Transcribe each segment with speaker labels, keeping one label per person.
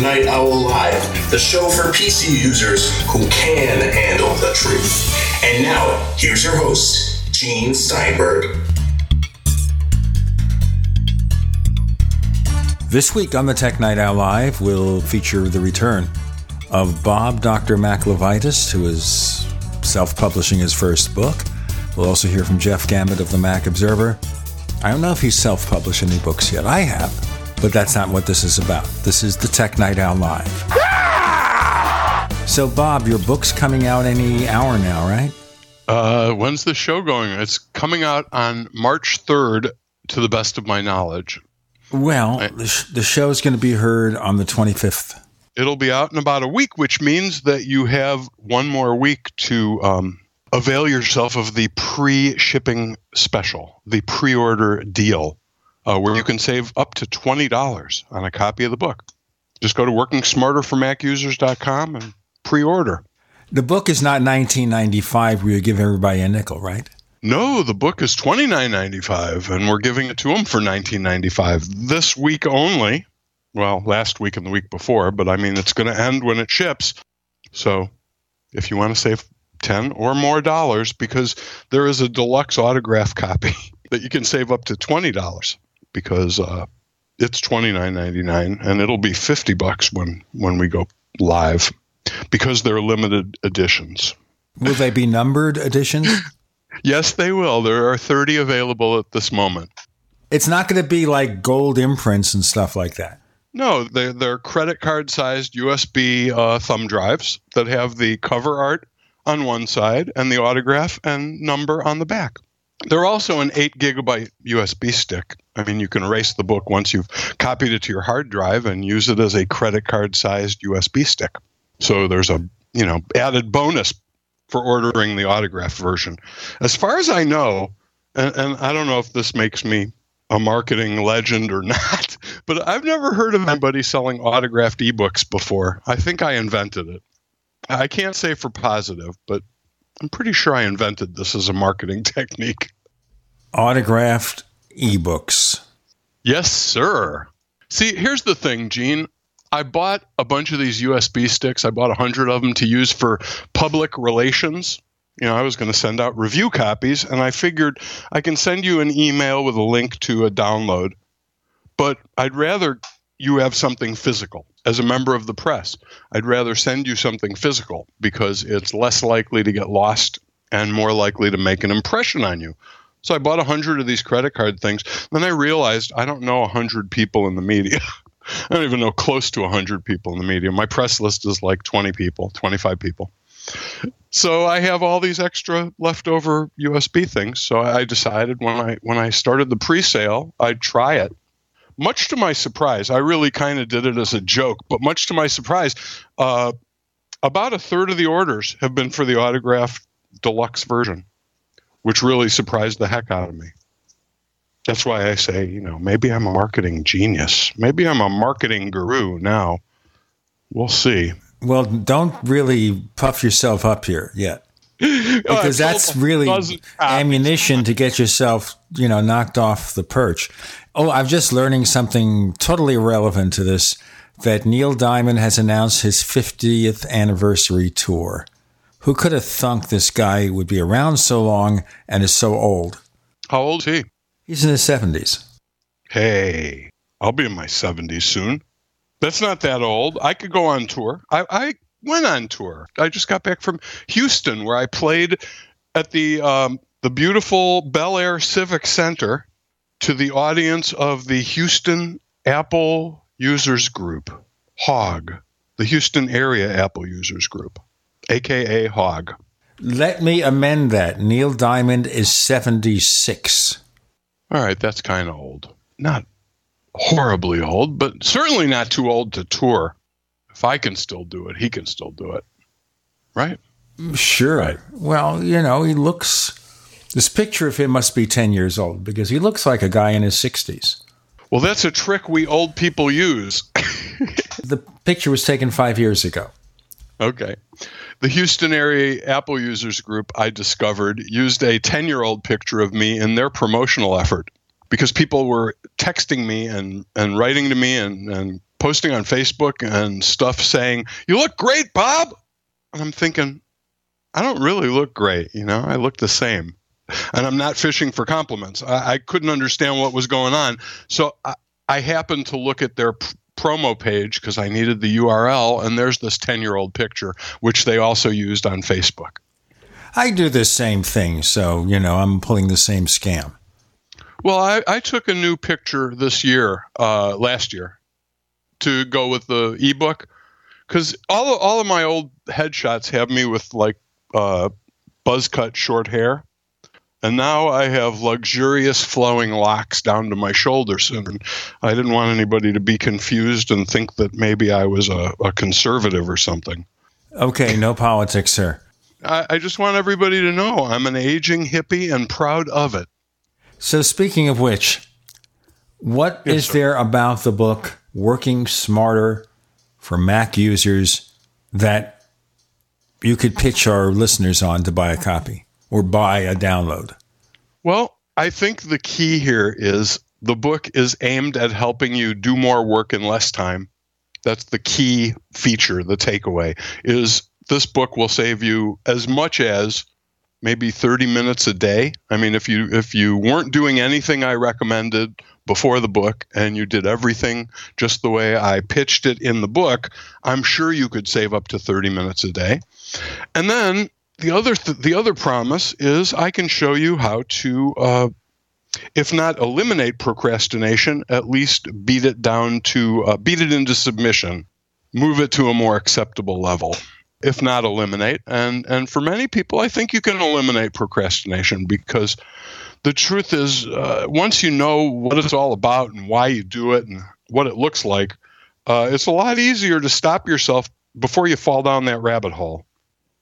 Speaker 1: Night Owl Live, the show for PC users who can handle the truth. And now, here's your host, Gene Steinberg.
Speaker 2: This week on the Tech Night Owl Live, we'll feature the return of Bob Dr. Mac LeVitus, who is self publishing his first book. We'll also hear from Jeff Gamet of the Mac Observer. I don't know if he's self published any books yet. I have, but that's not what this is about. This is the Tech Night Owl Live. So, Bob, your book's coming out any hour now, right?
Speaker 3: Uh, when's the show going? It's coming out on March 3rd, to the best of my knowledge.
Speaker 2: Well,
Speaker 3: Right.
Speaker 2: the, sh- the show's going to be heard on the 25th.
Speaker 3: It'll be out in about a week, which means that you have one more week to um, avail yourself of the pre shipping special, the pre order deal, uh, where you can save up to $20 on a copy of the book. Just go to workingsmarterformacusers.com and pre order.
Speaker 2: The book is not 1995 where you give everybody a nickel, right?
Speaker 3: No, the book is twenty nine ninety five, and we're giving it to them for nineteen ninety five this week only. Well, last week and the week before, but I mean it's going to end when it ships. So, if you want to save ten or more dollars, because there is a deluxe autograph copy that you can save up to twenty dollars, because uh, it's twenty nine ninety nine, and it'll be fifty bucks when when we go live, because they're limited editions.
Speaker 2: Will they be numbered editions?
Speaker 3: Yes, they will. There are 30 available at this moment.
Speaker 2: It's not going to be like gold imprints and stuff like that.
Speaker 3: No, they're, they're credit card sized USB uh, thumb drives that have the cover art on one side and the autograph and number on the back. They're also an 8 gigabyte USB stick. I mean, you can erase the book once you've copied it to your hard drive and use it as a credit card sized USB stick. So there's a, you know, added bonus for ordering the autograph version. As far as I know, and, and I don't know if this makes me a marketing legend or not, but I've never heard of anybody selling autographed ebooks before. I think I invented it. I can't say for positive, but I'm pretty sure I invented this as a marketing technique.
Speaker 2: Autographed ebooks.
Speaker 3: Yes, sir. See, here's the thing, Gene. I bought a bunch of these USB sticks. I bought a hundred of them to use for public relations. You know, I was going to send out review copies, and I figured I can send you an email with a link to a download, but I'd rather you have something physical. As a member of the press, I'd rather send you something physical because it's less likely to get lost and more likely to make an impression on you. So I bought a hundred of these credit card things. Then I realized I don't know a hundred people in the media. I don't even know close to a hundred people in the media. My press list is like twenty people, twenty-five people. So I have all these extra leftover USB things. So I decided when I when I started the pre-sale, I'd try it. Much to my surprise, I really kind of did it as a joke, but much to my surprise, uh, about a third of the orders have been for the autographed deluxe version, which really surprised the heck out of me. That's why I say, you know, maybe I'm a marketing genius. Maybe I'm a marketing guru now. We'll see.
Speaker 2: Well, don't really puff yourself up here yet. Because that's really ammunition to get yourself, you know, knocked off the perch. Oh, I'm just learning something totally irrelevant to this that Neil Diamond has announced his 50th anniversary tour. Who could have thunk this guy would be around so long and is so old?
Speaker 3: How old is he?
Speaker 2: He's in his 70s.
Speaker 3: Hey, I'll be in my 70s soon. That's not that old. I could go on tour. I, I went on tour. I just got back from Houston, where I played at the um, the beautiful Bellaire Civic Center to the audience of the Houston Apple Users Group, HOG, the Houston Area Apple Users Group, aka HOG.
Speaker 2: Let me amend that. Neil Diamond is 76.
Speaker 3: All right, that's kind of old. Not horribly old, but certainly not too old to tour. If I can still do it, he can still do it. Right?
Speaker 2: Sure. Right. Well, you know, he looks. This picture of him must be 10 years old because he looks like a guy in his 60s.
Speaker 3: Well, that's a trick we old people use.
Speaker 2: the picture was taken five years ago.
Speaker 3: Okay. The Houston area Apple users group I discovered used a 10 year old picture of me in their promotional effort because people were texting me and, and writing to me and, and posting on Facebook and stuff saying, You look great, Bob. And I'm thinking, I don't really look great. You know, I look the same. And I'm not fishing for compliments. I, I couldn't understand what was going on. So I, I happened to look at their promo page because I needed the URL, and there's this 10 year old picture, which they also used on Facebook.
Speaker 2: I do the same thing. So, you know, I'm pulling the same scam.
Speaker 3: Well, I, I took a new picture this year, uh, last year, to go with the ebook because all of, all of my old headshots have me with like uh, buzz cut short hair. And now I have luxurious flowing locks down to my shoulders. And I didn't want anybody to be confused and think that maybe I was a, a conservative or something.
Speaker 2: Okay, no politics, sir.
Speaker 3: I, I just want everybody to know I'm an aging hippie and proud of it.
Speaker 2: So, speaking of which, what yes, is sir. there about the book Working Smarter for Mac users that you could pitch our listeners on to buy a copy or buy a download?
Speaker 3: Well, I think the key here is the book is aimed at helping you do more work in less time. That's the key feature, the takeaway is this book will save you as much as maybe 30 minutes a day. I mean, if you if you weren't doing anything I recommended before the book and you did everything just the way I pitched it in the book, I'm sure you could save up to 30 minutes a day. And then the other th- the other promise is I can show you how to uh, if not eliminate procrastination, at least beat it down to uh, beat it into submission, move it to a more acceptable level, if not eliminate. And and for many people, I think you can eliminate procrastination because the truth is, uh, once you know what it's all about and why you do it and what it looks like, uh, it's a lot easier to stop yourself before you fall down that rabbit hole.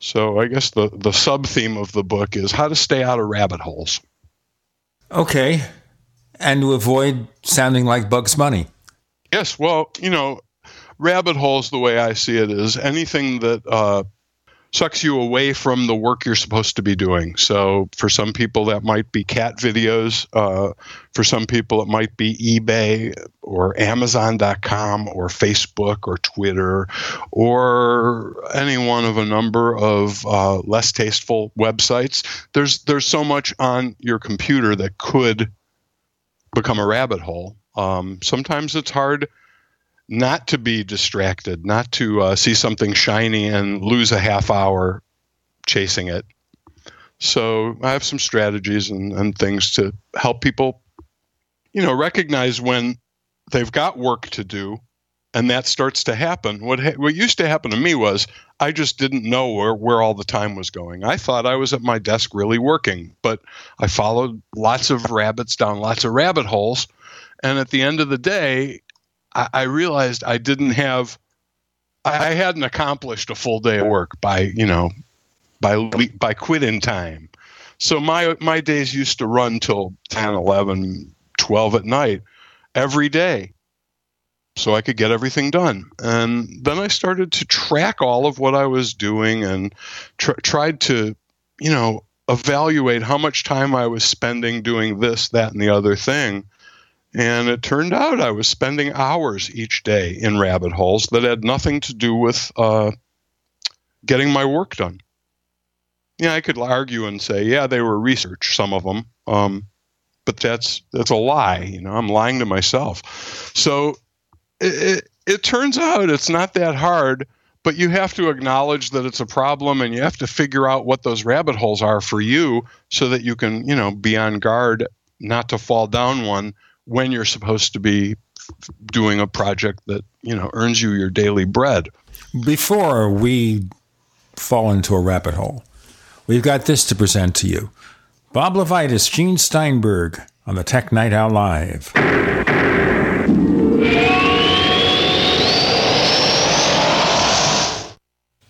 Speaker 3: So I guess the the sub theme of the book is how to stay out of rabbit holes.
Speaker 2: Okay, and to avoid sounding like Bugs Bunny.
Speaker 3: Yes, well, you know, rabbit holes. The way I see it is anything that uh, sucks you away from the work you're supposed to be doing. So for some people, that might be cat videos. Uh, for some people, it might be eBay or Amazon.com or Facebook or Twitter or any one of a number of uh, less tasteful websites. There's there's so much on your computer that could become a rabbit hole. Um, sometimes it's hard not to be distracted, not to uh, see something shiny and lose a half hour chasing it. So I have some strategies and, and things to help people, you know, recognize when they've got work to do and that starts to happen. What ha- what used to happen to me was I just didn't know where, where all the time was going. I thought I was at my desk really working, but I followed lots of rabbits down lots of rabbit holes. And at the end of the day, I, realized I didn't have, I hadn't accomplished a full day of work by, you know, by by quitting time. So my my days used to run till 10, 11, 12 at night every day so I could get everything done. And then I started to track all of what I was doing and tr- tried to, you know, evaluate how much time I was spending doing this, that, and the other thing. And it turned out I was spending hours each day in rabbit holes that had nothing to do with uh, getting my work done. Yeah, I could argue and say, yeah, they were research, some of them, um, but that's that's a lie. You know, I'm lying to myself. So it, it, it turns out it's not that hard but you have to acknowledge that it's a problem and you have to figure out what those rabbit holes are for you so that you can you know be on guard not to fall down one when you're supposed to be doing a project that you know earns you your daily bread.
Speaker 2: Before we fall into a rabbit hole, we've got this to present to you. Bob LeVitus, Gene Steinberg, on the Tech Night Owl Live.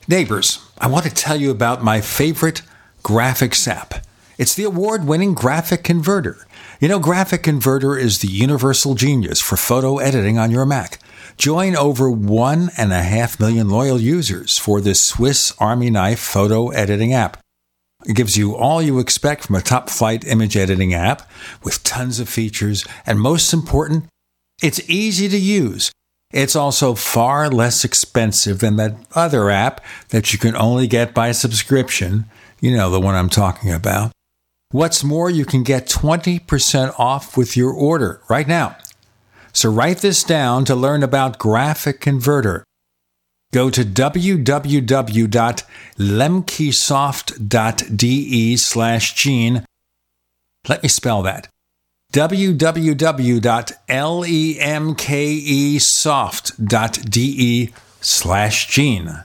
Speaker 2: Neighbors, I want to tell you about my favorite graphics app. It's the award winning Graphic Converter. You know, Graphic Converter is the universal genius for photo editing on your Mac. Join over one and a half million loyal users for this Swiss Army knife photo editing app. It gives you all you expect from a top flight image editing app with tons of features, and most important, it's easy to use. It's also far less expensive than that other app that you can only get by subscription. You know, the one I'm talking about. What's more, you can get 20% off with your order right now. So write this down to learn about Graphic Converter. Go to www.lemkesoft.de slash gene. Let me spell that www.lemkesoft.de slash gene.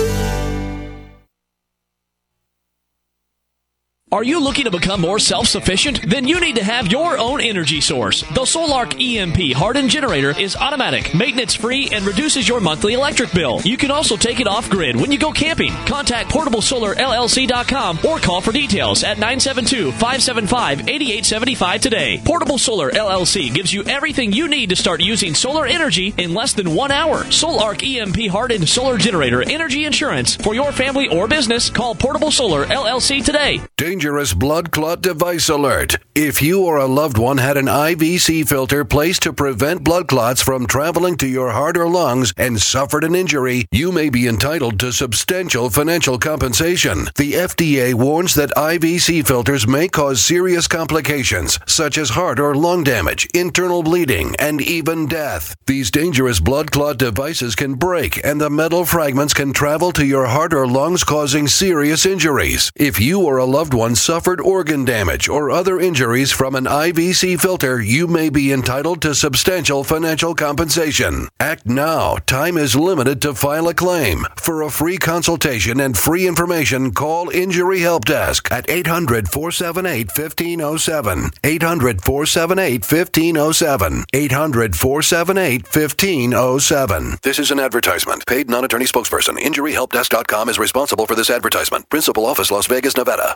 Speaker 4: Are you looking to become more self sufficient? Then you need to have your own energy source. The Solark EMP hardened generator is automatic, maintenance free, and reduces your monthly electric bill. You can also take it off grid when you go camping. Contact PortableSolarLLC.com or call for details at 972 575 8875 today. Portable Solar LLC gives you everything you need to start using solar energy in less than one hour. Solark EMP hardened solar generator energy insurance for your family or business. Call Portable Solar LLC today
Speaker 5: dangerous blood clot device alert. If you or a loved one had an IVC filter placed to prevent blood clots from traveling to your heart or lungs and suffered an injury, you may be entitled to substantial financial compensation. The FDA warns that IVC filters may cause serious complications, such as heart or lung damage, internal bleeding, and even death. These dangerous blood clot devices can break, and the metal fragments can travel to your heart or lungs, causing serious injuries. If you or a loved one suffered organ damage or other injuries from an IVC filter, you may be entitled to substantial financial compensation. Act now. Time is limited to file a claim. For a free consultation and free information, call Injury Help Desk at 800 478 1507. 800 478 1507. 800 478 1507. This is an advertisement. Paid non attorney spokesperson. InjuryHelpDesk.com is responsible for this advertisement. Principal office, Las Vegas, Nevada.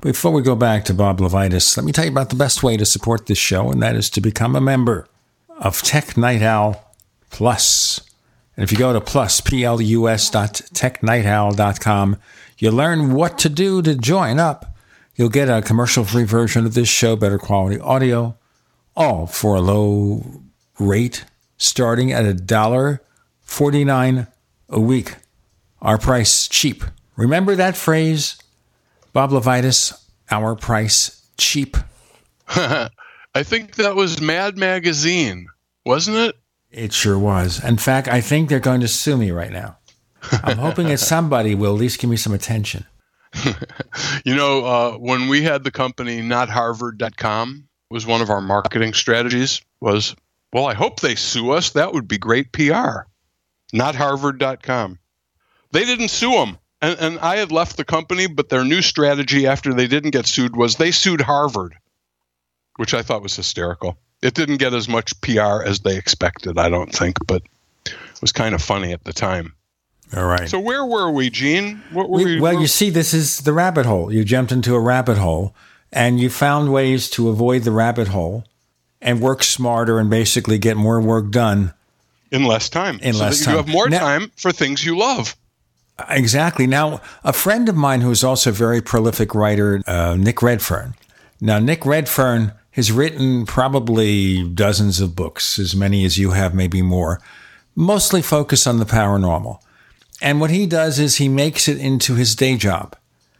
Speaker 2: Before we go back to Bob LeVitus, let me tell you about the best way to support this show, and that is to become a member of Tech Night Owl Plus. And if you go to plus, P-L-U-S dot technightowl.com, you learn what to do to join up. You'll get a commercial-free version of this show, better quality audio, all for a low rate starting at a dollar forty nine a week. Our price cheap. Remember that phrase, Bob Levitus? Our price cheap.
Speaker 3: I think that was Mad Magazine, wasn't it?
Speaker 2: It sure was. In fact, I think they're going to sue me right now. I'm hoping that somebody will at least give me some attention.
Speaker 3: you know, uh, when we had the company notharvard.com was one of our marketing strategies was, well, I hope they sue us. That would be great PR. Notharvard.com. They didn't sue them. And, and I had left the company, but their new strategy after they didn't get sued was they sued Harvard, which I thought was hysterical. It didn't get as much PR as they expected, I don't think, but it was kind of funny at the time.
Speaker 2: All right.
Speaker 3: So where were we, Gene?
Speaker 2: What were we, we, well, you see, this is the rabbit hole. You jumped into a rabbit hole, and you found ways to avoid the rabbit hole and work smarter and basically get more work done
Speaker 3: in less time.
Speaker 2: In
Speaker 3: so
Speaker 2: less time,
Speaker 3: you have more now, time for things you love.
Speaker 2: Exactly. Now, a friend of mine who is also a very prolific writer, uh, Nick Redfern. Now, Nick Redfern has written probably dozens of books, as many as you have, maybe more, mostly focused on the paranormal. And what he does is he makes it into his day job.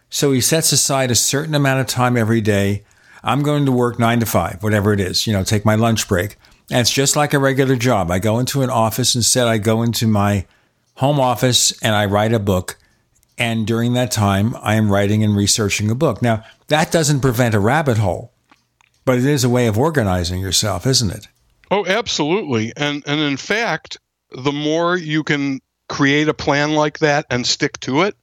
Speaker 2: So he sets aside a certain amount of time every day. I'm going to work nine to five, whatever it is, you know, take my lunch break. And it's just like a regular job. I go into an office. Instead, I go into my home office and I write a book. And during that time, I am writing and researching a book. Now, that doesn't prevent a rabbit hole, but it is a way of organizing yourself, isn't it?
Speaker 3: Oh, absolutely. And and in fact, the more you can create a plan like that and stick to it,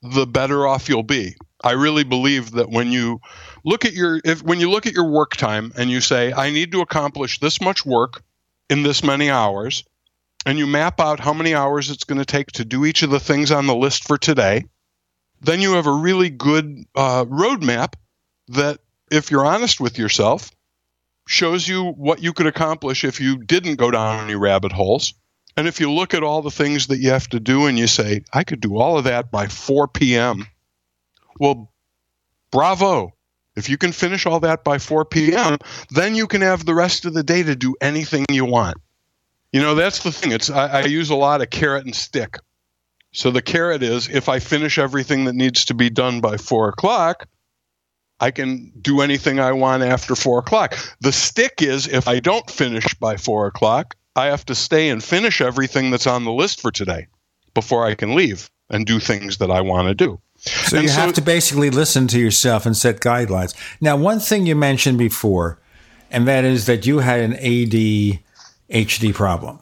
Speaker 3: the better off you'll be. I really believe that when you look at your if when you look at your work time and you say I need to accomplish this much work in this many hours and you map out how many hours it's going to take to do each of the things on the list for today, then you have a really good uh, roadmap that, if you're honest with yourself, shows you what you could accomplish if you didn't go down any rabbit holes and if you look at all the things that you have to do and you say, I could do all of that by 4 p.m., well, bravo. If you can finish all that by 4 p.m., then you can have the rest of the day to do anything you want. You know, that's the thing. It's I, I use a lot of carrot and stick. So the carrot is if I finish everything that needs to be done by four o'clock, I can do anything I want after four o'clock. The stick is if I don't finish by four o'clock, I have to stay and finish everything that's on the list for today before I can leave and do things that I want to do.
Speaker 2: So and you so, have to basically listen to yourself and set guidelines. Now, one thing you mentioned before, and that is that you had an ADHD problem.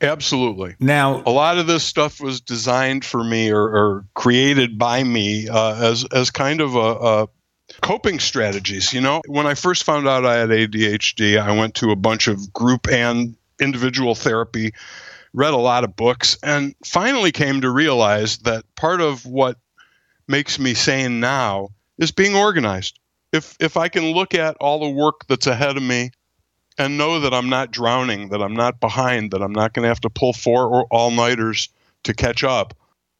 Speaker 3: Absolutely.
Speaker 2: Now,
Speaker 3: a lot of this stuff was designed for me or, or created by me uh, as as kind of a, a coping strategies. You know, when I first found out I had ADHD, I went to a bunch of group and individual therapy, read a lot of books, and finally came to realize that part of what makes me sane now is being organized. If if I can look at all the work that's ahead of me and know that I'm not drowning, that I'm not behind, that I'm not going to have to pull four or all nighters to catch up,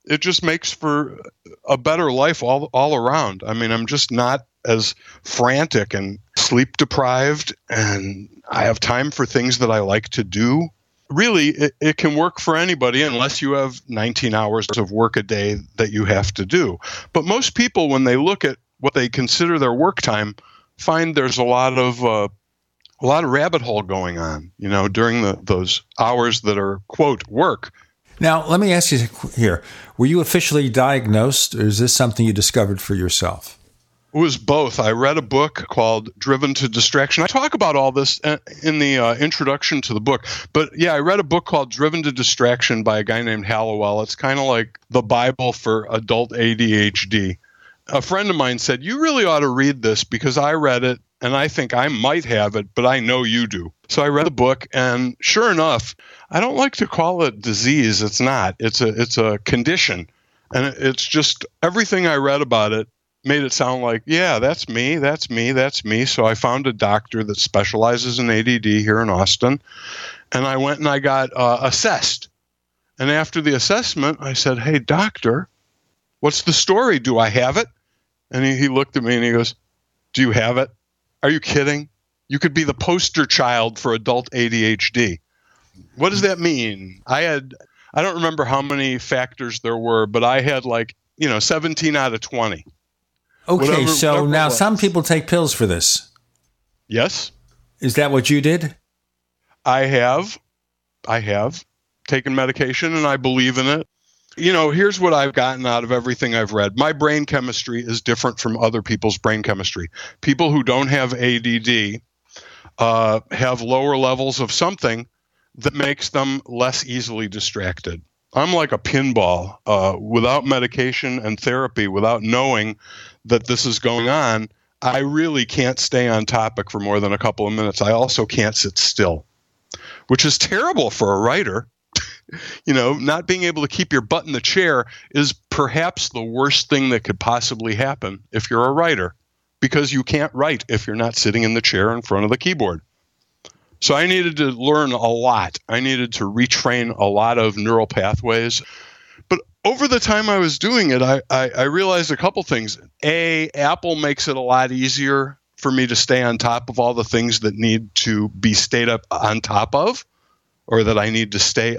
Speaker 3: it just makes for a better life all all around. I mean, I'm just not as frantic and sleep deprived and I have time for things that I like to do. Really, it, it, can work for anybody unless you have 19 hours of work a day that you have to do. But most people, when they look at what they consider their work time, find there's a lot of uh, a lot of rabbit hole going on. You know, during the, those hours that are quote work.
Speaker 2: Now, let me ask you here: Were you officially diagnosed, or is this something you discovered for yourself?
Speaker 3: It was both. I read a book called Driven to Distraction. I talk about all this uh, in the uh, introduction to the book. But yeah, I read a book called Driven to Distraction by a guy named Hallowell. It's kind of like the Bible for adult ADHD. A friend of mine said, You really ought to read this because I read it and I think I might have it, but I know you do. So I read the book, and sure enough, I don't like to call it disease. It's not. It's a it's a condition, and it's just everything I read about it made it sound like, yeah, that's me, that's me, that's me. So I found a doctor that specializes in ADD here in Austin, and I went and I got uh, assessed. And after the assessment, I said, hey, doctor, what's the story? Do I have it? And he, he looked at me and he goes, do you have it? Are you kidding? You could be the poster child for adult ADHD. What does that mean? I had I don't remember how many factors there were, but I had like, you know, 17 out of 20.
Speaker 2: Okay, whatever, so whatever now some people take pills for this.
Speaker 3: Yes.
Speaker 2: Is that what you did?
Speaker 3: I have. I have taken medication and I believe in it. You know, here's what I've gotten out of everything I've read. My brain chemistry is different from other people's brain chemistry. People who don't have ADD uh, have lower levels of something that makes them less easily distracted. I'm like a pinball uh, without medication and therapy, without knowing that this is going on. I really can't stay on topic for more than a couple of minutes. I also can't sit still, which is terrible for a writer. You know, not being able to keep your butt in the chair is perhaps the worst thing that could possibly happen if you're a writer because you can't write if you're not sitting in the chair in front of the keyboard. So I needed to learn a lot. I needed to retrain a lot of neural pathways. But over the time I was doing it, I, I, I realized a couple things. A, Apple makes it a lot easier for me to stay on top of all the things that need to be stayed up on top of or that I need to stay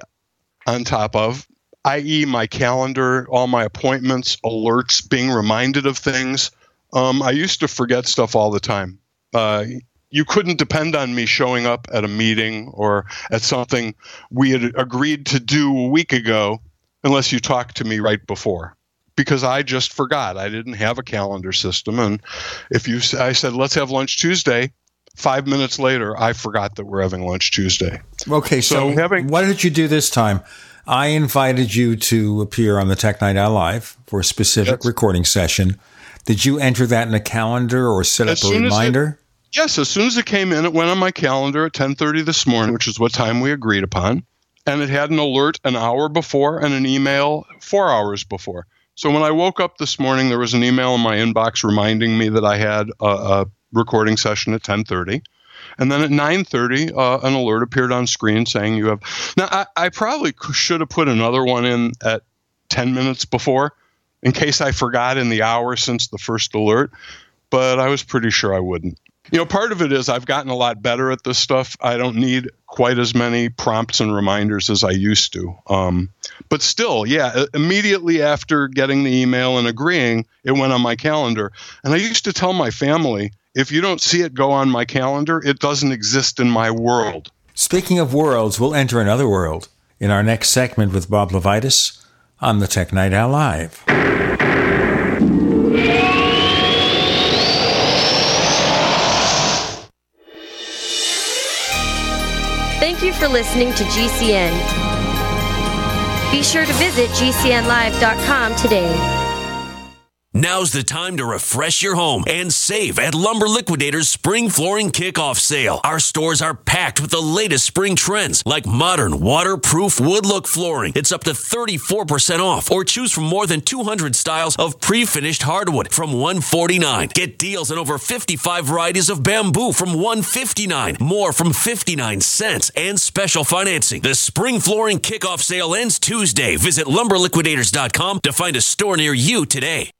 Speaker 3: on top of, i.e., my calendar, all my appointments, alerts, being reminded of things. Um, I used to forget stuff all the time. Uh, you couldn't depend on me showing up at a meeting or at something we had agreed to do a week ago unless you talked to me right before because I just forgot. I didn't have a calendar system and if you I said let's have lunch Tuesday, 5 minutes later I forgot that we're having lunch Tuesday.
Speaker 2: Okay, so, so having, what did you do this time? I invited you to appear on the Tech Night Owl Live for a specific recording session. Did you enter that in a calendar or set up a reminder?
Speaker 3: Yes, as soon as it came in, it went on my calendar at 10:30 this morning, which is what time we agreed upon, and it had an alert an hour before and an email 4 hours before. So when I woke up this morning, there was an email in my inbox reminding me that I had a, a recording session at 10:30. And then at 9:30, uh, an alert appeared on screen saying you have. Now, I, I probably should have put another one in at 10 minutes before, in case I forgot in the hour since the first alert. But I was pretty sure I wouldn't you know, part of it is I've gotten a lot better at this stuff. I don't need quite as many prompts and reminders as I used to. Um, but still, yeah, immediately after getting the email and agreeing, it went on my calendar. And I used to tell my family, if you don't see it go on my calendar, it doesn't exist in my world.
Speaker 2: Speaking of worlds, we'll enter another world in our next segment with Bob LeVitus on the Tech Night Owl Live.
Speaker 6: Thank you for listening to GCN. Be sure to visit GCNlive.com today.
Speaker 7: Now's the time to refresh your home and save at Lumber Liquidators Spring Flooring Kickoff Sale. Our stores are packed with the latest spring trends like modern waterproof wood look flooring. It's up to 34% off or choose from more than 200 styles of pre-finished hardwood from 149. Get deals on over 55 varieties of bamboo from 159, more from 59 cents and special financing. The Spring Flooring Kickoff Sale ends Tuesday. Visit lumberliquidators.com to find a store near you today.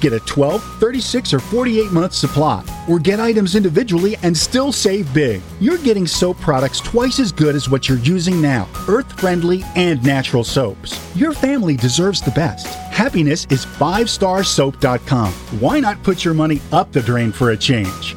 Speaker 8: Get a 12, 36, or 48 month supply, or get items individually and still save big. You're getting soap products twice as good as what you're using now earth friendly and natural soaps. Your family deserves the best. Happiness is 5starsoap.com. Why not put your money up the drain for a change?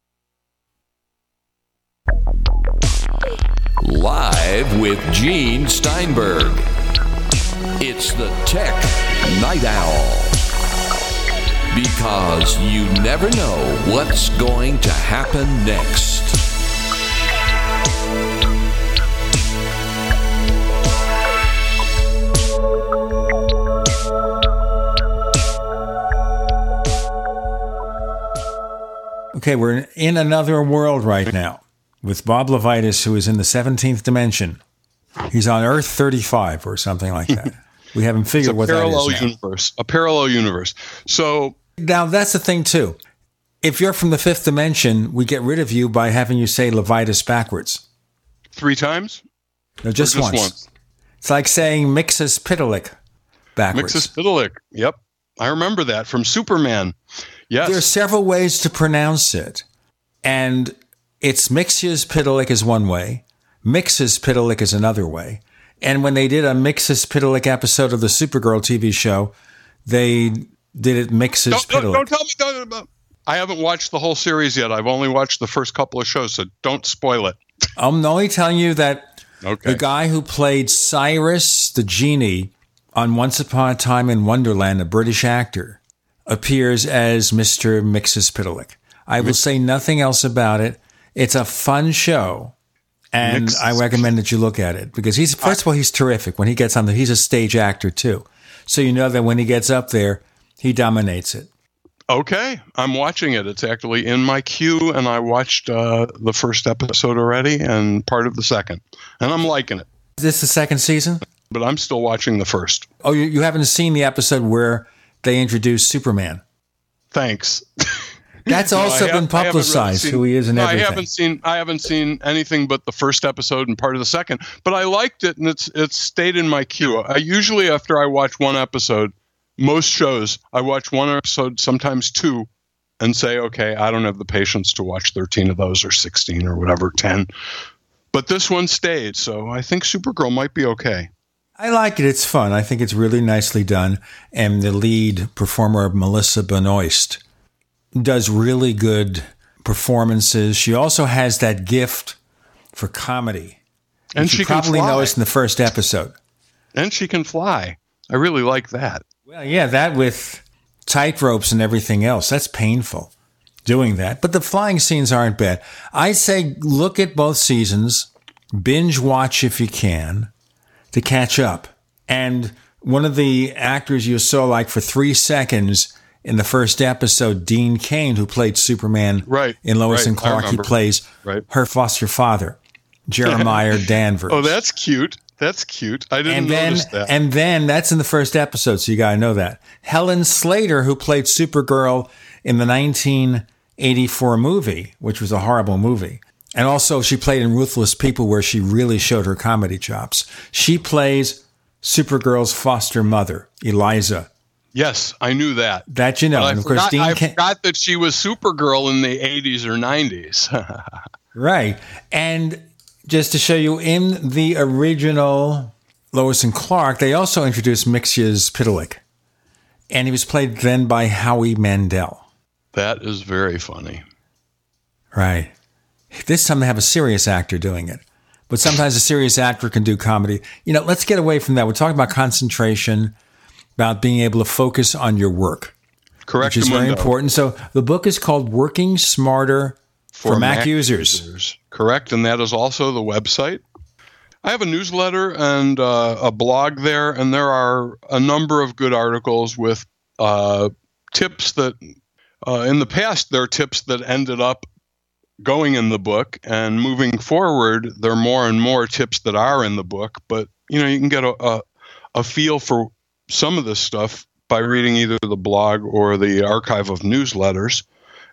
Speaker 9: Live with Gene Steinberg. It's the Tech Night Owl. Because you never know what's going to happen next.
Speaker 2: Okay, we're in another world right now with Bob Levitus, who is in the 17th dimension. He's on Earth 35 or something like that. We haven't figured what that is.
Speaker 3: Parallel
Speaker 2: now.
Speaker 3: universe. A parallel universe. So
Speaker 2: Now, that's the thing, too. If you're from the fifth dimension, we get rid of you by having you say Levitus backwards.
Speaker 3: three times?
Speaker 2: No, just,
Speaker 3: just
Speaker 2: once.
Speaker 3: once?
Speaker 2: It's like saying Mixus Pitalik backwards.
Speaker 3: Mixospitalik. Yep. I remember that from Superman. Yes.
Speaker 2: There are several ways to pronounce it. And it's Mixius Pitalik is one way, Mixus Pitalik is another way. And when they did a Mixus Pitalik episode of the Supergirl TV show, they did it Mixus
Speaker 3: don't,
Speaker 2: Pitalik.
Speaker 3: don't, don't tell me. Don't, don't- I haven't watched the whole series yet. I've only watched the first couple of shows, so don't spoil it.
Speaker 2: I'm only telling you that
Speaker 3: Okay.
Speaker 2: the guy who played Cyrus the genie on Once Upon a Time in Wonderland, a British actor, appears as Mr. Mixus Pitalik. I will say nothing else about it. It's a fun show. And
Speaker 3: Mixus-
Speaker 2: I recommend that you look at it because he's, first of all, he's terrific when he gets on there. He's a stage actor too. So you know that when he gets up there, he dominates it.
Speaker 3: Okay, I'm watching it. It's actually in my queue, and I watched uh, the first episode already and part of the second, and I'm liking it.
Speaker 2: Is this the second season?
Speaker 3: But I'm still watching the first.
Speaker 2: Oh, you, you haven't seen the episode where they introduce Superman.
Speaker 3: Thanks.
Speaker 2: That's also been
Speaker 3: haven't really
Speaker 2: publicized
Speaker 3: seen-
Speaker 2: who he is and
Speaker 3: no,
Speaker 2: everything.
Speaker 3: I haven't seen I haven't seen anything but the first episode and part of the second, but I liked it and it's it's stayed in my queue. I usually after I watch one episode, most shows I watch one episode, sometimes two, and say, okay, I don't have the patience to watch 13 of those or 16 or whatever, 10. But this one stayed, so I think Supergirl might be okay.
Speaker 2: I like it. It's fun. I think it's really nicely done. And the lead performer, Melissa Benoist, does really good performances. She also has that gift for comedy.
Speaker 3: And she
Speaker 2: probably noticed in the first episode.
Speaker 3: And she can fly. I really like that.
Speaker 2: Well, yeah, that with tight ropes and everything else. That's painful doing that. But the flying scenes aren't bad. I say look at both seasons, binge watch if you can to catch up. And one of the actors you saw like for three seconds in the first episode, Dean Cain, who played Superman
Speaker 3: right,
Speaker 2: in Lois
Speaker 3: right,
Speaker 2: and Clark, he plays
Speaker 3: right.
Speaker 2: her foster father, Jeremiah Danvers.
Speaker 3: Oh, that's cute. That's cute. I didn't
Speaker 2: and then,
Speaker 3: notice that.
Speaker 2: And then that's in the first episode, so you got to know that. Helen Slater, who played Supergirl in the 1984 movie, which was a horrible movie. And also, she played in Ruthless People, where she really showed her comedy chops. She plays Supergirl's foster mother, Eliza.
Speaker 3: Yes, I knew that.
Speaker 2: That you know.
Speaker 3: But I,
Speaker 2: and of course,
Speaker 3: forgot,
Speaker 2: Dean
Speaker 3: I
Speaker 2: Ca-
Speaker 3: forgot that she was Supergirl in the 80s or 90s.
Speaker 2: Right. And just to show you, in the original Lois and Clark, they also introduced Mxyzptlk. And he was played then by Howie Mandel.
Speaker 3: that is very funny.
Speaker 2: Right. This time they have a serious actor doing it. But sometimes a serious actor can do comedy. You know, let's get away from that. We're talking about concentration, about being able to focus on your work.
Speaker 3: Correct.
Speaker 2: Which is very important. So the book is called Working Smarter for, Mac, users.
Speaker 3: Correct. And that is also the website. I have a newsletter and uh, a blog there, and there are a number of good articles with uh, tips that, uh, in the past, there are tips that ended up going in the book, and moving forward, there are more and more tips that are in the book. But you know, you can get a, a, a feel for some of this stuff by reading either the blog or the archive of newsletters.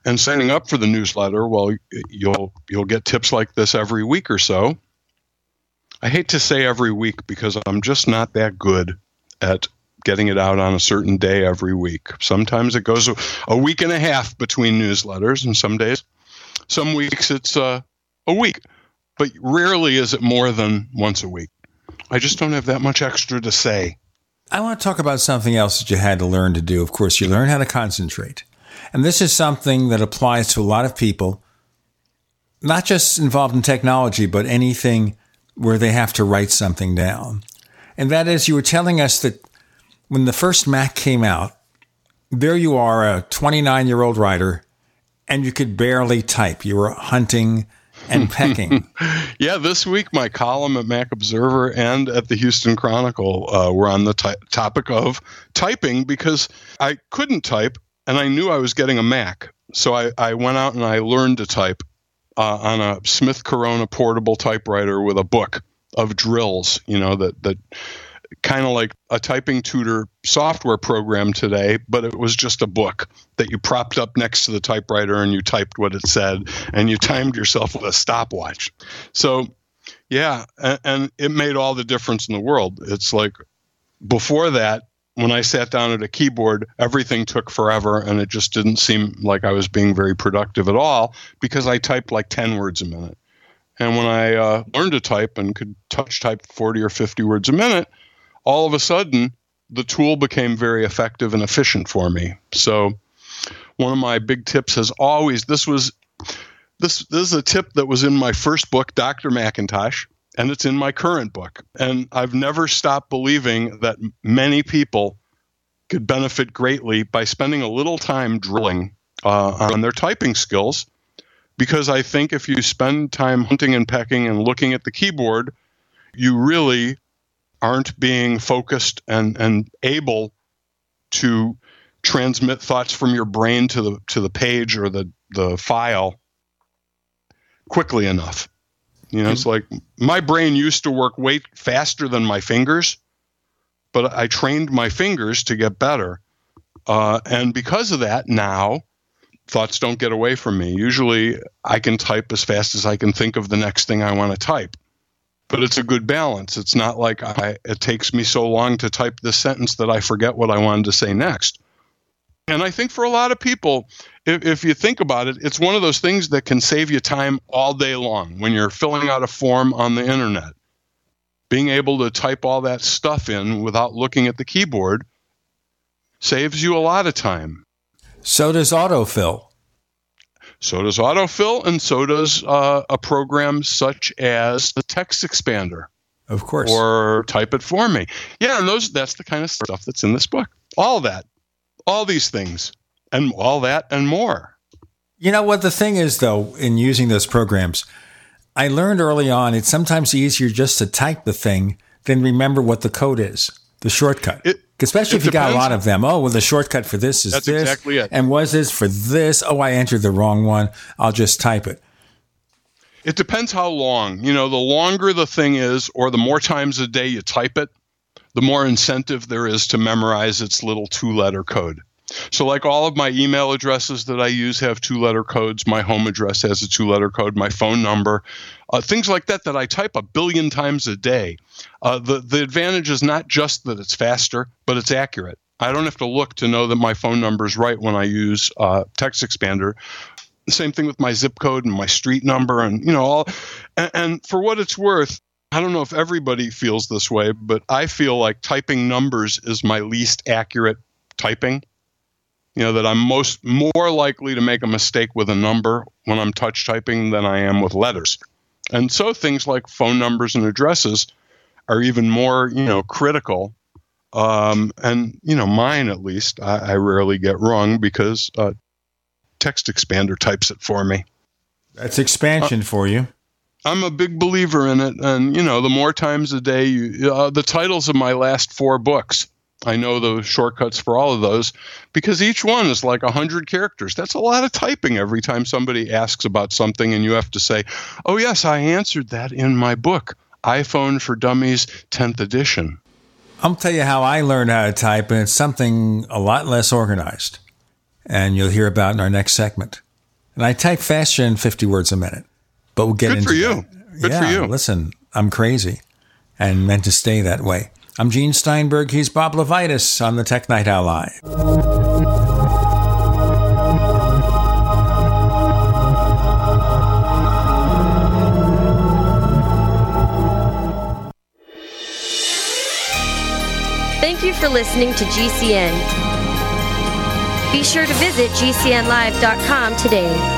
Speaker 3: And signing up for the newsletter well you'll you'll get tips like this every week or so. I hate to say every week because i'm just not that good at getting it out on a certain day every week. Sometimes it goes a, week and a half between newsletters and some days. Some weeks it's uh, a week but rarely is it more than once a week. I just don't have that much extra to say
Speaker 2: I want to talk about something else that you had to learn to do. Of course, you learn how to concentrate. And this is something that applies to a lot of people, not just involved in technology, but anything where they have to write something down. And that is, you were telling us that when the first Mac came out, there you are, a 29 year old writer, and you could barely type. You were hunting and pecking.
Speaker 3: yeah, this week my column at Mac Observer and at the Houston Chronicle uh, were on the t- topic of typing because I couldn't type and I knew I was getting a Mac. So I, I went out and I learned to type uh, on a Smith Corona portable typewriter with a book of drills, you know, that, that kind of like a typing tutor software program today, but it was just a book that you propped up next to the typewriter and you typed what it said and you timed yourself with a stopwatch. So, yeah, and, and it made all the difference in the world. It's like before that, when I sat down at a keyboard, everything took forever and it just didn't seem like I was being very productive at all because I typed like 10 words a minute. And when I uh, learned to type and could touch type 40 or 50 words a minute, all of a sudden the tool became very effective and efficient for me. So one of my big tips has always this was this this is a tip that was in my first book, Dr. Macintosh, and it's in my current book. And I've never stopped believing that many people could benefit greatly by spending a little time drilling uh, on their typing skills. Because I think if you spend time hunting and pecking and looking at the keyboard, you really aren't being focused and, and able to transmit thoughts from your brain to the to the page or the, the file quickly enough. You know, it's like my brain used to work way faster than my fingers, but I trained my fingers to get better. Uh, and because of that, now thoughts don't get away from me. Usually I can type as fast as I can think of the next thing I want to type. But it's a good balance. It's not like I, it takes me so long to type this sentence that I forget what I wanted to say next. And I think for a lot of people, if, if, you think about it, it's one of those things that can save you time all day long when you're filling out a form on the internet. Being able to type all that stuff in without looking at the keyboard saves you a lot of time.
Speaker 2: So does autofill.
Speaker 3: So does autofill, and so does uh, a program such as the text expander.
Speaker 2: Of course.
Speaker 3: Or TypeIt4Me. Yeah, and those that's the kind of stuff that's in this book. All that. All these things. And all that and more.
Speaker 2: You know what the thing is though in using those programs, I learned early on it's sometimes easier just to type the thing than remember what the code is, the shortcut.
Speaker 3: It,
Speaker 2: Especially if you got a lot of them. Oh, well, the shortcut for this is
Speaker 3: That's
Speaker 2: this.
Speaker 3: exactly it.
Speaker 2: And was this for this? Oh, I entered the wrong one. I'll just type it.
Speaker 3: It depends how long. You know, the longer the thing is, or the more times a day you type it, the more incentive there is to memorize its little two letter code. So, like all of my email addresses that I use have two letter codes. My home address has a two letter code. My phone number, uh, things like that, that I type a billion times a day. Uh, the, the advantage is not just that it's faster, but it's accurate. I don't have to look to know that my phone number is right when I use uh, Text Expander. Same thing with my zip code and my street number, and you know all. And, and for what it's worth, I don't know if everybody feels this way, but I feel like typing numbers is my least accurate typing. You know that I'm most more likely to make a mistake with a number when I'm touch typing than I am with letters. And so things like phone numbers and addresses are even more, you know, critical. Um, and you know, mine at least, I, I rarely get wrong because uh, Text Expander types it for me.
Speaker 2: That's expansion uh, for you.
Speaker 3: I'm a big believer in it, and you know, the more times a day, you, uh, the titles of my last four books. I know the shortcuts for all of those because each one is like 100 characters. That's a lot of typing every time somebody asks about something and you have to say, "Oh yes, I answered that in my book, iPhone for Dummies 10th edition."
Speaker 2: I'll tell you how I learned how to type and it's something a lot less organized. And you'll hear about in our next segment. And I type faster than 50 words a minute. But we'll get into
Speaker 3: Good
Speaker 2: into
Speaker 3: for you.
Speaker 2: that.
Speaker 3: Good
Speaker 2: yeah,
Speaker 3: for you.
Speaker 2: Listen, I'm crazy and meant to stay that way. I'm Gene Steinberg. He's Bob LeVitus on the Tech Night Live.
Speaker 6: Thank you for listening to GCN. Be sure to visit GCNlive.com today.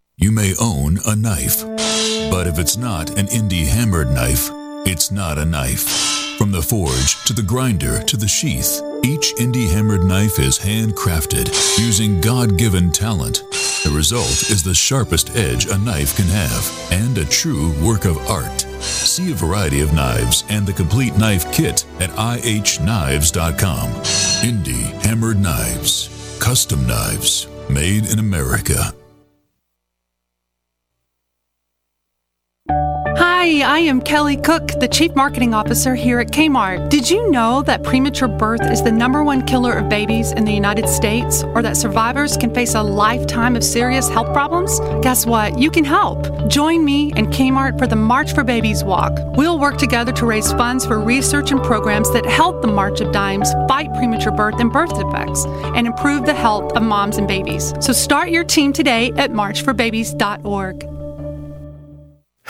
Speaker 10: You may own a knife, but if it's not an indie hammered knife, it's not a knife. From the forge to the grinder to the sheath, each indie hammered knife is handcrafted using God given talent. The result is the sharpest edge a knife can have and a true work of art. See a variety of knives and the complete knife kit at ihknives.com. Indie hammered knives, custom knives, made in America.
Speaker 11: Hi,
Speaker 12: I am Kelly Cook, the Chief Marketing Officer here at Kmart. Did you know that premature birth is the number one killer of babies in the United States, or that survivors can face a lifetime of serious health problems? Guess what? You can help. Join me and Kmart for the March for Babies Walk. We'll work together to raise funds for research and programs that help the March of Dimes fight premature birth and birth defects and improve the health of moms and babies. So start your team today at marchforbabies.org.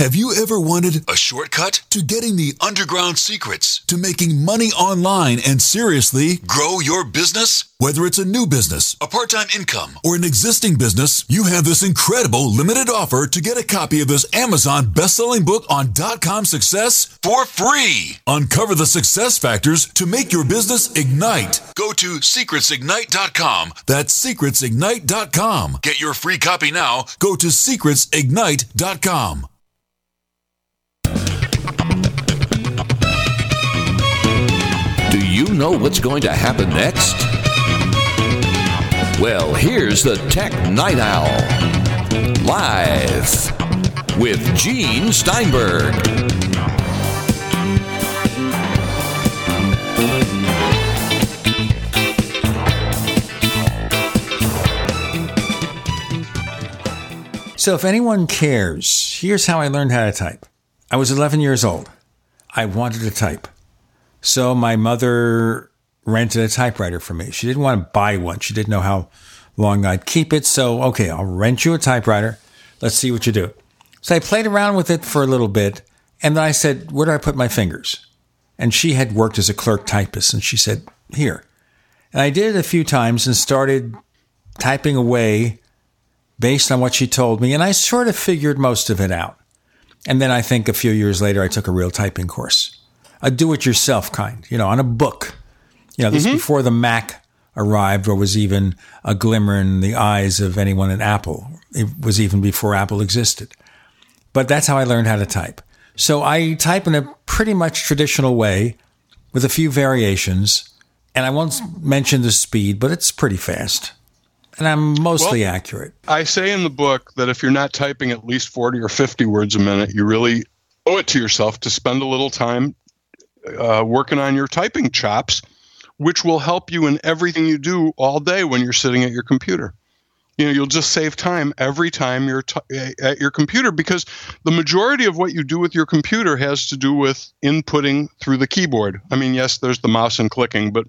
Speaker 10: Have you ever wanted a shortcut to getting the underground secrets to making money online and seriously grow your business? Whether it's a new business, a part time income, or an existing business, you have this incredible limited offer to get a copy of this Amazon best selling book on dot com success for free. Uncover the success factors to make your business ignite. Go to secretsignite.com. That's secretsignite.com. Get your free copy now. Go to secretsignite.com.
Speaker 9: Do you know what's going to happen next? Well, here's the Tech Night Owl. Live with Gene Steinberg.
Speaker 2: So, if anyone cares, here's how I learned how to type. I was 11 years old. I wanted to type. So, my mother rented a typewriter for me. She didn't want to buy one, she didn't know how long I'd keep it. So, okay, I'll rent you a typewriter. Let's see what you do. So, I played around with it for a little bit. And then I said, Where do I put my fingers? And she had worked as a clerk typist. And she said, Here. And I did it a few times and started typing away based on what she told me. And I sort of figured most of it out. And then I think a few years later, I took a real typing course, a do it yourself kind, you know, on a book. You know, this
Speaker 3: Mm-hmm.
Speaker 2: before the Mac arrived or was even a glimmer in the eyes of anyone at Apple. It was even before Apple existed. But that's how I learned how to type. So I type in a pretty much traditional way with a few variations. And I won't mention the speed, but it's pretty fast. And I'm mostly
Speaker 3: Well,
Speaker 2: accurate.
Speaker 3: I say in the book that if you're not typing at least 40 or 50 words a minute, you really owe it to yourself to spend a little time uh, working on your typing chops, which will help you in everything you do all day when you're sitting at your computer. You know, you'll just save time every time you're t- at your computer because the majority of what you do with your computer has to do with inputting through the keyboard. I mean, yes, there's the mouse and clicking, but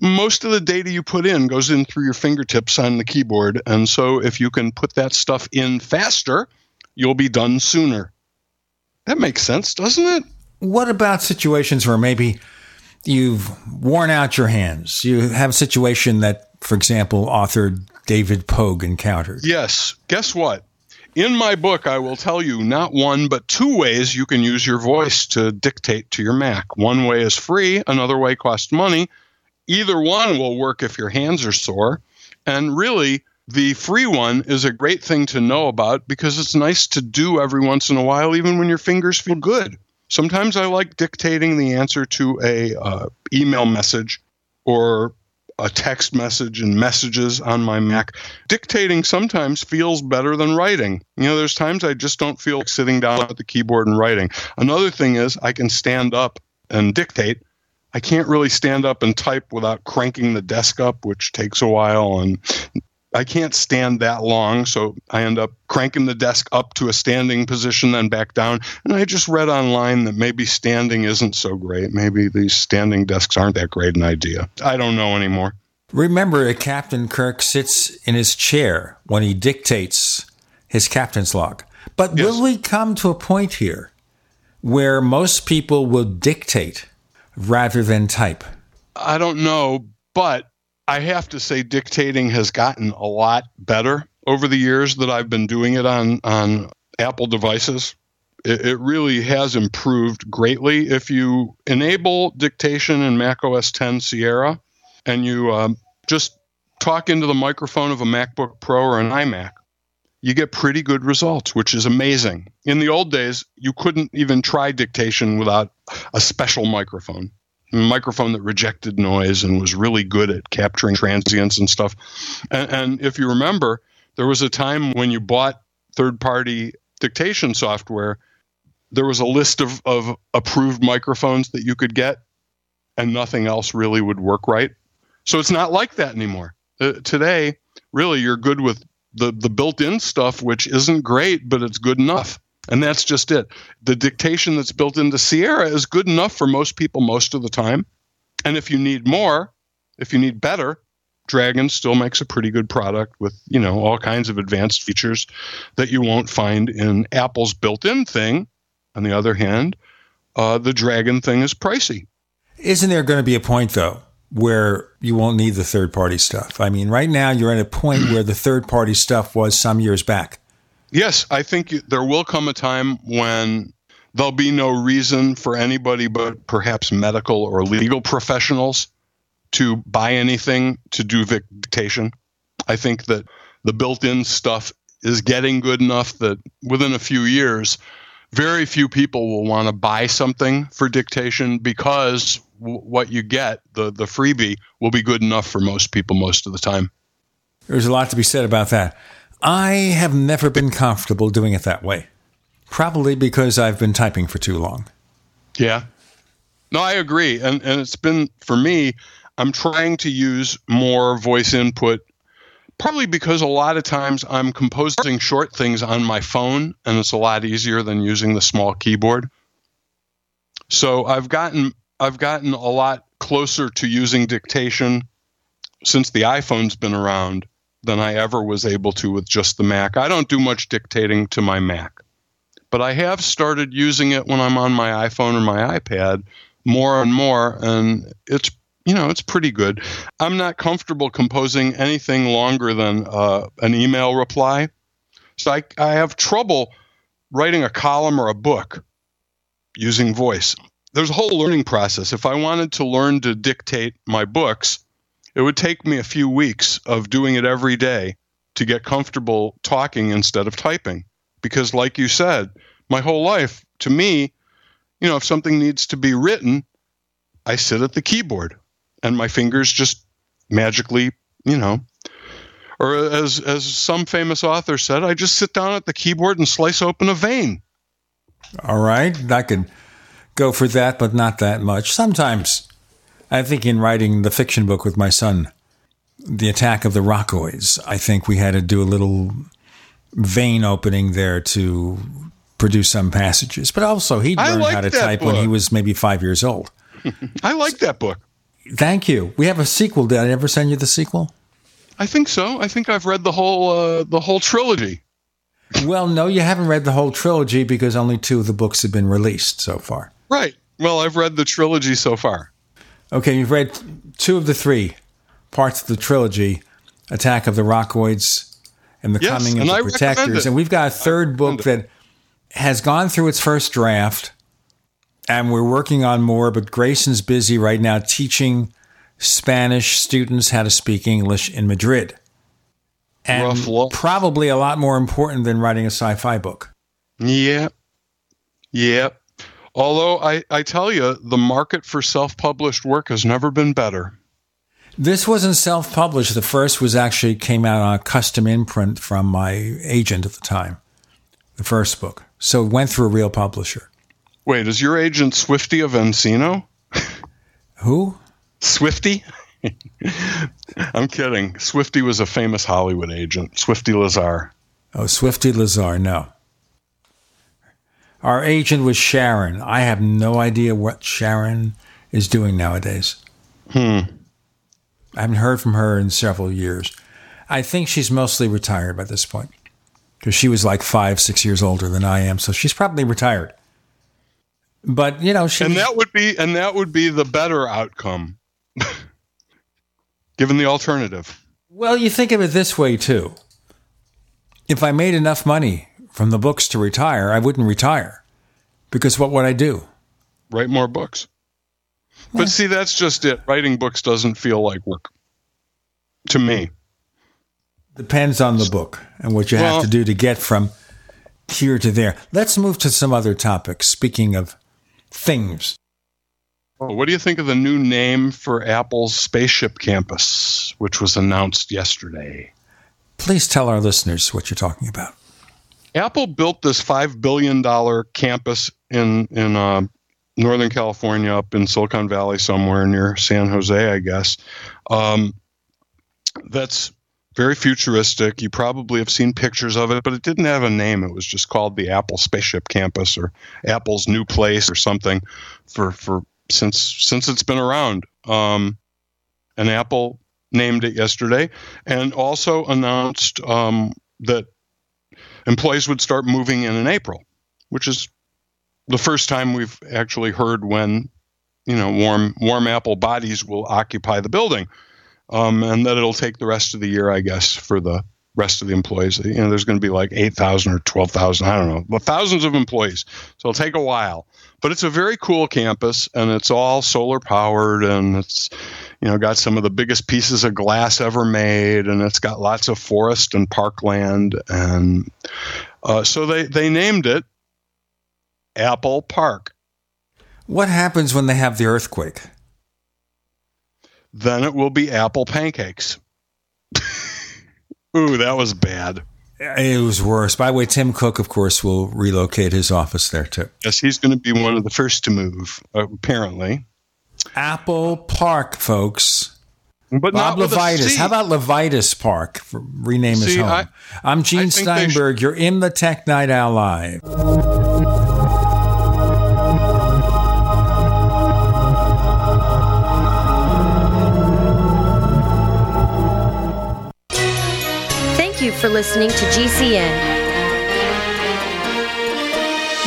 Speaker 3: most of the data you put in goes in through your fingertips on the keyboard. And so if you can put that stuff in faster, you'll be done sooner. That makes sense, doesn't it?
Speaker 2: What about situations where maybe you've worn out your hands? You have a situation that, for example, author David Pogue encountered.
Speaker 3: Yes. Guess what? In my book, I will tell you not one, but two ways you can use your voice to dictate to your Mac. One way is free, another way costs money. Either one will work if your hands are sore. And really, the free one is a great thing to know about because it's nice to do every once in a while, even when your fingers feel good. Sometimes I like dictating the answer to a uh, email message or a text message and messages on my Mac. Dictating sometimes feels better than writing. You know, there's times I just don't feel like sitting down at the keyboard and writing. Another thing is I can stand up and dictate. I can't really stand up and type without cranking the desk up, which takes a while. And I can't stand that long, so I end up cranking the desk up to a standing position, then back down. And I just read online that maybe standing isn't so great. Maybe these standing desks aren't that great an idea. I don't know anymore.
Speaker 2: Remember that Captain Kirk sits in his chair when he dictates his captain's log. But yes. will we come to a point here where most people will dictate rather than type?
Speaker 3: I don't know, but I have to say dictating has gotten a lot better over the years that I've been doing it on on Apple devices. It, it really has improved greatly. If you enable dictation in Mac OS 10 Sierra, and you um, just talk into the microphone of a MacBook Pro or an iMac, you get pretty good results, which is amazing. In the old days, you couldn't even try dictation without a special microphone, a microphone that rejected noise and was really good at capturing transients and stuff. And, and if you remember, there was a time when you bought third party dictation software, there was a list of, of approved microphones that you could get, and nothing else really would work right. So it's not like that anymore. Uh, today, really, you're good with the, the built in stuff, which isn't great, but it's good enough. And that's just it. The dictation that's built into Sierra is good enough for most people most of the time. And if you need more, if you need better, Dragon still makes a pretty good product with, you know, all kinds of advanced features that you won't find in Apple's built-in thing. On the other hand, uh, the Dragon thing is pricey.
Speaker 2: Isn't there going to be a point though where you won't need the third party stuff. I mean, right now you're at a point where the third party stuff was some years back.
Speaker 3: Yes, I think there will come a time when there'll be no reason for anybody but perhaps medical or legal professionals to buy anything to do dictation. I think that the built in stuff is getting good enough that within a few years, very few people will want to buy something for dictation because w- what you get, the, the freebie, will be good enough for most people most of the time.
Speaker 2: There's a lot to be said about that. I have never been comfortable doing it that way, probably because I've been typing for too long.
Speaker 3: Yeah. No, I agree. And, and it's been, for me, I'm trying to use more voice input Probably because a lot of times I'm composing short things on my phone and it's a lot easier than using the small keyboard. So I've gotten I've gotten a lot closer to using dictation since the iPhone's been around than I ever was able to with just the Mac. I don't do much dictating to my Mac. But I have started using it when I'm on my iPhone or my iPad more and more and it's you know, it's pretty good. I'm not comfortable composing anything longer than uh, an email reply. So I, I have trouble writing a column or a book using voice. There's a whole learning process. If I wanted to learn to dictate my books, it would take me a few weeks of doing it every day to get comfortable talking instead of typing. Because, like you said, my whole life, to me, you know, if something needs to be written, I sit at the keyboard and my fingers just magically, you know, or as as some famous author said, I just sit down at the keyboard and slice open a vein.
Speaker 2: All right, I could go for that, but not that much. Sometimes, I think in writing the fiction book with my son, the attack of the Rockoids, I think we had to do a little vein opening there to produce some passages. But also, he learned how to type book. when he was maybe five years old.
Speaker 3: I like that book.
Speaker 2: Thank you. We have a sequel. Did I ever send you the sequel?
Speaker 3: I think so. I think I've read the whole uh, the whole trilogy.
Speaker 2: Well, no, you haven't read the whole trilogy because only two of the books have been released so far.
Speaker 3: Right. Well, I've read the trilogy so far.
Speaker 2: Okay, you've read two of the three parts of the trilogy: Attack of the Rockoids and the
Speaker 3: yes,
Speaker 2: Coming of the Protectors. And we've got a third book that has gone through its first draft and we're working on more, but Grayson's busy right now teaching Spanish students how to speak English in Madrid. And probably a lot more important than writing a sci fi book.
Speaker 3: Yeah. Yeah. Although I, I tell you, the market for self published work has never been better.
Speaker 2: This wasn't self published. The first was actually came out on a custom imprint from my agent at the time, the first book. So it went through a real publisher.
Speaker 3: Wait, is your agent Swifty of Encino?
Speaker 2: Who?
Speaker 3: Swifty? I'm kidding. Swifty was a famous Hollywood agent. Swifty Lazar.
Speaker 2: Oh, Swifty Lazar. No. Our agent was Sharon. I have no idea what Sharon is doing nowadays.
Speaker 3: Hmm.
Speaker 2: I haven't heard from her in several years. I think she's mostly retired by this point because she was like five, six years older than I am. So she's probably retired. But you know, she
Speaker 3: and that would be and that would be the better outcome, given the alternative.
Speaker 2: Well, you think of it this way too. If I made enough money from the books to retire, I wouldn't retire, because what would I do?
Speaker 3: Write more books. Yeah. But see, that's just it. Writing books doesn't feel like work to me.
Speaker 2: Depends on the book and what you well, have to do to get from here to there. Let's move to some other topics. Speaking of things.
Speaker 3: What do you think of the new name for Apple's spaceship campus, which was announced yesterday?
Speaker 2: Please tell our listeners what you're talking about.
Speaker 3: Apple built this $5 billion campus in, in uh, Northern California, up in Silicon Valley, somewhere near San Jose, I guess. Um, that's very futuristic. You probably have seen pictures of it, but it didn't have a name. It was just called the Apple Spaceship Campus or Apple's new place or something for for since since it's been around. Um, and Apple named it yesterday, and also announced um, that employees would start moving in in April, which is the first time we've actually heard when you know warm warm Apple bodies will occupy the building um, and that it'll take the rest of the year, I guess, for the rest of the employees. You know, there's going to be like 8,000 or 12,000, I don't know, but thousands of employees. So it'll take a while. But it's a very cool campus and it's all solar powered and it's, you know, got some of the biggest pieces of glass ever made and it's got lots of forest and parkland. And uh, so they, they named it Apple Park.
Speaker 2: What happens when they have the earthquake?
Speaker 3: then it will be apple pancakes. Ooh, that was bad.
Speaker 2: It was worse. By the way, Tim Cook, of course, will relocate his office there too.
Speaker 3: Yes, he's going to be one of the first to move, apparently.
Speaker 2: Apple Park, folks.
Speaker 3: But
Speaker 2: Bob LeVitus. How about LeVitus Park? rename his home. I, am Gene Steinberg. You're in the Tech Night Owl Live.
Speaker 6: Thank you for listening to GCN.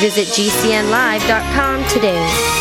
Speaker 6: Visit GCNlive.com today.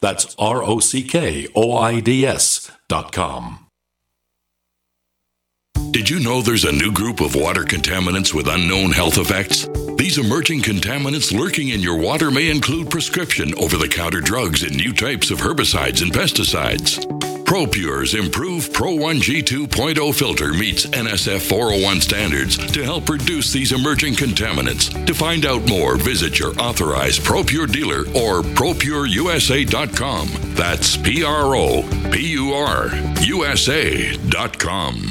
Speaker 13: That's R O C K O I D S dot com.
Speaker 14: Did you know there's a new group of water contaminants with unknown health effects? These emerging contaminants lurking in your water may include prescription over the counter drugs and new types of herbicides and pesticides. ProPure's improved Pro 1G 2.0 filter meets NSF 401 standards to help reduce these emerging contaminants. To find out more, visit your authorized ProPure dealer or ProPureUSA.com. That's P R O P U R USA.com.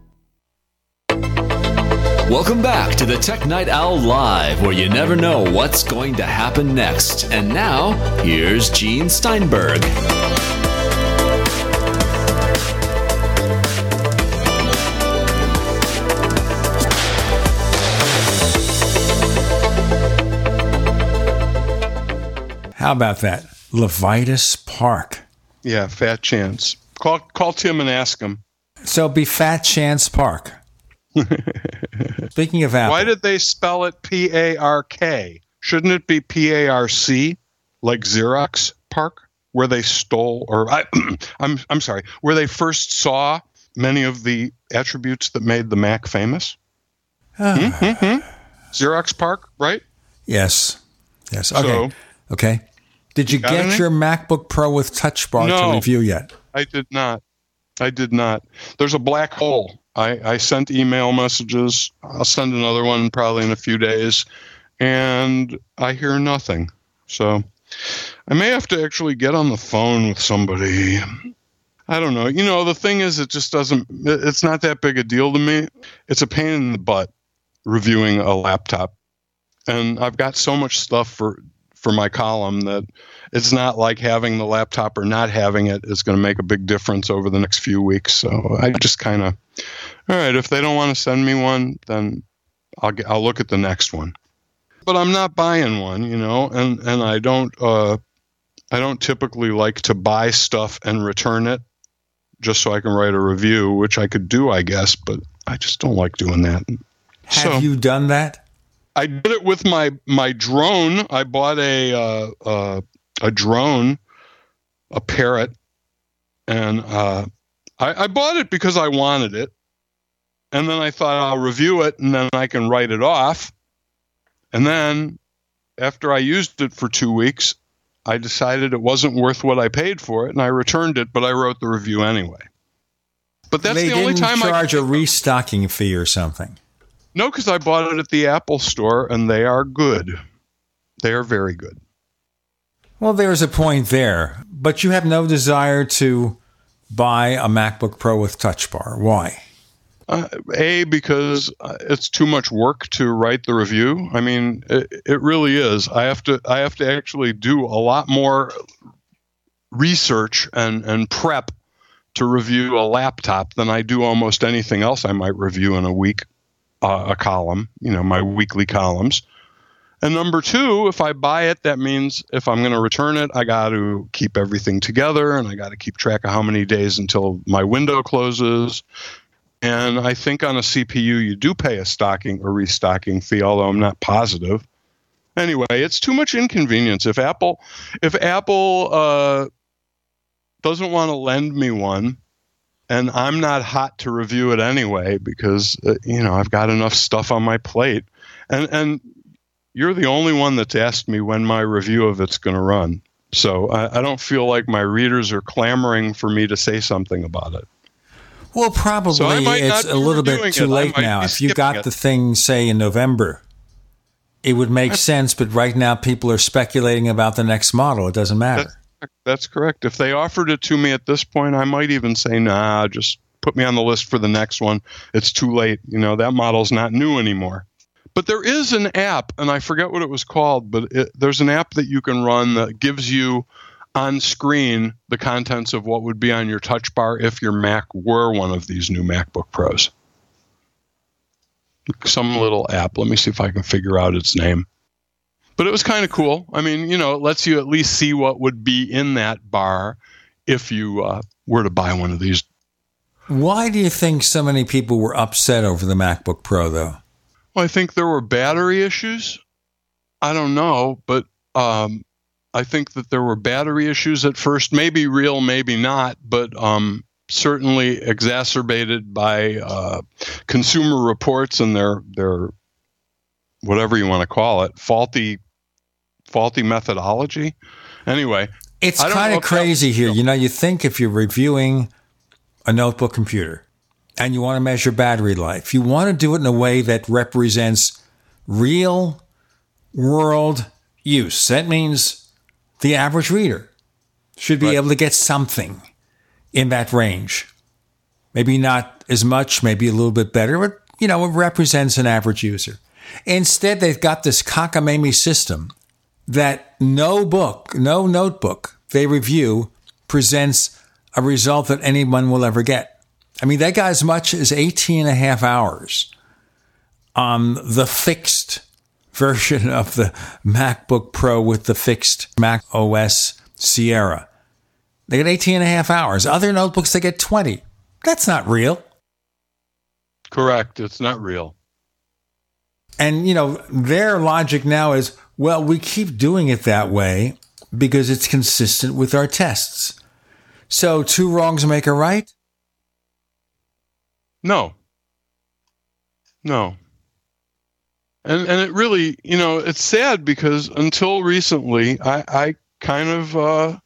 Speaker 15: Welcome back to the Tech Night Owl Live, where you never know what's going to happen next. And now, here's Gene Steinberg.
Speaker 2: How about that? LeVitus Park.
Speaker 3: Yeah, fat chance. Call call Tim and ask him.
Speaker 2: So it'd be Fat Chance Park. Speaking of Apple,
Speaker 3: Why did they spell it P A R K? Shouldn't it be P A R C, like Xerox PARC, where they stole, or I, I'm I'm sorry, where they first saw many of the attributes that made the Mac famous? Hmm, hmm, hmm. Xerox PARC, right?
Speaker 2: yes, yes. Okay,
Speaker 3: So-
Speaker 2: okay. Did you
Speaker 3: Got
Speaker 2: get
Speaker 3: any?
Speaker 2: your MacBook Pro with Touch Bar
Speaker 3: No.
Speaker 2: to review yet?
Speaker 3: I did not. I did not. There's a black hole. I, I sent email messages. I'll send another one probably in a few days, and I hear nothing. So I may have to actually get on the phone with somebody. I don't know. You know, the thing is, it just doesn't, it's not that big a deal to me. It's a pain in the butt reviewing a laptop. And I've got so much stuff for, for my column that it's not like having the laptop or not having it is going to make a big difference over the next few weeks. So I just kind of, all right, if they don't want to send me one, then I'll get, I'll look at the next one. But I'm not buying one, you know, and and I don't uh, I don't typically like to buy stuff and return it just so I can write a review, which I could do, I guess, but I just don't like doing that.
Speaker 2: Have you done that?
Speaker 3: I did it with my my drone. I bought a uh, uh, a drone, a parrot, and uh, I, I bought it because I wanted it. And then I thought I'll review it, and then I can write it off. And then, after I used it for two weeks, I decided it wasn't worth what I paid for it, and I returned it. But I wrote the review anyway. But that's
Speaker 2: they
Speaker 3: the only
Speaker 2: didn't
Speaker 3: I
Speaker 2: charge a restocking fee or something.
Speaker 3: No, because I bought it at the Apple store, and they are good. They are very good.
Speaker 2: Well, there's a point there, but you have no desire to buy a MacBook Pro with Touch Bar. Why?
Speaker 3: Uh, a because uh, it's too much work to write the review. I mean, it, it really is. I have to I have to actually do a lot more research and and prep to review a laptop than I do almost anything else I might review in a week, uh, a column. You know, my weekly columns. And number two, if I buy it, that means if I'm going to return it, I got to keep everything together and I got to keep track of how many days until my window closes. And I think on a CPU, you do pay a stocking or restocking fee, although I'm not positive. Anyway, it's too much inconvenience. If Apple, if Apple uh, doesn't want to lend me one, and I'm not hot to review it anyway because uh, you know I've got enough stuff on my plate, and and you're the only one that's asked me when my review of it's going to run. So I, I don't feel like my readers are clamoring for me to say something about it.
Speaker 2: Well, probably
Speaker 3: So
Speaker 2: it's a little bit too
Speaker 3: it.
Speaker 2: Late now. If you got
Speaker 3: it.
Speaker 2: the thing, say, in November, it would make sense, but right now people are speculating about the next model. It doesn't matter.
Speaker 3: That's, that's correct. If they offered it to me at this point, I might even say, nah, just put me on the list for the next one. It's too late. You know, that model's not new anymore. But there is an app, and I forget what it was called, but it, there's an app that you can run that gives you on screen the contents of what would be on your touch bar if your Mac were one of these new MacBook Pros. Some little app. Let me see if I can figure out its name. But it was kind of cool. I mean, you know, it lets you at least see what would be in that bar if you uh, were to buy one of these.
Speaker 2: Why do you think so many people were upset over the MacBook Pro, though?
Speaker 3: Well, I think there were battery issues. I don't know, but um, I think that there were battery issues at first, maybe real, maybe not, but um, certainly exacerbated by uh, consumer reports and their their whatever you want to call it faulty faulty methodology. Anyway,
Speaker 2: It's kind of
Speaker 3: if that-
Speaker 2: crazy here. You know, you think if you're reviewing a notebook computer and you want to measure battery life, you want to do it in a way that represents real world use. That means the average reader should be able to get something in that range. Maybe not as much, maybe a little bit better, but you know, it represents an average user. Instead, they've got this cockamamie system that no book, no notebook they review presents a result that anyone will ever get. I mean, they got as much as 18 and a half hours on the fixed version of the MacBook Pro with the fixed Mac OS Sierra. They get 18 and a half hours. Other notebooks, they get 20. That's not real.
Speaker 3: Correct. It's not real.
Speaker 2: And, you know, their logic now is well, we keep doing it that way because it's consistent with our tests. So two wrongs make a right?
Speaker 3: No. No. And and it really, you know, it's sad because until recently, I, I kind of uh,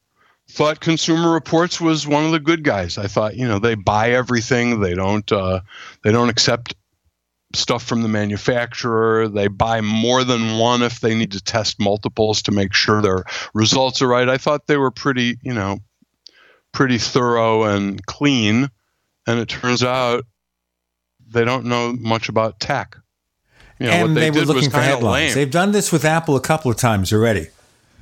Speaker 3: thought Consumer Reports was one of the good guys. I thought, you know, they buy everything. They don't uh, they don't accept stuff from the manufacturer. They buy more than one if they need to test multiples to make sure their results are right. I thought they were pretty, you know, pretty thorough and clean. And it turns out they don't know much about tech.
Speaker 2: You know, and they, they were looking for headlines. They've done this with Apple a couple of times already.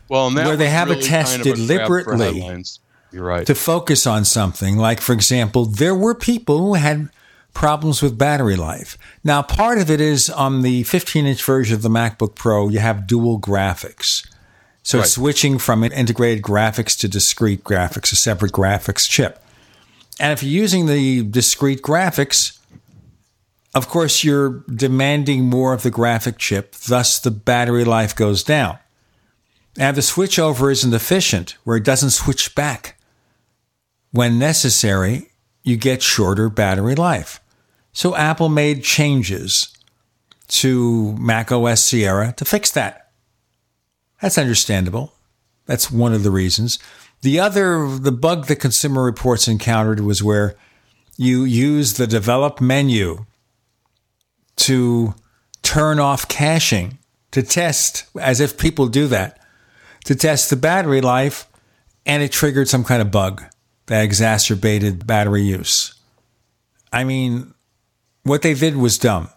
Speaker 3: Well,
Speaker 2: where they have
Speaker 3: really
Speaker 2: a test
Speaker 3: kind of
Speaker 2: deliberately
Speaker 3: a You're right.
Speaker 2: to focus on something. Like, for example, there were people who had problems with battery life. Now, part of it is on the 15 inch version of the MacBook Pro, you have dual graphics. So
Speaker 3: Right.
Speaker 2: switching from an integrated graphics to discrete graphics, a separate graphics chip. And if you're using the discrete graphics, of course, you're demanding more of the graphic chip, thus the battery life goes down. And the switchover isn't efficient, where it doesn't switch back. When necessary, you get shorter battery life. So Apple made changes to Mac OS Sierra to fix that. That's understandable. That's one of the reasons. The other, the bug that Consumer Reports encountered was where you use the develop menu to turn off caching to test, as if people do that, to test the battery life, and it triggered some kind of bug that exacerbated battery use. I mean, what they did was dumb.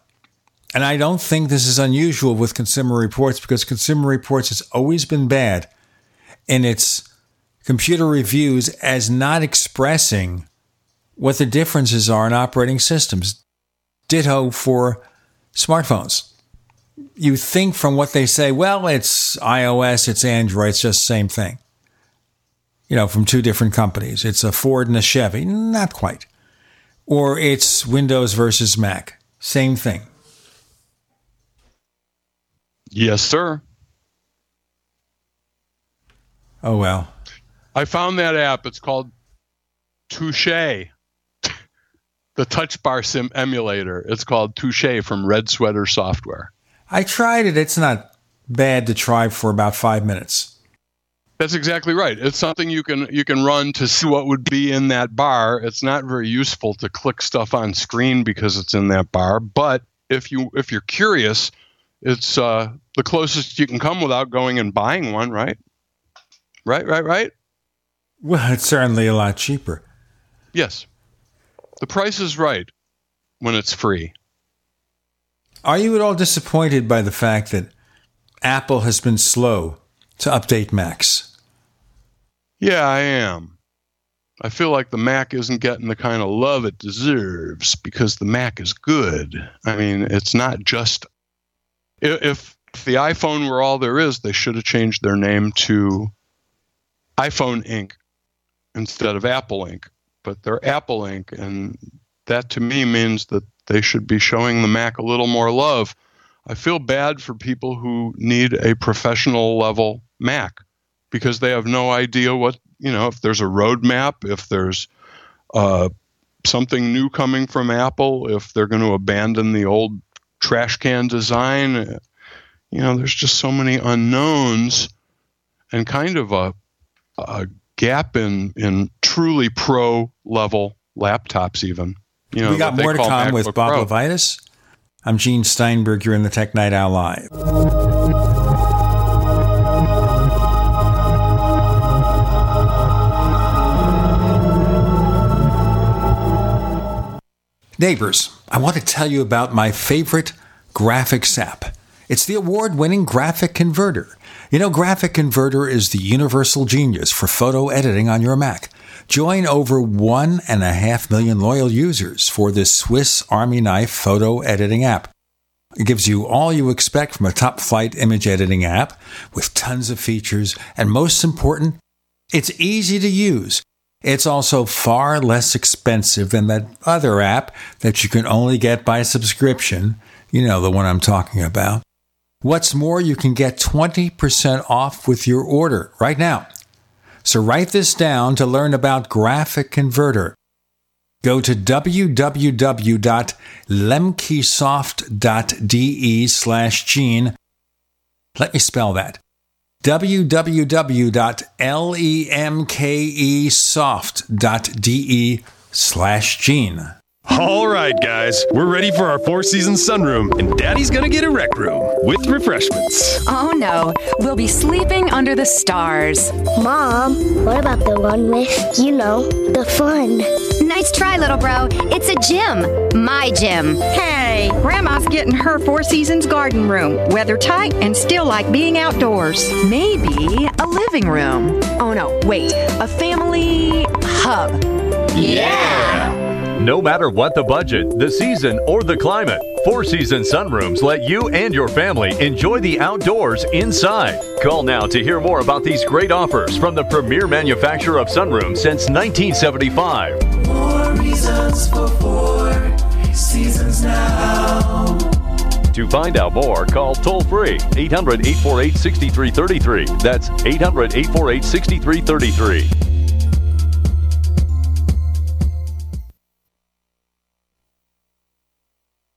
Speaker 2: And I don't think this is unusual with Consumer Reports because Consumer Reports has always been bad in its computer reviews as not expressing what the differences are in operating systems. Ditto for smartphones. You think from what they say, well, it's iOS, it's Android, it's just the same thing. You know, from two different companies. It's a Ford and a Chevy. Not quite. Or it's Windows versus Mac. Same thing.
Speaker 3: Yes, sir.
Speaker 2: Oh, well.
Speaker 3: I found that app. It's called Touche. the touch bar sim emulator. It's called Touche from Red Sweater Software.
Speaker 2: I tried it. It's not bad to try for about five minutes.
Speaker 3: That's exactly right. It's something you can you can run to see what would be in that bar. It's not very useful to click stuff on screen because it's in that bar, but if you if you're curious, it's uh, the closest you can come without going and buying one, right? Right, right, right.
Speaker 2: Well, it's certainly a lot cheaper.
Speaker 3: Yes, the price is right when it's free.
Speaker 2: Are you at all disappointed by the fact that Apple has been slow to update Macs?
Speaker 3: Yeah, I am. I feel like the Mac isn't getting the kind of love it deserves because the Mac is good. I mean, it's not just if, if the iPhone were all there is, they should have changed their name to iPhone Inc. instead of Apple Inc. But they're Apple Inc. and that to me means that they should be showing the Mac a little more love. I feel bad for people who need a professional level Mac because they have no idea what, you know, if there's a roadmap, if there's uh, something new coming from Apple, if they're going to abandon the old trash can design. You know, there's just so many unknowns and kind of a, a gap in, in truly pro level laptops, even. You know,
Speaker 2: we got more to come with Bob
Speaker 3: Pro.
Speaker 2: LeVitus. I'm Gene Steinberg. You're in the Tech Night Owl Live. Neighbors, I want to tell you about my favorite graphics app. It's the award winning Graphic Converter. You know, Graphic Converter is the universal genius for photo editing on your Mac. Join over one and a half million loyal users for this Swiss Army knife photo editing app. It gives you all you expect from a top flight image editing app with tons of features, and most important, it's easy to use. It's also far less expensive than that other app that you can only get by subscription. You know, the one I'm talking about. What's more, you can get 20% off with your order right now. So write this down to learn about Graphic Converter. Go to www.lemkesoft.de slash gene. Let me spell that www.lemkesoft.de slash gene.
Speaker 16: All right, guys, we're ready for our Four Seasons sunroom, and Daddy's gonna get a rec room with refreshments.
Speaker 17: Oh no, we'll be sleeping under the stars.
Speaker 18: Mom, what about the one with, you know, the fun?
Speaker 17: Nice try, little bro. It's a gym. My gym.
Speaker 19: Hey, Grandma's getting her Four Seasons garden room, weather tight and still like being outdoors.
Speaker 17: Maybe a living room. Oh no, wait, a family hub.
Speaker 16: Yeah! No matter what the budget, the season, or the climate, Four Season Sunrooms let you and your family enjoy the outdoors inside. Call now to hear more about these great offers from the premier manufacturer of sunrooms since 1975.
Speaker 20: More reasons for Four Seasons now.
Speaker 16: To find out more, call toll free 800 848 6333. That's 800 848 6333.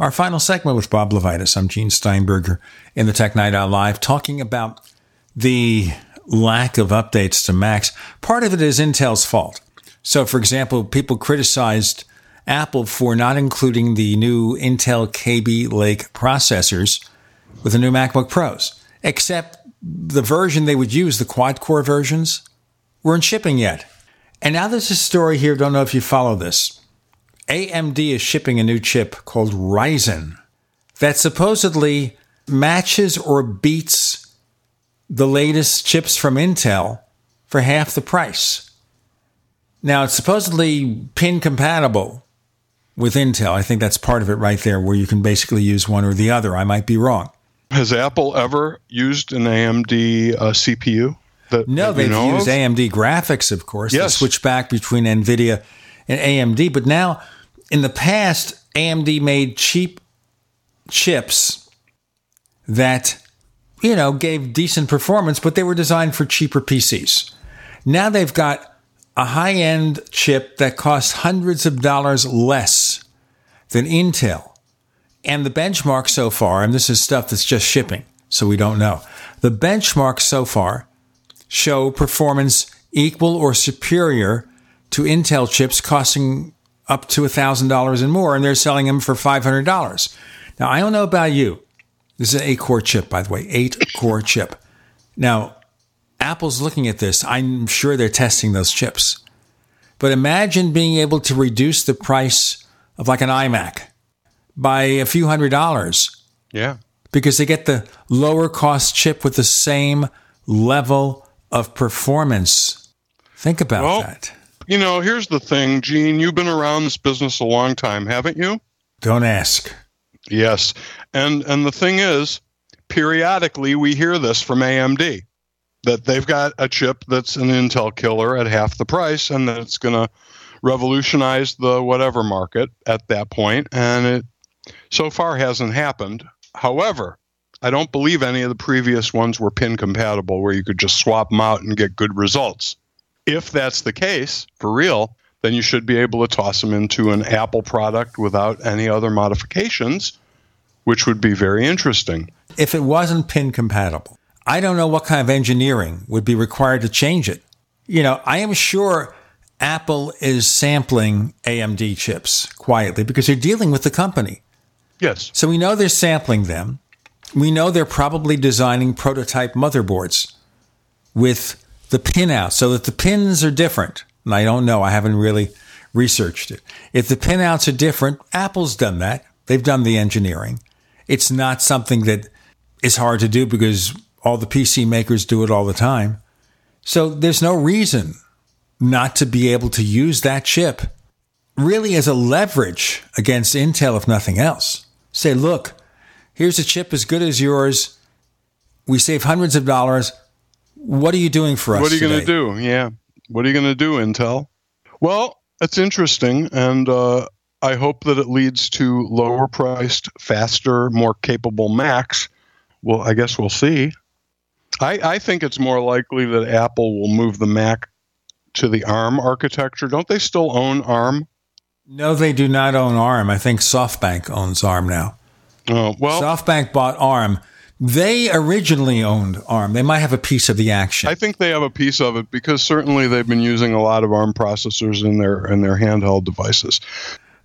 Speaker 2: Our final segment with Bob Levitus. I'm Gene Steinberger in the Tech Night Owl Live talking about the lack of updates to Macs. Part of it is Intel's fault. So, for example, people criticized Apple for not including the new Intel Kaby Lake processors with the new MacBook Pros, except the version they would use, the quad core versions, weren't shipping yet. And now there's a story here, don't know if you follow this. AMD is shipping a new chip called Ryzen that supposedly matches or beats the latest chips from Intel for half the price. Now, it's supposedly pin compatible with Intel. I think that's part of it right there, where you can basically use one or the other. I might be wrong.
Speaker 3: Has Apple ever used an AMD uh, CPU? That,
Speaker 2: no,
Speaker 3: that
Speaker 2: they've used
Speaker 3: of?
Speaker 2: AMD graphics, of course.
Speaker 3: Yes.
Speaker 2: They switched back between NVIDIA and AMD. But now, in the past, AMD made cheap chips that, you know, gave decent performance, but they were designed for cheaper PCs. Now they've got a high end chip that costs hundreds of dollars less than Intel. And the benchmark so far, and this is stuff that's just shipping, so we don't know. The benchmark so far show performance equal or superior to Intel chips costing up to $1,000 and more, and they're selling them for $500. Now, I don't know about you. This is an eight core chip, by the way, eight core chip. Now, Apple's looking at this. I'm sure they're testing those chips. But imagine being able to reduce the price of like an iMac by a few hundred dollars.
Speaker 3: Yeah.
Speaker 2: Because they get the lower cost chip with the same level of performance. Think about
Speaker 3: well,
Speaker 2: that.
Speaker 3: You know, here's the thing, Gene. You've been around this business a long time, haven't you?
Speaker 2: Don't ask.
Speaker 3: Yes. And and the thing is, periodically we hear this from AMD that they've got a chip that's an Intel killer at half the price and that it's going to revolutionize the whatever market at that point and it so far hasn't happened. However, I don't believe any of the previous ones were pin compatible where you could just swap them out and get good results. If that's the case, for real, then you should be able to toss them into an Apple product without any other modifications, which would be very interesting.
Speaker 2: If it wasn't pin compatible, I don't know what kind of engineering would be required to change it. You know, I am sure Apple is sampling AMD chips quietly because they're dealing with the company.
Speaker 3: Yes.
Speaker 2: So we know they're sampling them. We know they're probably designing prototype motherboards with the pin out so that the pins are different. And I don't know. I haven't really researched it. If the pinouts are different, Apple's done that. They've done the engineering. It's not something that is hard to do because all the PC makers do it all the time. So there's no reason not to be able to use that chip really as a leverage against Intel, if nothing else. Say, look, here's a chip as good as yours. We save hundreds of dollars. What are you doing for us?
Speaker 3: What are you
Speaker 2: going
Speaker 3: to do? Yeah. What are you going to do, Intel? Well, it's interesting, and uh, I hope that it leads to lower priced, faster, more capable Macs. Well, I guess we'll see. I, I think it's more likely that Apple will move the Mac to the ARM architecture. Don't they still own ARM?
Speaker 2: No, they do not own ARM. I think SoftBank owns ARM now.
Speaker 3: Oh, well.
Speaker 2: SoftBank bought ARM. They originally owned ARM. They might have a piece of the action.
Speaker 3: I think they have a piece of it because certainly they've been using a lot of ARM processors in their in their handheld devices.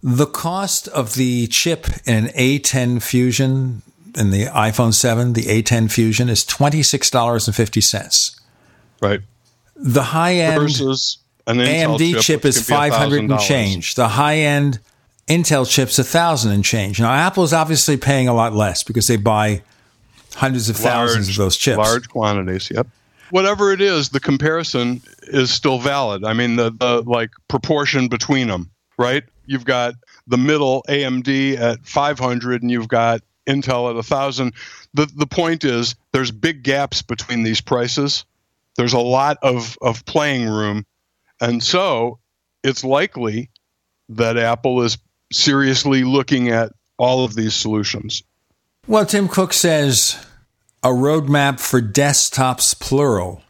Speaker 2: The cost of the chip in an A10 Fusion in the iPhone 7, the A10 Fusion is $26.50.
Speaker 3: Right.
Speaker 2: The high end
Speaker 3: versus an
Speaker 2: AMD
Speaker 3: chip,
Speaker 2: chip is 500 and change. The high end Intel chip's a thousand and change. Now Apple's obviously paying a lot less because they buy hundreds of thousands
Speaker 3: large,
Speaker 2: of those chips.
Speaker 3: Large quantities, yep. Whatever it is, the comparison is still valid. I mean the, the like proportion between them, right? You've got the middle AMD at 500 and you've got Intel at 1000. The the point is there's big gaps between these prices. There's a lot of of playing room. And so it's likely that Apple is seriously looking at all of these solutions.
Speaker 2: Well, Tim Cook says a roadmap for desktops plural,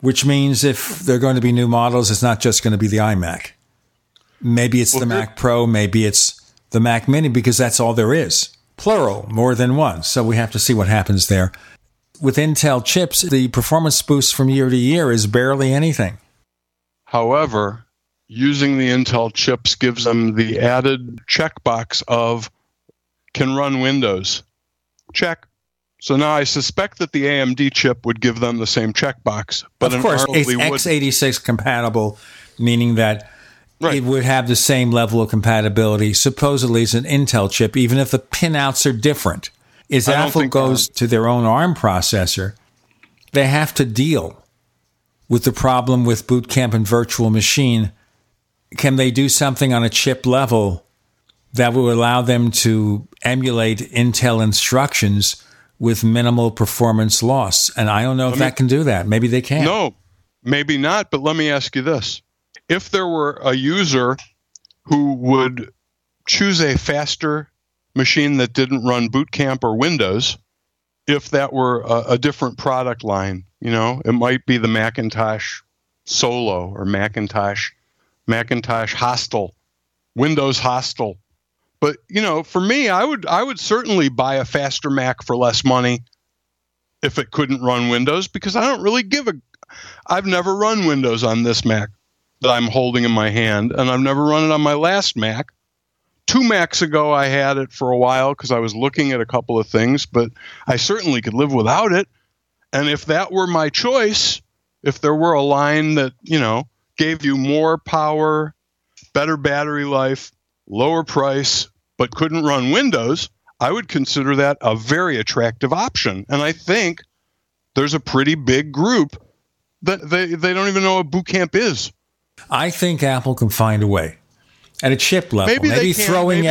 Speaker 2: which means if there are going to be new models, it's not just going to be the iMac. Maybe it's well, the Mac Pro, maybe it's the Mac Mini, because that's all there is. Plural, more than one. So we have to see what happens there. With Intel chips, the performance boost from year to year is barely anything.
Speaker 3: However, using the Intel chips gives them the added checkbox of can run Windows. Check. So now I suspect that the AMD chip would give them the same checkbox, but
Speaker 2: of course, it's x86 compatible, meaning that right. it would have the same level of compatibility. Supposedly, it's an Intel chip, even if the pinouts are different. As Apple goes um, to their own ARM processor, they have to deal with the problem with Boot Camp and Virtual Machine. Can they do something on a chip level that will allow them to emulate Intel instructions with minimal performance loss? And I don't know if me, that can do that. Maybe they can.
Speaker 3: No, maybe not. But let me ask you this if there were a user who would choose a faster machine that didn't run Boot Camp or Windows, if that were a, a different product line, you know, it might be the Macintosh Solo or Macintosh Macintosh Hostel, Windows Hostile. But you know, for me, I would I would certainly buy a faster Mac for less money if it couldn't run Windows because I don't really give a I've never run Windows on this Mac that I'm holding in my hand, and I've never run it on my last Mac. Two Macs ago, I had it for a while because I was looking at a couple of things, but I certainly could live without it. And if that were my choice, if there were a line that, you know, gave you more power, better battery life, lower price, but couldn't run Windows, I would consider that a very attractive option. And I think there's a pretty big group that they, they don't even know what boot camp is.
Speaker 2: I think Apple can find a way at a chip level, maybe, maybe throwing maybe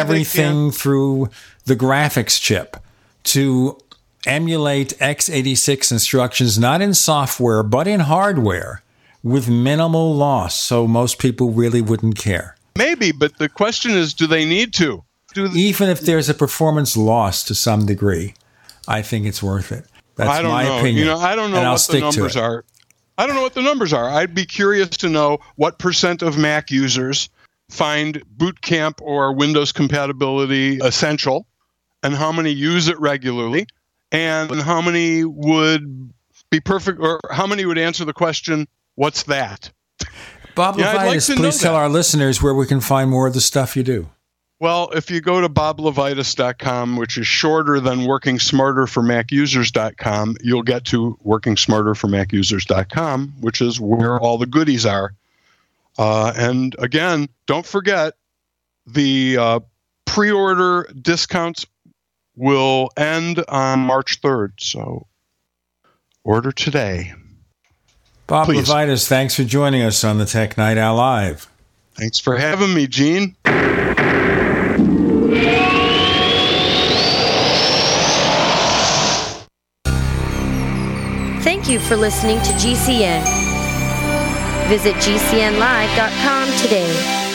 Speaker 2: through the graphics chip to emulate x86 instructions, not in software, but in hardware with minimal loss. So most people really wouldn't care.
Speaker 3: Maybe, but the question is do they need to?
Speaker 2: They- Even if there's a performance loss to some degree, I think it's worth it. That's I don't my
Speaker 3: know.
Speaker 2: opinion.
Speaker 3: You know, I don't know what the numbers are. I don't know what the numbers are. I'd be curious to know what percent of Mac users find Boot Camp or Windows compatibility essential, and how many use it regularly, and how many would be perfect, or how many would answer the question, "What's that?"
Speaker 2: Bob yeah, Levitus, like please tell that. our listeners where we can find more of the stuff you do.
Speaker 3: Well, if you go to boblevitus.com, which is shorter than working smarter for macusers.com, you'll get to working smarter for macusers.com, which is where all the goodies are. Uh, and again, don't forget the uh, pre order discounts will end on March 3rd. So order today.
Speaker 2: Bob Please. Levitus, thanks for joining us on the Tech Night Owl Live.
Speaker 3: Thanks for having me, Gene.
Speaker 6: Thank you for listening to GCN. Visit GCNlive.com today.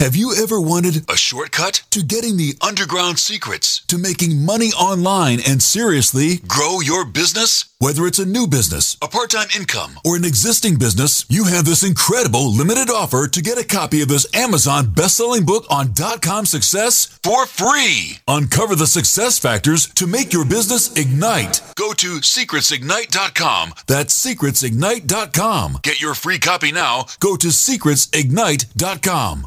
Speaker 10: Have you ever wanted a shortcut to getting the underground secrets to making money online and seriously grow your business? Whether it's a new business, a part time income, or an existing business, you have this incredible limited offer to get a copy of this Amazon best selling book on dot com success for free. Uncover the success factors to make your business ignite. Go to secretsignite.com. That's secretsignite.com. Get your free copy now. Go to secretsignite.com.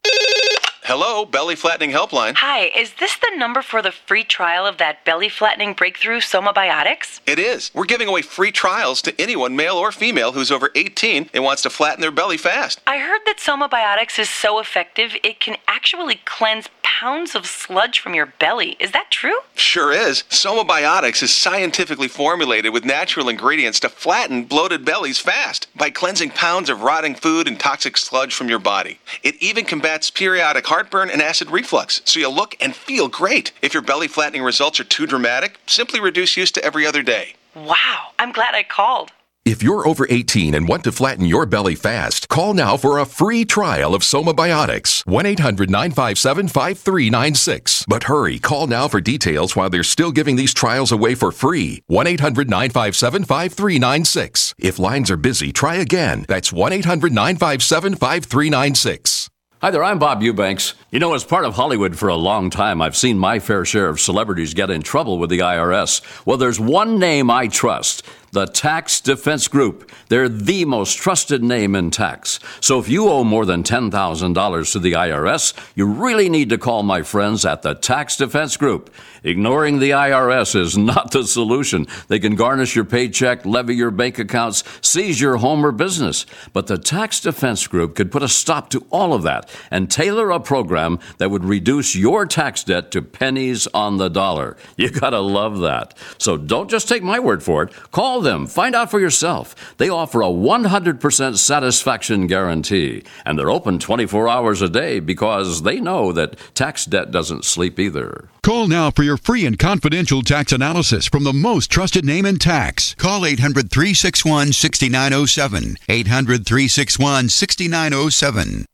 Speaker 21: Hello, Belly Flattening Helpline.
Speaker 22: Hi, is this the number for the free trial of that belly flattening breakthrough Soma Biotics?
Speaker 21: It is. We're giving away free trials to anyone, male or female, who's over 18 and wants to flatten their belly fast.
Speaker 22: I heard that Soma Biotics is so effective it can actually cleanse pounds of sludge from your belly. Is that true?
Speaker 21: Sure is. Soma Biotics is scientifically formulated with natural ingredients to flatten bloated bellies fast by cleansing pounds of rotting food and toxic sludge from your body. It even combats periodic heartburn and acid reflux, so you'll look and feel great. If your belly flattening results are too dramatic, simply reduce use to every other day.
Speaker 22: Wow, I'm glad I called.
Speaker 23: If you're over 18 and want to flatten your belly fast, call now for a free trial of Soma Biotics. 1 800 957 5396. But hurry, call now for details while they're still giving these trials away for free. 1 800 957 5396. If lines are busy, try again. That's 1 800 957 5396.
Speaker 24: Hi there, I'm Bob Eubanks. You know, as part of Hollywood for a long time, I've seen my fair share of celebrities get in trouble with the IRS. Well, there's one name I trust the Tax Defense Group. They're the most trusted name in tax. So if you owe more than $10,000 to the IRS, you really need to call my friends at the Tax Defense Group. Ignoring the IRS is not the solution. They can garnish your paycheck, levy your bank accounts, seize your home or business. But the Tax Defense Group could put a stop to all of that and tailor a program that would reduce your tax debt to pennies on the dollar. You gotta love that. So don't just take my word for it. Call them. Find out for yourself. They offer a 100% satisfaction guarantee, and they're open 24 hours a day because they know that tax debt doesn't sleep either.
Speaker 10: Call now for your free and confidential tax analysis from the most trusted name in tax. Call 800 361 6907. 800 361 6907.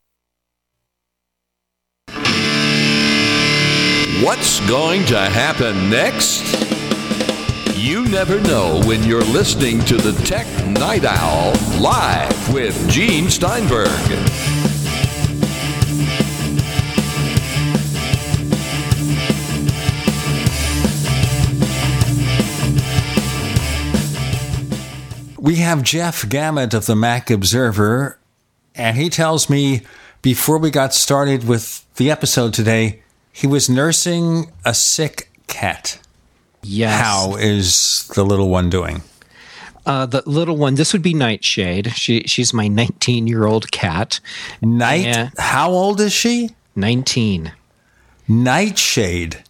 Speaker 9: What's going to happen next? You never know when you're listening to the Tech Night Owl live with Gene Steinberg.
Speaker 2: We have Jeff Gamet of the Mac Observer, and he tells me before we got started with the episode today, he was nursing a sick cat.
Speaker 25: Yes.
Speaker 2: How is the little one doing?
Speaker 25: Uh, the little one, this would be Nightshade. She she's my 19 year old cat.
Speaker 2: Night.
Speaker 25: And-
Speaker 2: how old is she?
Speaker 25: 19.
Speaker 2: Nightshade.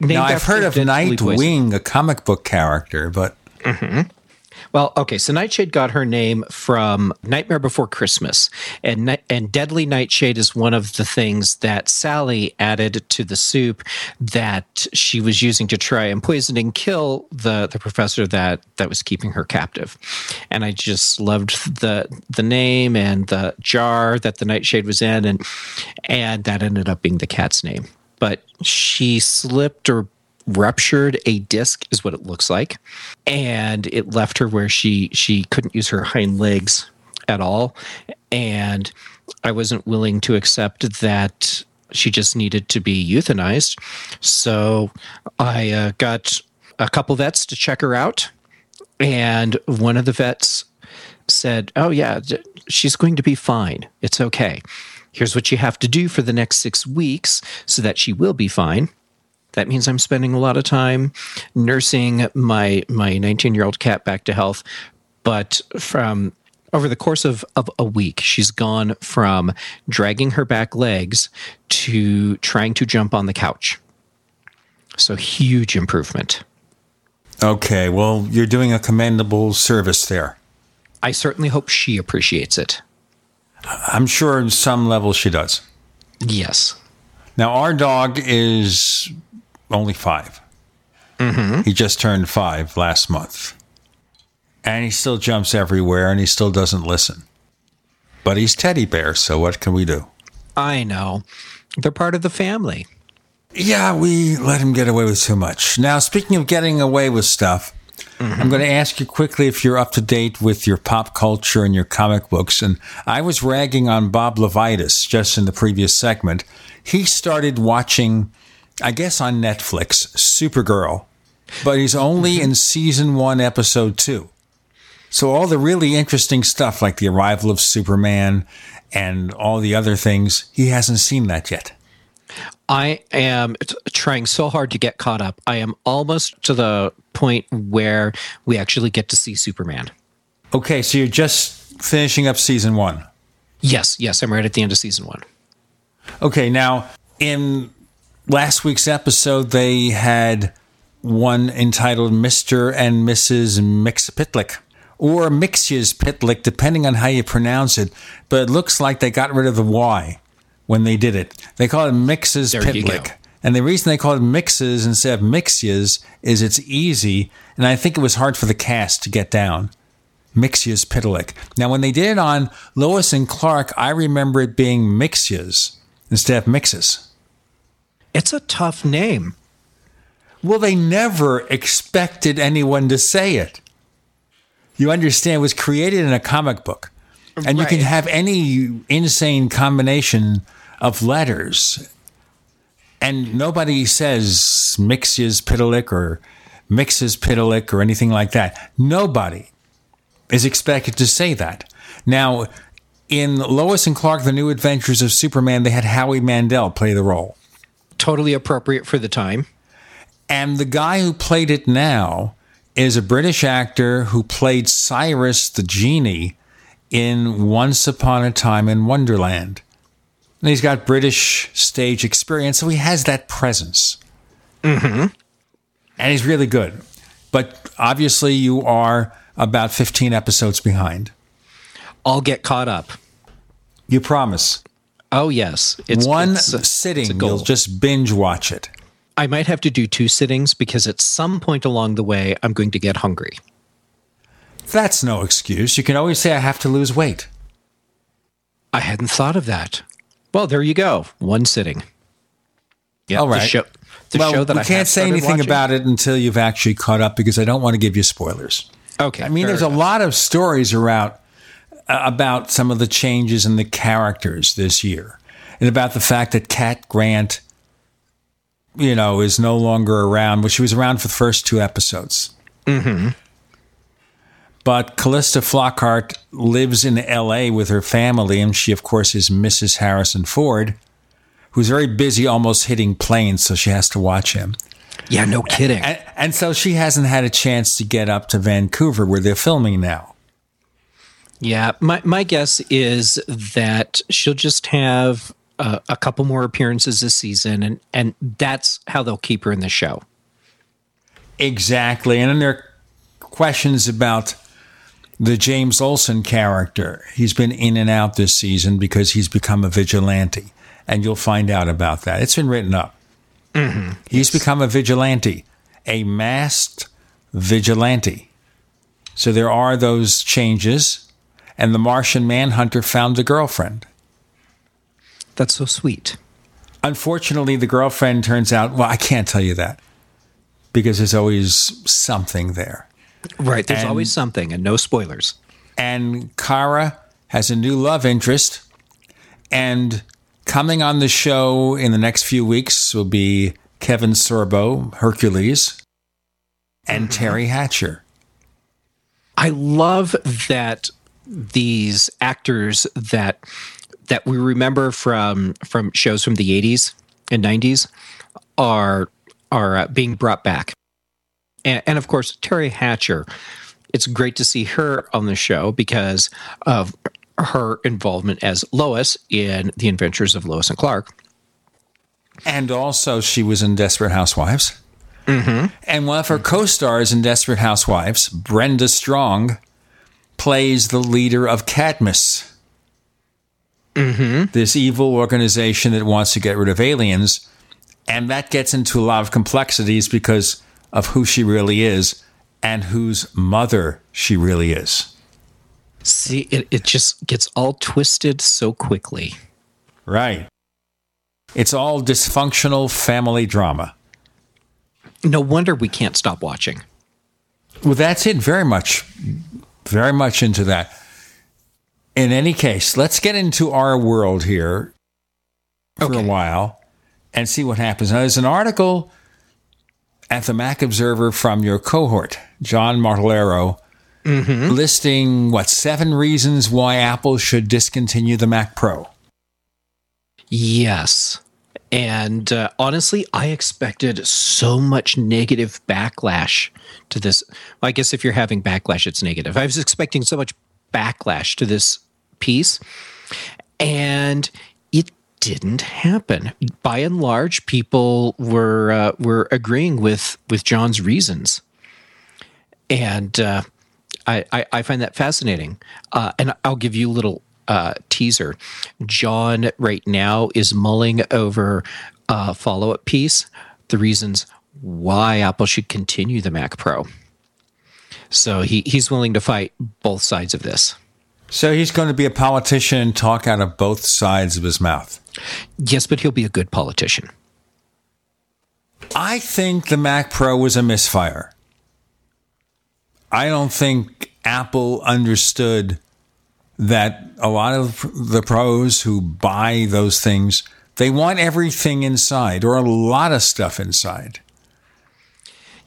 Speaker 25: Named
Speaker 2: now I've heard of Nightwing, a comic book character, but
Speaker 25: hmm Well, okay, so Nightshade got her name from Nightmare Before Christmas, and and Deadly Nightshade is one of the things that Sally added to the soup that she was using to try and poison and kill the the professor that that was keeping her captive. And I just loved the the name and the jar that the Nightshade was in, and and that ended up being the cat's name. But she slipped or ruptured a disc is what it looks like. And it left her where she she couldn't use her hind legs at all. And i wasn't willing to accept that she just needed to be euthanized. So i uh, got a couple vets to check her out. And one of the vets said oh yeah she's going to be fine. It's okay. Here's what you have to do for the next six weeks so that she will be fine that means I'm spending a lot of time nursing my my 19 year old cat back to health. But from over the course of, of a week, she's gone from dragging her back legs to trying to jump on the couch. So huge improvement.
Speaker 2: okay. Well, you're doing a commendable service there.
Speaker 25: I certainly hope she appreciates it.
Speaker 2: I'm sure in some level she does.
Speaker 25: Yes.
Speaker 2: Now, our dog is only 5
Speaker 25: Mm-hmm.
Speaker 2: He just turned five last month. And he still jumps everywhere and he still doesn't listen. But he's teddy bear, so what can we do?
Speaker 25: I know. They're part of the family.
Speaker 2: Yeah, we let him get away with too much. Now, speaking of getting away with stuff, mm-hmm. I'm going to ask you quickly if you're up to date with your pop culture and your comic books. And I was ragging on Bob LeVitus just in the previous segment. He started watching, I guess on Netflix, Supergirl, but he's only mm-hmm. in season one, episode two. So all the really interesting stuff, like the arrival of Superman and all the other things, he hasn't seen that yet.
Speaker 25: I am trying so hard to get caught up. I am almost to the point where we actually get to see Superman.
Speaker 2: Okay, so you're just finishing up season one.
Speaker 25: Yes, yes, I'm right at the end of season one.
Speaker 2: Okay, now in last week's episode, they had one entitled Mr. and Mrs. Mxyzptlk or Mxyzptlk, depending on how you pronounce it, but it looks like they got rid of the Y when they did it. They call it Mixes there Pitlick. And the reason they call it mixes instead of mixias is it's easy, and I think it was hard for the cast to get down. Mixias Pitlick. Now, when they did it on Lois and Clark, I remember it being Mixias instead of Mixes.
Speaker 25: It's a tough name.
Speaker 2: Well, they never expected anyone to say it. You understand, it was created in a comic book. And right. you can have any insane combination of letters. And nobody says Mixes Pitalik or Mixes Pitalik or anything like that. Nobody is expected to say that. Now, in Lois and Clark, The New Adventures of Superman, they had Howie Mandel play the role.
Speaker 25: Totally appropriate for the time.
Speaker 2: And the guy who played it now is a British actor who played Cyrus the genie in Once Upon a Time in Wonderland. And he's got British stage experience, so he has that presence.
Speaker 25: Mm-hmm.
Speaker 2: And he's really good. But obviously, you are about 15 episodes behind.
Speaker 25: I'll get caught up.
Speaker 2: You promise?
Speaker 25: Oh, yes.
Speaker 2: It's one it's a, sitting. It's you'll just binge watch it.
Speaker 25: I might have to do two sittings because at some point along the way, I'm going to get hungry.
Speaker 2: That's no excuse. You can always say, I have to lose weight.
Speaker 25: I hadn't thought of that. Well, there you go. One sitting.
Speaker 2: Yeah, All right. The show, the well, show that we I can't say anything watching. about it until you've actually caught up because I don't want to give you spoilers.
Speaker 25: Okay.
Speaker 2: I mean, there's enough. a lot of stories around about some of the changes in the characters this year, and about the fact that Cat Grant, you know, is no longer around. Well, she was around for the first two episodes.
Speaker 25: Mm-hmm.
Speaker 2: But Calista Flockhart lives in LA with her family, and she, of course, is Mrs. Harrison Ford, who's very busy almost hitting planes, so she has to watch him.
Speaker 25: Yeah, no kidding.
Speaker 2: And, and, so she hasn't had a chance to get up to Vancouver where they're filming now.
Speaker 25: Yeah, my, my guess is that she'll just have a, a couple more appearances this season, and, and that's how they'll keep her in the show.
Speaker 2: Exactly. And then there are questions about the James Olsen character. He's been in and out this season because he's become a vigilante. And you'll find out about that. It's been written up.
Speaker 25: Mm-hmm.
Speaker 2: He's yes. become a vigilante, a masked vigilante. So there are those changes. And the Martian Manhunter found a girlfriend.
Speaker 25: That's so sweet.
Speaker 2: Unfortunately, the girlfriend turns out, well, I can't tell you that because there's always something there.
Speaker 25: Right. There's and, always something, and no spoilers.
Speaker 2: And Kara has a new love interest. And coming on the show in the next few weeks will be Kevin Sorbo, Hercules, and mm-hmm. Teri Hatcher.
Speaker 25: I love that these actors that that we remember from from shows from the 80s and 90s are are uh, being brought back and, and of course Teri Hatcher. It's great to see her on the show because of her involvement as Lois in The Adventures of Lois and Clark.
Speaker 2: And also, she was in Desperate Housewives.
Speaker 25: Mm-hmm.
Speaker 2: And one of her co stars in Desperate Housewives, Brenda Strong, plays the leader of Cadmus.
Speaker 25: Mm-hmm.
Speaker 2: This evil organization that wants to get rid of aliens. And that gets into a lot of complexities because of who she really is and whose mother she really is.
Speaker 25: See, it, it just gets all twisted so quickly.
Speaker 2: Right. It's all dysfunctional family drama.
Speaker 25: No wonder we can't stop watching.
Speaker 2: Well, that's it. Very much, very much into that. In any case, let's get into our world here for okay. a while and see what happens. Now, there's an article at the Mac Observer from your cohort, John Martellaro, mm-hmm. listing what seven reasons why Apple should discontinue the Mac Pro.
Speaker 25: Yes. And uh, honestly, I expected so much negative backlash to this. Well, I guess if you're having backlash, it's negative. I was expecting so much backlash to this piece, and it didn't happen. By and large, people were uh, were agreeing with with John's reasons, and uh, I, I, I find that fascinating. Uh, and I'll give you a little uh, teaser. John right now is mulling over a follow up piece, the reasons why Apple should continue the Mac Pro. So he, he's willing to fight both sides of this.
Speaker 2: So he's going to be a politician and talk out of both sides of his mouth.
Speaker 25: Yes, but he'll be a good politician.
Speaker 2: I think the Mac Pro was a misfire. I don't think Apple understood that a lot of the pros who buy those things they want everything inside or a lot of stuff inside.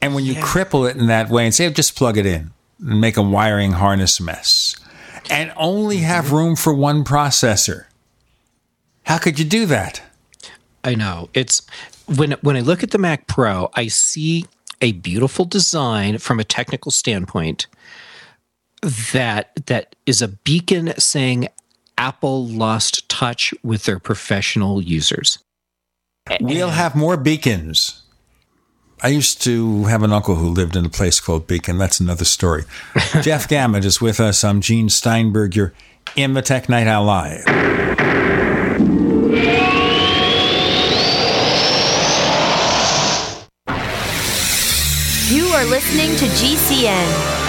Speaker 2: And when you yeah. cripple it in that way and say, just plug it in and make a wiring harness mess and only have mm-hmm. room for one processor, how could you do that?
Speaker 25: I know. It's when when I look at the Mac Pro, I see a beautiful design from a technical standpoint that that is a beacon saying Apple lost touch with their professional users.
Speaker 2: We'll have more beacons. I used to have an uncle who lived in a place called Beacon. That's another story. Jeff Gamet is with us. I'm Gene Steinberg. You're in the Tech Night Owl Live.
Speaker 6: You are listening to GCN.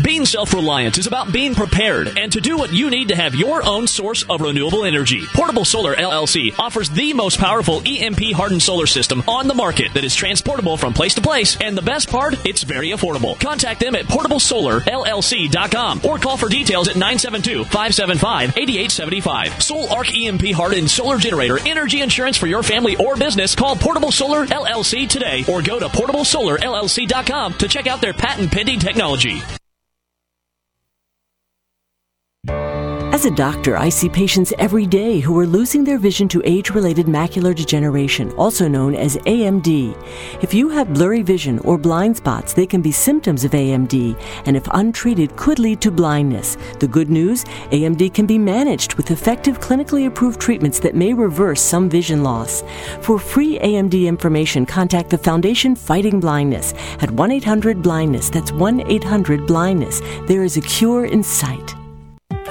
Speaker 4: Being self reliant is about being prepared and to do what you need to have your own source of renewable energy. Portable Solar LLC offers the most powerful EMP hardened solar system on the market that is transportable from place to place. And the best part, it's very affordable. Contact them at portablesolarllc.com or call for details at 972 575 8875. Sol-Ark EMP hardened solar generator energy insurance for your family or business. Call Portable Solar LLC today or go to portablesolarllc.com to check out their patent pending technology.
Speaker 26: As a doctor, I see patients every day who are losing their vision to age related macular degeneration, also known as AMD. If you have blurry vision or blind spots, they can be symptoms of AMD, and if untreated, could lead to blindness. The good news AMD can be managed with effective clinically approved treatments that may reverse some vision loss. For free AMD information, contact the Foundation Fighting Blindness at 1 800 Blindness. That's 1 800 Blindness. There is a cure in sight.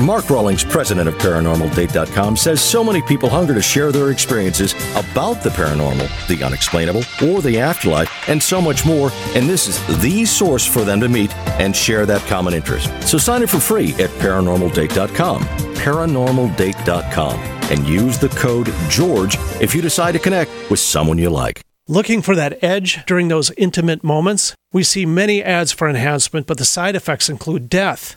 Speaker 27: Mark Rawlings, president of ParanormalDate.com, says so many people hunger to share their experiences about the paranormal, the unexplainable, or the afterlife, and so much more, and this is the source for them to meet and share that common interest. So sign up for free at ParanormalDate.com, ParanormalDate.com, and use the code GEORGE if you decide to connect with someone you like.
Speaker 28: Looking for that edge during those intimate moments? We see many ads for enhancement, but the side effects include death.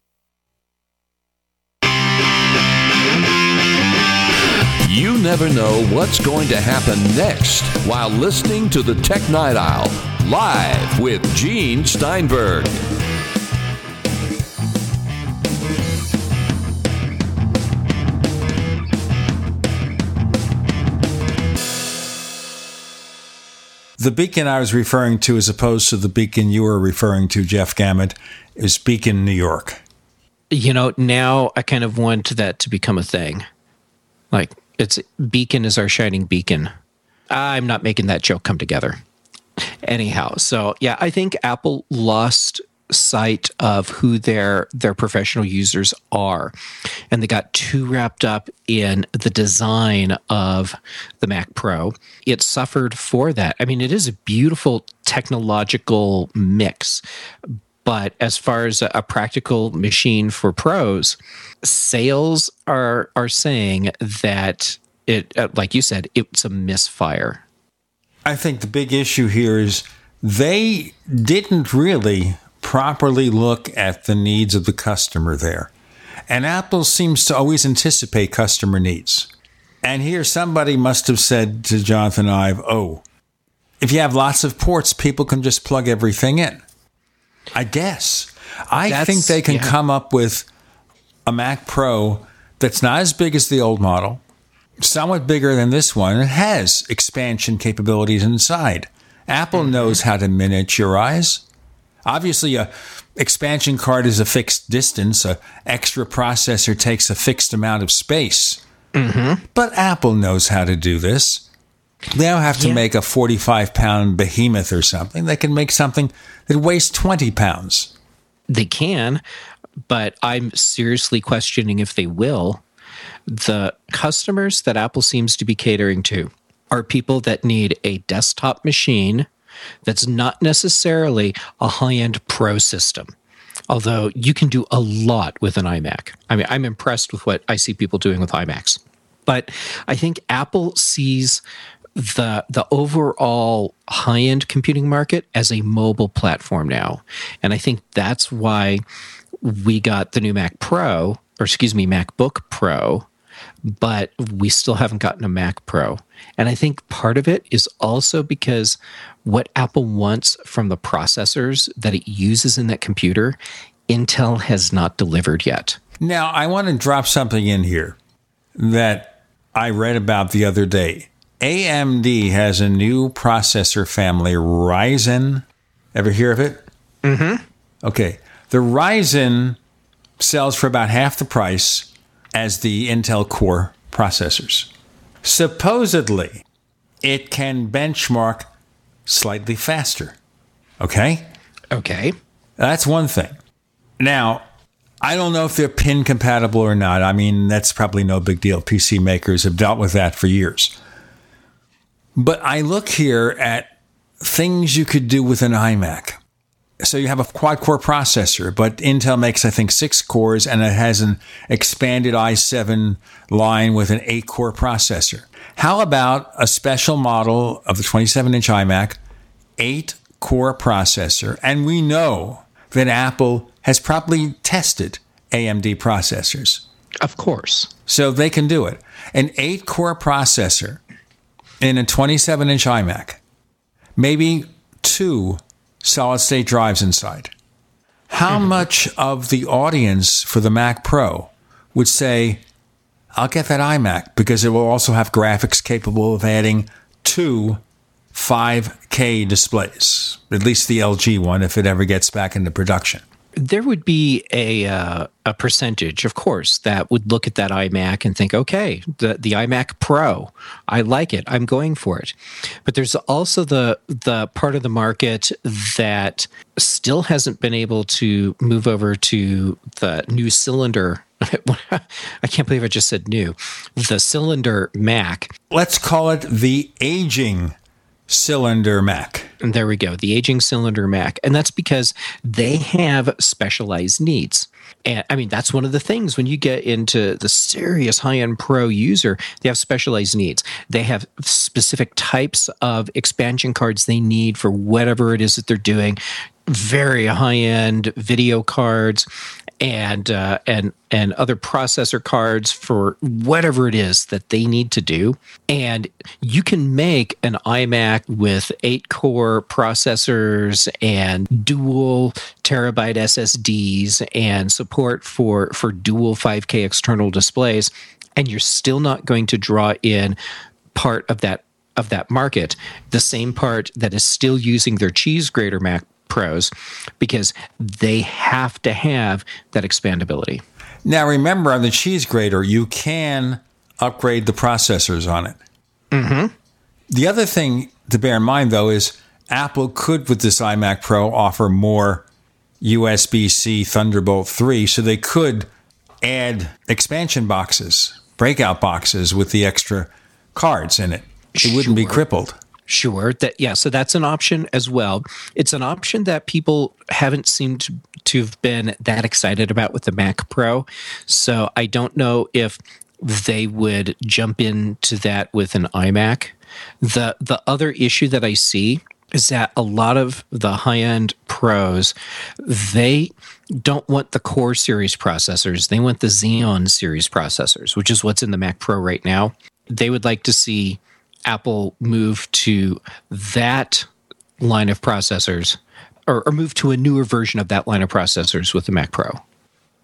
Speaker 9: You never know what's going to happen next while listening to the Tech Night Owl live with Gene Steinberg.
Speaker 2: The beacon I was referring to, as opposed to the beacon you were referring to, Jeff Gamet, is Beacon, New York.
Speaker 25: You know, now I kind of want that to become a thing. Like, it's beacon is our shining beacon. I'm not making that joke come together. Anyhow, so yeah, I think Apple lost sight of who their their professional users are and they got too wrapped up in the design of the Mac Pro it suffered for that i mean it is a beautiful technological mix but as far as a, practical machine for pros sales are are saying that it uh, like you said it's a misfire
Speaker 2: I think the big issue here is they didn't really properly look at the needs of the customer there. And Apple seems to always anticipate customer needs. And here somebody must have said to Jonathan Ive, oh, if you have lots of ports, people can just plug everything in. I guess. I
Speaker 25: That's-
Speaker 2: think they can
Speaker 25: yeah.
Speaker 2: come up with a Mac Pro that's not as big as the old model, somewhat bigger than this one. It has expansion capabilities inside. Apple knows how to miniaturize. Obviously, a expansion card is a fixed distance. A extra processor takes a fixed amount of space.
Speaker 25: Mm-hmm.
Speaker 2: But Apple knows how to do this. They don't have to
Speaker 25: Yeah.
Speaker 2: make a 45 pound behemoth or something. They can make something that weighs 20 pounds.
Speaker 25: they can but i'm seriously questioning if they will the customers that apple seems to be catering to are people that need a desktop machine that's not necessarily a high-end pro system although you can do a lot with an imac i mean i'm impressed with what i see people doing with imacs but i think apple sees the the overall high end computing market as a mobile platform now, and I think that's why we got the new Mac Pro, or excuse me, MacBook Pro, but we still haven't gotten a Mac Pro. And I think part of it is also because what Apple wants from the processors that it uses in that computer, Intel has not delivered yet.
Speaker 2: Now, I want to drop something in here that I read about the other day. AMD has a new processor family, Ryzen. Ever hear of it?
Speaker 25: Mm-hmm.
Speaker 2: Okay. The Ryzen sells for about half the price as the Intel Core processors. Supposedly, it can benchmark slightly faster. Okay?
Speaker 25: Okay.
Speaker 2: That's one thing. Now, I don't know if they're pin compatible or not. I mean, that's probably no big deal. PC makers have dealt with that for years. But I look here at things you could do with an iMac. So you have a quad core processor, but Intel makes, I think, six cores and it has an expanded i7 line with an eight core processor. How about a special model of the 27 inch iMac, eight core processor? And we know that Apple has probably tested AMD processors.
Speaker 25: Of course.
Speaker 2: So they can do it. An eight core processor in a 27 inch iMac, maybe two solid state drives inside. How mm-hmm. much of the audience for the Mac Pro would say, I'll get that iMac because it will also have graphics capable of adding two 5K displays, at least the LG one if it ever gets back into production?
Speaker 25: There would be a uh, a percentage, of course, that would look at that iMac and think, okay, the the iMac Pro, I like it, I'm going for it. But there's also the the part of the market that still hasn't been able to move over to the new cylinder. I can't believe I just said new. The cylinder Mac.
Speaker 2: Let's call it the aging cylinder Mac.
Speaker 25: And there we go, the aging cylinder Mac. And that's because they have specialized needs. And I mean, that's one of the things when you get into the serious high end pro user, they have specialized needs. They have specific types of expansion cards they need for whatever it is that they're doing very high end video cards and uh, and and other processor cards for whatever it is that they need to do. And you can make an iMac with eight core processors and dual terabyte SSDs and support for for dual 5K external displays, and you're still not going to draw in part of that of that market, the same part that is still using their cheese grater Mac Pros because they have to have that expandability.
Speaker 2: Now, remember on the cheese grater, you can upgrade the processors on it.
Speaker 25: Mm-hmm.
Speaker 2: The other thing to bear in mind, though, is Apple could, with this iMac Pro, offer more USB C Thunderbolt 3, so they could add expansion boxes, breakout boxes with the extra cards in it. It wouldn't be crippled.
Speaker 25: Sure. That yeah. So that's an option as well. It's an option that people haven't seemed to, have been that excited about with the Mac Pro. So I don't know if they would jump into that with an iMac. The the other issue that I see is that a lot of the high-end pros they don't want the core series processors they want the xeon series processors which is what's in the mac pro right now they would like to see Apple move to that line of processors or, or, move to a newer version of that line of processors with the Mac Pro?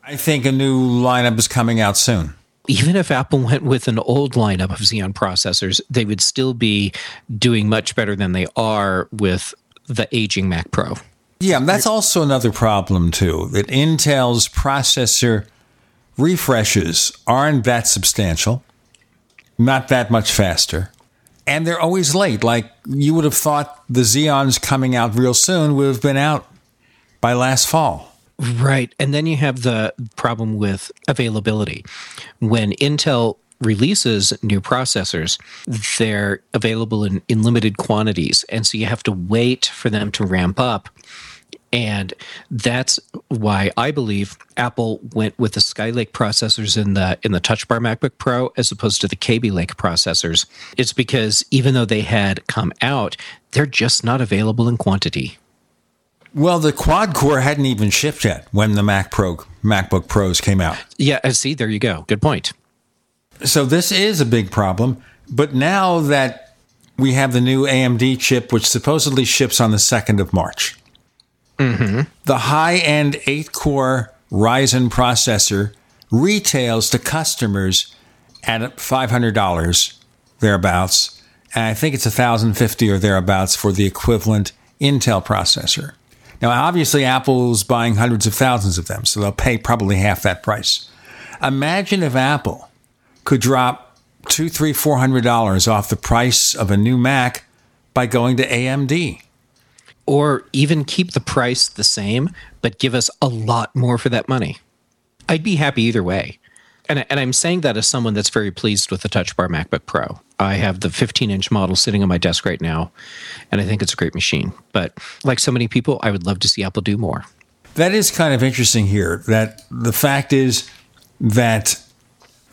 Speaker 2: I think a new lineup is coming out soon.
Speaker 25: Even if Apple went with an old lineup of Xeon processors, they would still be doing much better than they are with the aging Mac Pro.
Speaker 2: Yeah, that's also another problem, too, that Intel's processor refreshes aren't that substantial, not that much faster and they're always late. Like you would have thought the Xeons coming out real soon would have been out by last fall.
Speaker 25: Right. And then you have the problem with availability. When Intel releases new processors, they're available in, in limited quantities. And so you have to wait for them to ramp up. And that's why I believe Apple went with the Skylake processors in the in the Touch Bar MacBook Pro as opposed to the Kaby Lake processors. It's because even though they had come out, they're just not available in quantity.
Speaker 2: Well, the quad core hadn't even shipped yet when the Mac Pro MacBook Pros came out.
Speaker 25: Yeah, see, there you go. Good point.
Speaker 2: So this is a big problem, but now that we have the new AMD chip which supposedly ships on the 2nd of March.
Speaker 25: Mm-hmm.
Speaker 2: The high end 8 core Ryzen processor retails to customers at $500 thereabouts. And I think it's 1050 or thereabouts for the equivalent Intel processor. Now, obviously, Apple's buying hundreds of thousands of them, so they'll pay probably half that price. Imagine if Apple could drop two, three, four hundred dollars off the price of a new Mac by going to AMD.
Speaker 25: Or even keep the price the same, but give us a lot more for that money. I'd be happy either way. And, and I'm saying that as someone that's very pleased with the Touch Bar MacBook Pro. I have the 15 inch model sitting on my desk right now, and I think it's a great machine. But like so many people, I would love to see Apple do more.
Speaker 2: That is kind of interesting here. That the fact is that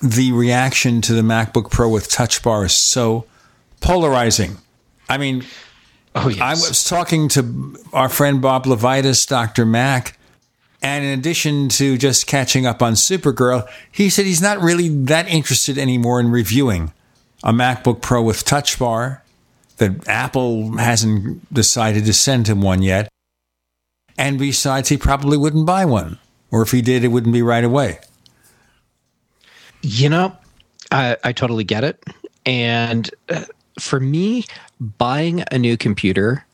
Speaker 2: the reaction to the MacBook Pro with Touch Bar is so polarizing. I mean,
Speaker 25: oh, yes.
Speaker 2: I was talking to our friend Bob LeVitus, Dr. Mac, and in addition to just catching up on Supergirl, he said he's not really that interested anymore in reviewing a MacBook Pro with Touch Bar that Apple hasn't decided to send him one yet. And besides, he probably wouldn't buy one. Or if he did, it wouldn't be right away.
Speaker 25: You know, I, I totally get it. And uh, for me, buying a new computer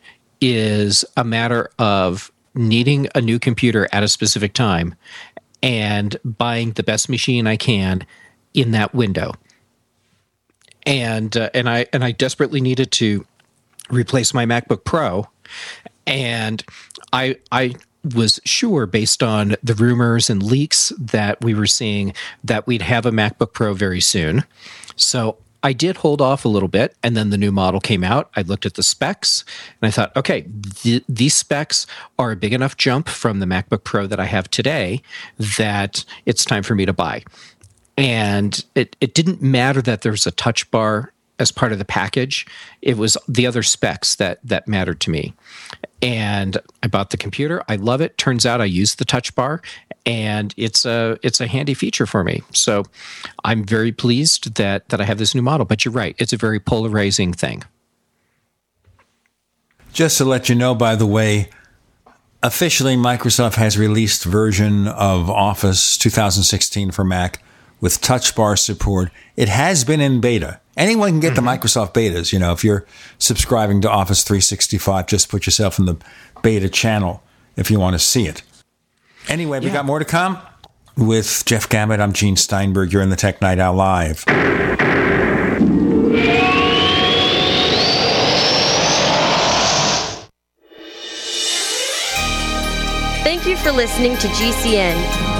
Speaker 25: is a matter of needing a new computer at a specific time and buying the best machine I can in that window. And uh, and I and I desperately needed to replace my MacBook Pro and I I was sure based on the rumors and leaks that we were seeing that we'd have a MacBook Pro very soon. So I did hold off a little bit, and then the new model came out. I looked at the specs, and I thought, okay, th- these specs are a big enough jump from the MacBook Pro that I have today that it's time for me to buy. And it, it didn't matter that there's a touch bar as part of the package. It was the other specs that that mattered to me. And I bought the computer. I love it. Turns out I use the touch bar and it's a it's a handy feature for me. So I'm very pleased that that I have this new model. But you're right, it's a very polarizing thing.
Speaker 2: Just to let you know, by the way, officially Microsoft has released version of Office 2016 for Mac with touch bar support. It has been in beta. Anyone can get mm-hmm. the Microsoft betas. You know, if you're subscribing to Office 365, just put yourself in the beta channel if you want to see it. Anyway, we yeah. got more to come with Jeff Gamet. I'm Gene Steinberg. You're in the Tech Night Owl Live.
Speaker 6: Thank you for listening to GCN.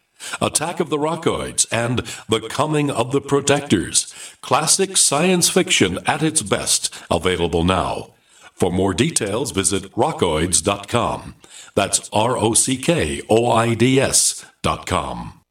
Speaker 13: Attack of the Rockoids and The Coming of the Protectors. Classic science fiction at its best, available now. For more details, visit rockoids.com. That's R O C K O I D S dot com.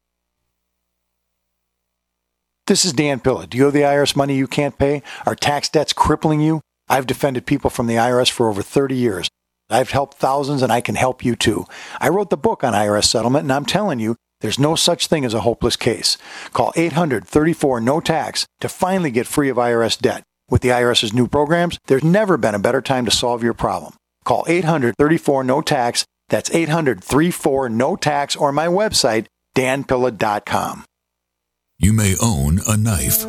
Speaker 29: This is Dan Pilla. Do you owe the IRS money you can't pay? Are tax debts crippling you? I've defended people from the IRS for over 30 years. I've helped thousands and I can help you too. I wrote the book on IRS settlement and I'm telling you, there's no such thing as a hopeless case. Call 800 34 no tax to finally get free of IRS debt. With the IRS's new programs, there's never been a better time to solve your problem. Call 800 34 no tax. That's 800 34 no tax or my website, danpilla.com.
Speaker 10: You may own a knife,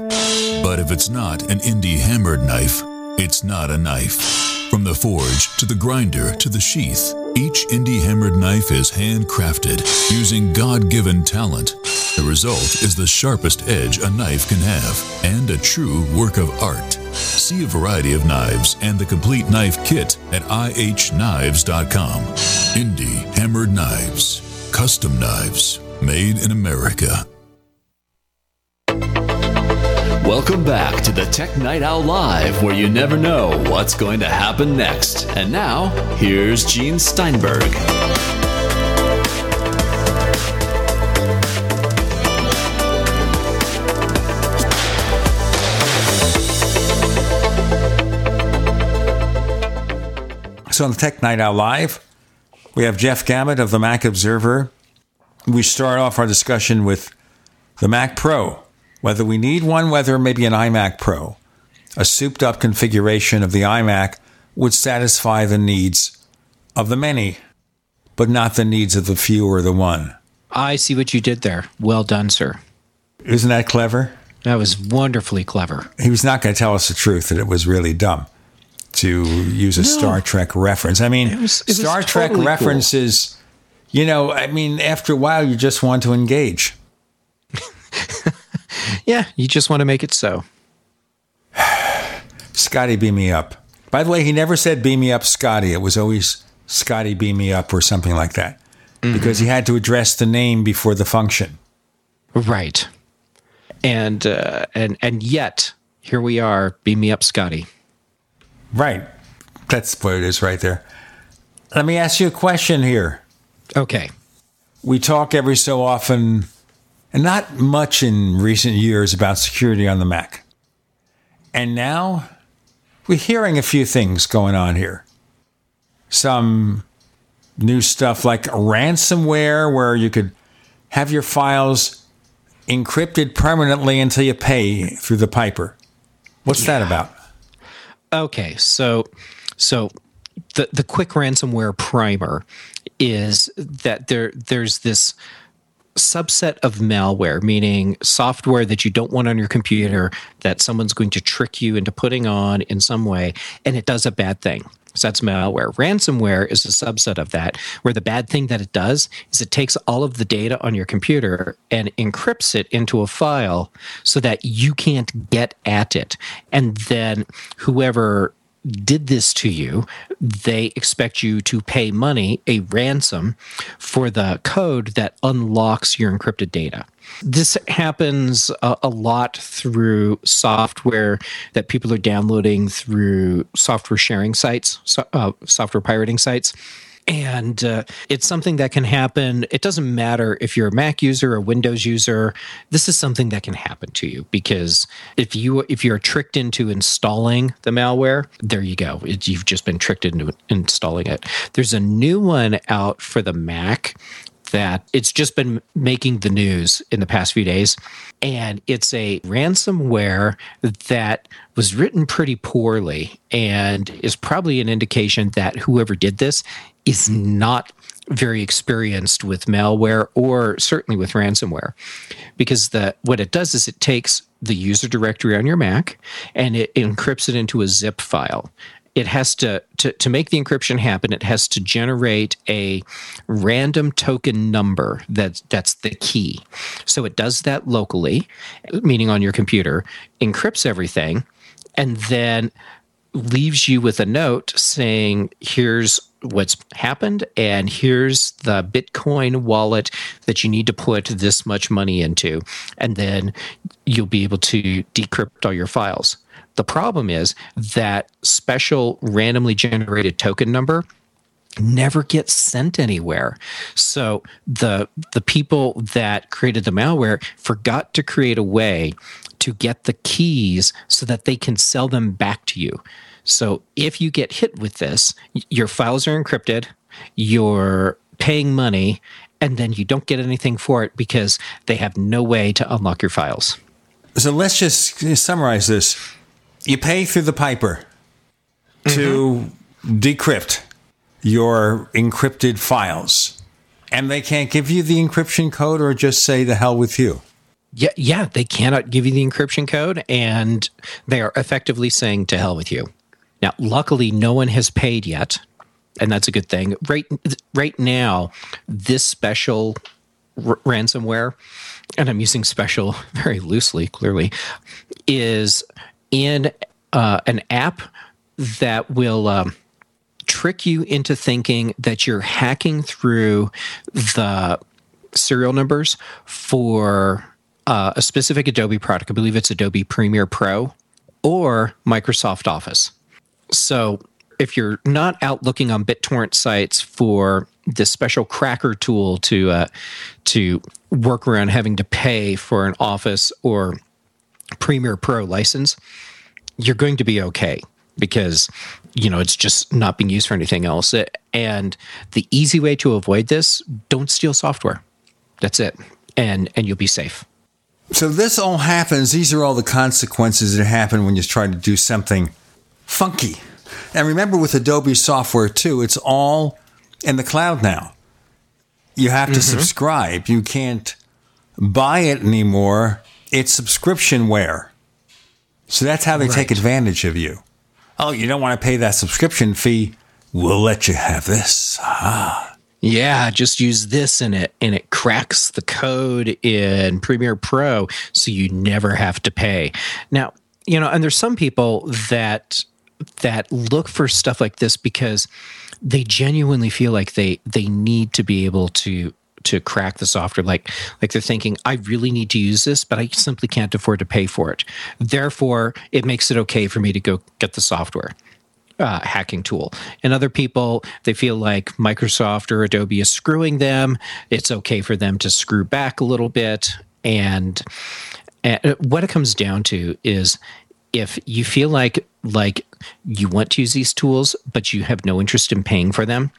Speaker 10: but if it's not an indie hammered knife, it's not a knife. From the forge to the grinder to the sheath, each indie hammered knife is handcrafted using God given talent. The result is the sharpest edge a knife can have and a true work of art. See a variety of knives and the complete knife kit at ihknives.com. Indie Hammered Knives. Custom knives made in America.
Speaker 15: Welcome back to the Tech Night Owl Live, where you never know what's going to happen next. And now, here's Gene Steinberg.
Speaker 2: So on the Tech Night Owl Live, we have Jeff Gamet of the Mac Observer. We start off our discussion with the Mac Pro, whether we need one, whether maybe an iMac Pro. A souped up configuration of the iMac would satisfy the needs of the many, but not the needs of the few or the one.
Speaker 25: I see what you did there. Well done, sir.
Speaker 2: Isn't that clever?
Speaker 25: That was wonderfully clever.
Speaker 2: He was not going to tell us the truth that it was really dumb to use a no. Star Trek reference. I mean, it was, it Star Trek totally references, cool. you know, I mean, after a while, you just want to engage.
Speaker 25: yeah, you just want to make it so.
Speaker 2: Scotty, beam me up. By the way, he never said beam me up, Scotty. It was always Scotty, beam me up, or something like that, mm-hmm. because he had to address the name before the function.
Speaker 25: Right. And uh, and and yet here we are. Beam me up, Scotty.
Speaker 2: Right. That's what it is right there. Let me ask you a question here.
Speaker 25: Okay.
Speaker 2: We talk every so often, and not much in recent years, about security on the Mac. And now we're hearing a few things going on here. Some new stuff like ransomware, where you could have your files encrypted permanently until you pay through the piper. What's yeah. that about?
Speaker 25: Okay, so so the the quick ransomware primer is that there there's this subset of malware, meaning software that you don't want on your computer that someone's going to trick you into putting on in some way, and it does a bad thing. So that's malware. Ransomware is a subset of that, where the bad thing that it does is it takes all of the data on your computer and encrypts it into a file so that you can't get at it. And then whoever did this to you, they expect you to pay money, a ransom, for the code that unlocks your encrypted data. This happens a, a, lot through software that people are downloading through software sharing sites, so, uh, software pirating sites and uh, it's something that can happen. It doesn't matter if you're a mac user or windows user this is something that can happen to you because if you if you're tricked into installing the malware there you go. It, you've just been tricked into installing it. There's a new one out for the mac that it's just been making the news in the past few days. And it's a ransomware that was written pretty poorly and is probably an indication that whoever did this is not very experienced with malware or certainly with ransomware. Because the what it does is it takes the user directory on your mac and it encrypts it into a zip file. It has to, to to make the encryption happen it has to generate a random token number that that's the key. So it does that locally meaning on your computer encrypts everything and then leaves you with a note saying here's what's happened and here's the bitcoin wallet that you need to put this much money into and then you'll be able to decrypt all your files the problem is that special randomly generated token number never gets sent anywhere. So the the people that created the malware forgot to create a way to get the keys so that they can sell them back to you. So if you get hit with this, your files are encrypted, you're paying money, and then you don't get anything for it because they have no way to unlock your files.
Speaker 2: So let's just summarize this you pay through the piper to mm-hmm. decrypt your encrypted files and they can't give you the encryption code or just say the hell with you
Speaker 25: yeah yeah they cannot give you the encryption code and they are effectively saying to hell with you now luckily no one has paid yet and that's a good thing right right now this special r- ransomware and i'm using special very loosely clearly is in uh, an app that will um, trick you into thinking that you're hacking through the serial numbers for uh, a specific Adobe product. I believe it's Adobe Premiere Pro or Microsoft Office. So if you're not out looking on BitTorrent sites for this special cracker tool to uh, to work around having to pay for an Office or Premiere Pro license, you're going to be okay because you know it's just not being used for anything else. And the easy way to avoid this: don't steal software. That's it, and and you'll be safe.
Speaker 2: So this all happens. These are all the consequences that happen when you try to do something funky. And remember, with Adobe software too, it's all in the cloud now. You have to mm-hmm. subscribe. You can't buy it anymore. It's subscriptionware. So that's how they right. take advantage of you. Oh, you don't want to pay that subscription fee? We'll let you have this. Ah.
Speaker 25: Yeah, just use this in it and it cracks the code in Premiere Pro so you never have to pay. Now, you know, and there's some people that that look for stuff like this because they genuinely feel like they they need to be able to to crack the software. Like like they're thinking i really need to use this but i simply can't afford to pay for it. Therefore it makes it okay for me to go get the software uh, hacking tool. And other people they feel like microsoft or adobe is screwing them. It's okay for them to screw back a little bit. And, and what it comes down to is if you feel like like you want to use these tools but you have no interest in paying for them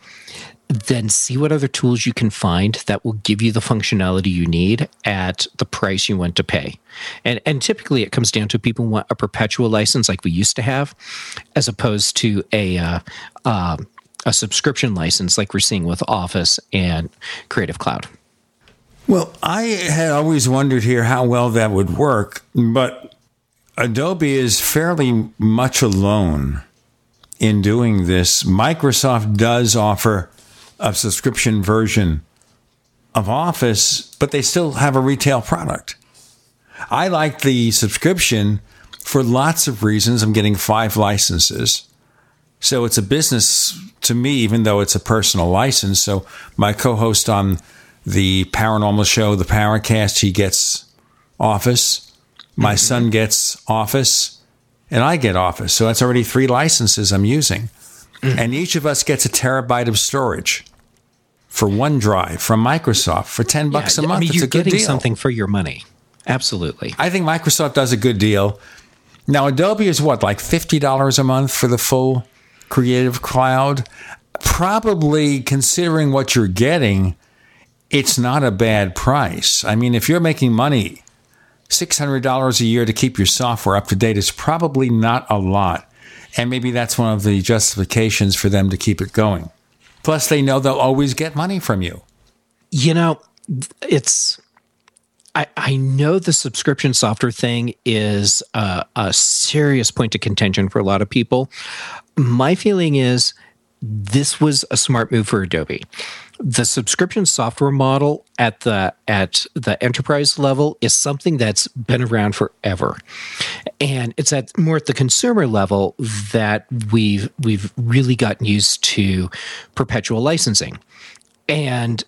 Speaker 25: then see what other tools you can find that will give you the functionality you need at the price you want to pay. And and typically it comes down to people want a perpetual license like we used to have, as opposed to a uh, uh, a subscription license like we're seeing with Office and Creative Cloud.
Speaker 2: Well, I had always wondered here how well that would work, but Adobe is fairly much alone in doing this. Microsoft does offer a subscription version of Office, but they still have a retail product. I like the subscription for lots of reasons. I'm getting five licenses. So it's a business to me, even though it's a personal license. So my co host on the paranormal show, the Paracast, he gets Office. My son gets Office, and I get Office. So that's already three licenses I'm using. Mm-hmm. And each of us gets a terabyte of storage for OneDrive from Microsoft for 10 bucks yeah, a month. I
Speaker 25: mean,
Speaker 2: it's
Speaker 25: you're getting
Speaker 2: deal.
Speaker 25: something for your money. Absolutely.
Speaker 2: I think Microsoft does a good deal. Now, Adobe is what, like $50 a month for the full Creative Cloud? Probably considering what you're getting, it's not a bad price. I mean, if you're making money, $600 a year to keep your software up to date is probably not a lot. And maybe that's one of the justifications for them to keep it going. Plus, they know they'll always get money from you.
Speaker 25: You know, it's. I, I know the subscription software thing is a, a serious point of contention for a lot of people. My feeling is this was a smart move for Adobe. The subscription software model at the at the enterprise level is something that's been around forever. And it's at more at the consumer level that we've we've really gotten used to perpetual licensing. And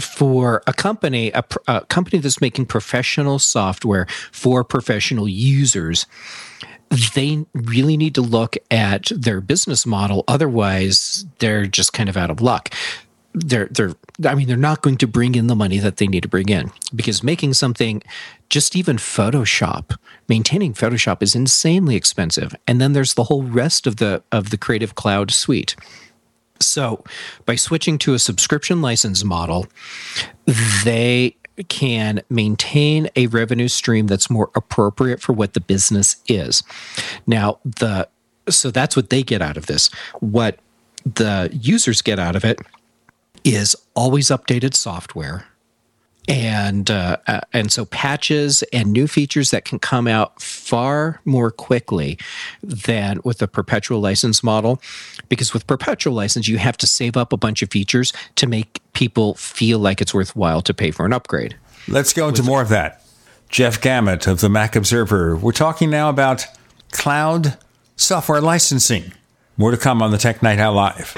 Speaker 25: for a company, a, a company that's making professional software for professional users, they really need to look at their business model. Otherwise, they're just kind of out of luck. They're they're I mean they're not going to bring in the money that they need to bring in because making something just even Photoshop, maintaining Photoshop is insanely expensive. And then there's the whole rest of the of the Creative Cloud suite. So, by switching to a subscription license model, they can maintain a revenue stream that's more appropriate for what the business is. Now, the so that's what they get out of this. What the users get out of it is always updated software. And uh, uh, and so patches and new features that can come out far more quickly than with a perpetual license model. Because with perpetual license you have to save up a bunch of features to make people feel like it's worthwhile to pay for an upgrade.
Speaker 2: Let's go into more of that. Jeff gamet of the mac observer. We're talking now about cloud software licensing. More to come on the Tech Night Owl Live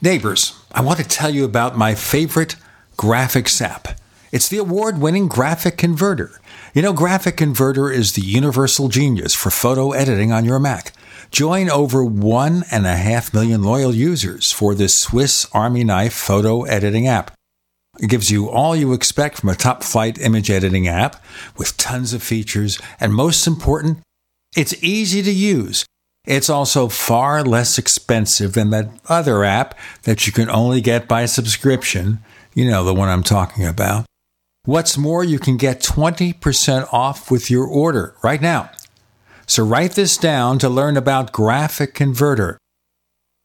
Speaker 2: Neighbors, I want to tell you about my favorite graphics app. It's the award winning Graphic Converter. You know, Graphic Converter is the universal genius for photo editing on your Mac. Join over one and a half million loyal users for this Swiss Army knife photo editing app. It gives you all you expect from a top flight image editing app with tons of features, and most important, it's easy to use. It's also far less expensive than that other app that you can only get by subscription. You know, the one I'm talking about. What's more, you can get 20% off with your order right now. So write this down to learn about Graphic Converter.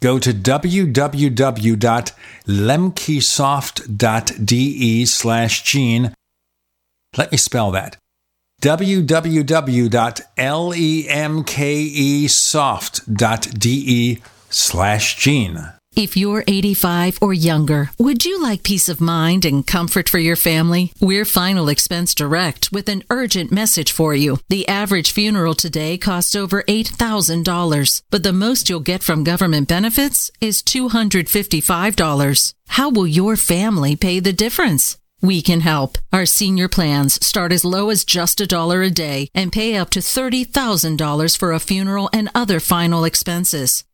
Speaker 2: Go to www.lemkesoft.de slash gene. Let me spell that www.lemkesoft.de slash gene.
Speaker 30: If you're 85 or younger, would you like peace of mind and comfort for your family? We're Final Expense Direct with an urgent message for you. The average funeral today costs over $8,000, but the most you'll get from government benefits is $255. How will your family pay the difference? We can help. Our senior plans start as low as just a dollar a day and pay up to $30,000 for a funeral and other final expenses.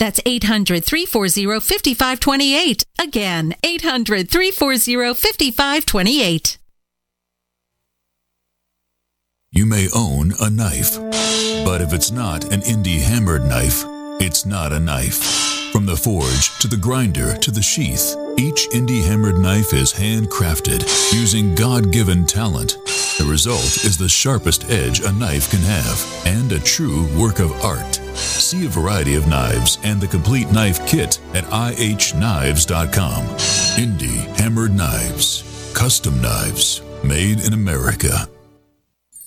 Speaker 30: That's 800 340 5528. Again, 800 340 5528.
Speaker 10: You may own a knife, but if it's not an indie hammered knife, it's not a knife. From the forge to the grinder to the sheath, each indie hammered knife is handcrafted using God given talent. The result is the sharpest edge a knife can have and a true work of art. See a variety of knives and the complete knife kit at ihknives.com. Indie Hammered Knives. Custom knives made in America.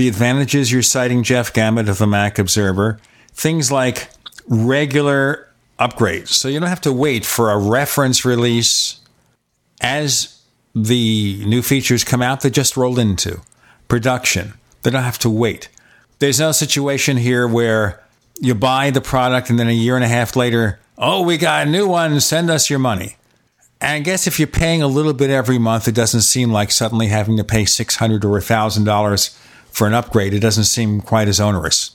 Speaker 2: the advantages you're citing, Jeff Gamet of the Mac Observer, things like regular upgrades. So you don't have to wait for a reference release as the new features come out, they just roll into production. They don't have to wait. There's no situation here where you buy the product and then a year and a half later, oh, we got a new one, send us your money. And I guess if you're paying a little bit every month, it doesn't seem like suddenly having to pay $600 or $1,000 for an upgrade. It doesn't seem quite as onerous.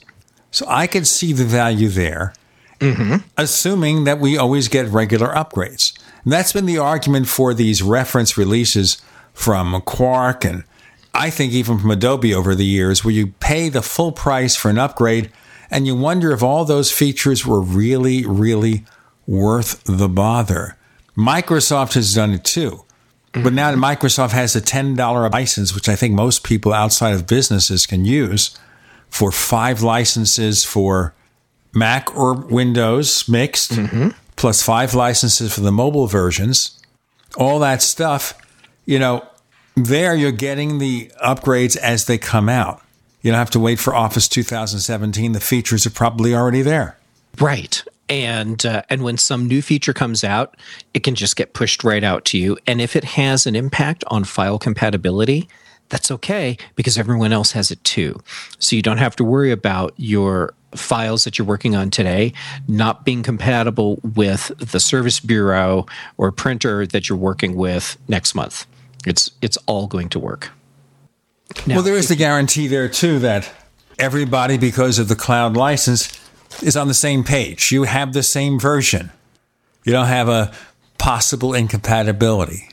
Speaker 2: So I could see the value there, mm-hmm. assuming that we always get regular upgrades. And that's been the argument for these reference releases from Quark and I think even from Adobe over the years, where you pay the full price for an upgrade and you wonder if all those features were really, really worth the bother. Microsoft has done it too. But now Microsoft has a $10 license, which I think most people outside of businesses can use for five licenses for Mac or Windows mixed, mm-hmm. plus five licenses for the mobile versions. All that stuff, you know, there you're getting the upgrades as they come out. You don't have to wait for Office 2017. The features are probably already there.
Speaker 25: Right and uh, and when some new feature comes out, it can just get pushed right out to you. And if it has an impact on file compatibility, that's okay because everyone else has it too. So you don't have to worry about your files that you're working on today not being compatible with the service bureau or printer that you're working with next month. It's it's all going to work.
Speaker 2: Now, well, there is the guarantee there too that everybody, because of the cloud license, is on the same page. You have the same version. You don't have a possible incompatibility.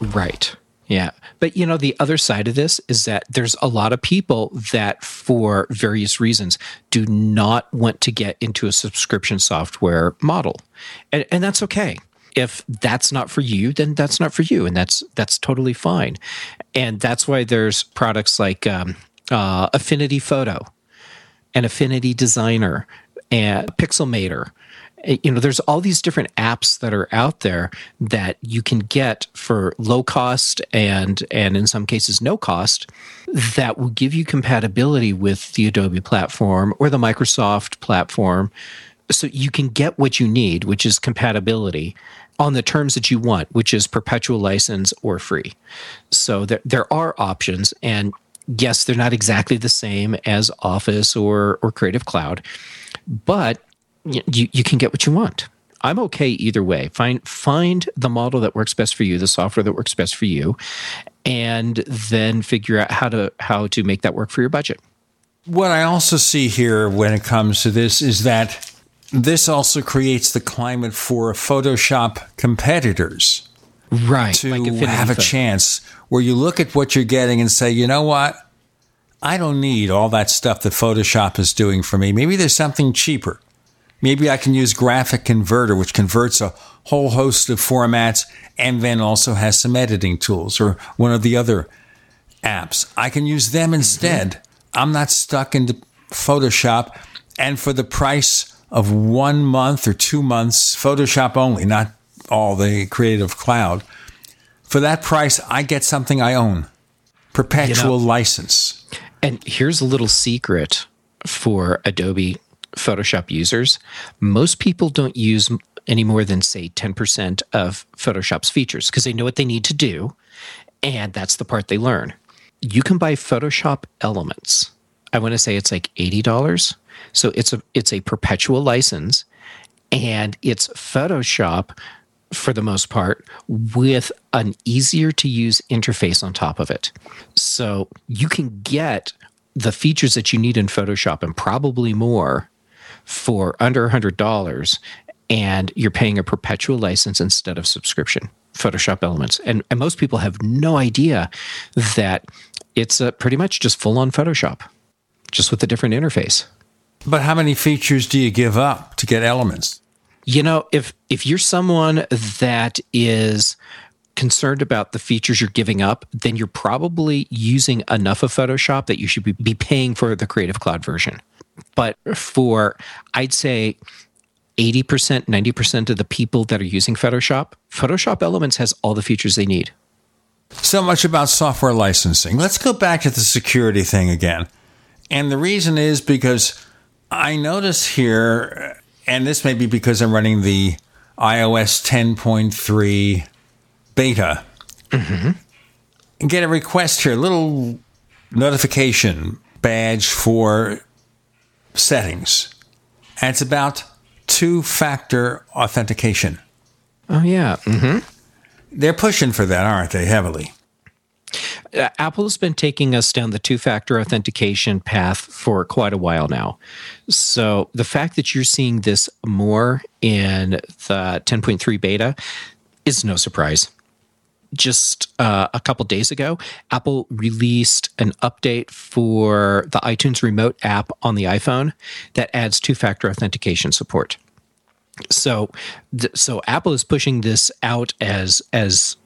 Speaker 25: Right. Yeah. But you know, the other side of this is that there's a lot of people that, for various reasons, do not want to get into a subscription software model. And, and that's okay. If that's not for you, then that's not for you. And that's that's totally fine. And that's why there's products like um, uh, Affinity Photo and Affinity Designer and Pixelmator. Eh, you know, there's all these different apps that are out there that you can get for low cost and and in some cases no cost that will give you compatibility with the Adobe platform or the Microsoft platform so you can get what you need, which is compatibility on the terms that you want, which is perpetual license or free. So there there are options and yes, they're not exactly the same as Office or or Creative Cloud but you, you can get what you want. I'm okay either way. Find find the model that works best for you, the software that works best for you, and then figure out how to how to make that work for your budget.
Speaker 2: What I also see here when it comes to this is that this also creates the climate for Photoshop competitors.
Speaker 25: Right.
Speaker 2: To like have a chance where you look at what you're getting and say, you know what? I don't need all that stuff that Photoshop is doing for me. Maybe there's something cheaper. Maybe I can use GraphicConverter, which converts a whole host of formats and then also has some editing tools or one of the other apps. I can use them instead. Mm-hmm. I'm not stuck into Photoshop. And for the price of one month or two months, Photoshop only, not all the Creative Cloud, for that price, I get something I own perpetual you know, license.
Speaker 25: And here's a little secret for Adobe Photoshop users. Most people don't use any more than, say, 10% of Photoshop's features because they know what they need to do. And that's the part they learn. You can buy Photoshop elements. I want to say it's like $80. So it's a it's a perpetual license and it's Photoshop for the most part, with an easier to use interface on top of it. So you can get the features that you need in Photoshop and probably more for under $100 and you're paying a perpetual license instead of subscription photoshop elements. And, and most people have no idea that it's a, pretty much just full on photoshop just with a different interface.
Speaker 2: But how many features do you give up to get elements
Speaker 25: you know, if if you're someone that is concerned about the features you're giving up, then you're probably using enough of Photoshop that you should be, be paying for the Creative Cloud version. But for, I'd say, 80%, 90% of the people that are using Photoshop, Photoshop Elements has all the features they need.
Speaker 2: So much about software licensing. Let's go back to the security thing again. And the reason is because I notice here and this may be because I'm running the iOS 10.3 beta. Mm-hmm. Get a request here, a little notification badge for settings. And it's about two factor authentication.
Speaker 25: Oh, yeah. Mm-hmm.
Speaker 2: They're pushing for that, aren't they, heavily?
Speaker 25: Uh, Apple has been taking us down the two factor authentication path for quite a while now. So the fact that you're seeing this more in the 10.3 beta is no surprise. Just uh, a couple days ago, Apple released an update for the iTunes Remote app on the iPhone that adds two factor authentication support. So, so Apple is pushing this out as as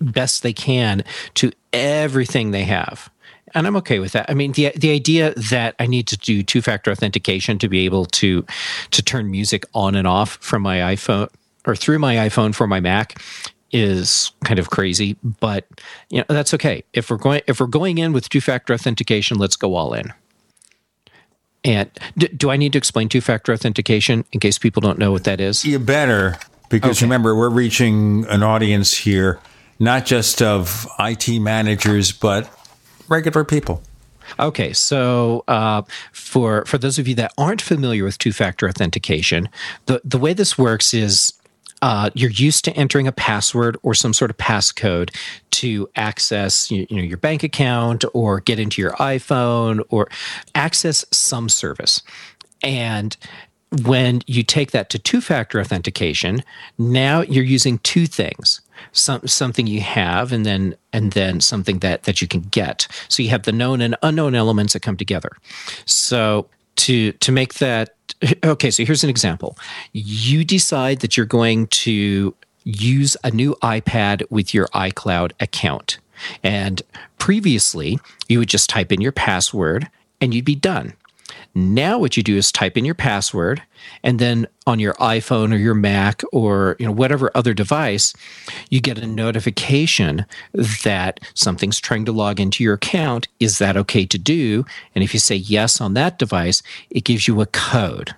Speaker 25: best they can to everything they have. And I'm okay with that. I mean, the the idea that I need to do two factor authentication to be able to to turn music on and off from my iPhone or through my iPhone for my Mac is kind of crazy, but you know that's okay. If we're going if we're going in with two factor authentication, let's go all in. And do, do I need to explain two factor authentication in case people don't know what that is?
Speaker 2: You better, because okay. remember we're reaching an audience here not just of IT managers, but regular people.
Speaker 25: Okay, so uh, for for those of you that aren't familiar with two factor authentication, the the way this works is uh, you're used to entering a password or some sort of passcode to access you, you, know your bank account or get into your iphone or access some service and when you take that to two factor authentication now you're using two things some something you have and then and then something that that you can get. So you have the known and unknown elements that come together. So to to make that okay so here's an example. You decide that you're going to use a new ipad with your icloud account. And previously you would just type in your password and you'd be done now what you do is type in your password and then on your iPhone or your Mac or you know whatever other device you get a notification that something's trying to log into your account. Is that okay to do? And if you say yes on that device it gives you a code.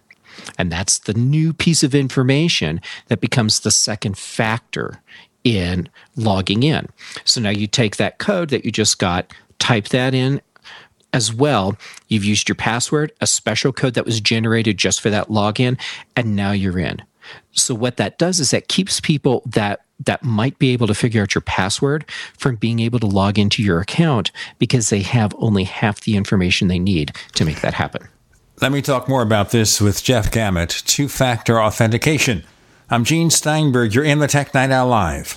Speaker 25: And that's the new piece of information that becomes the second factor in logging in. So now you take that code that you just got, type that in as well, you've used your password, a special code that was generated just for that login, and now you're in. So what that does is that keeps people that that might be able to figure out your password from being able to log into your account because they have only half the information they need to make that happen.
Speaker 2: Let me talk more about this with Jeff Gamet, two-factor authentication. I'm Gene Steinberg. You're in the Tech Night Owl Live.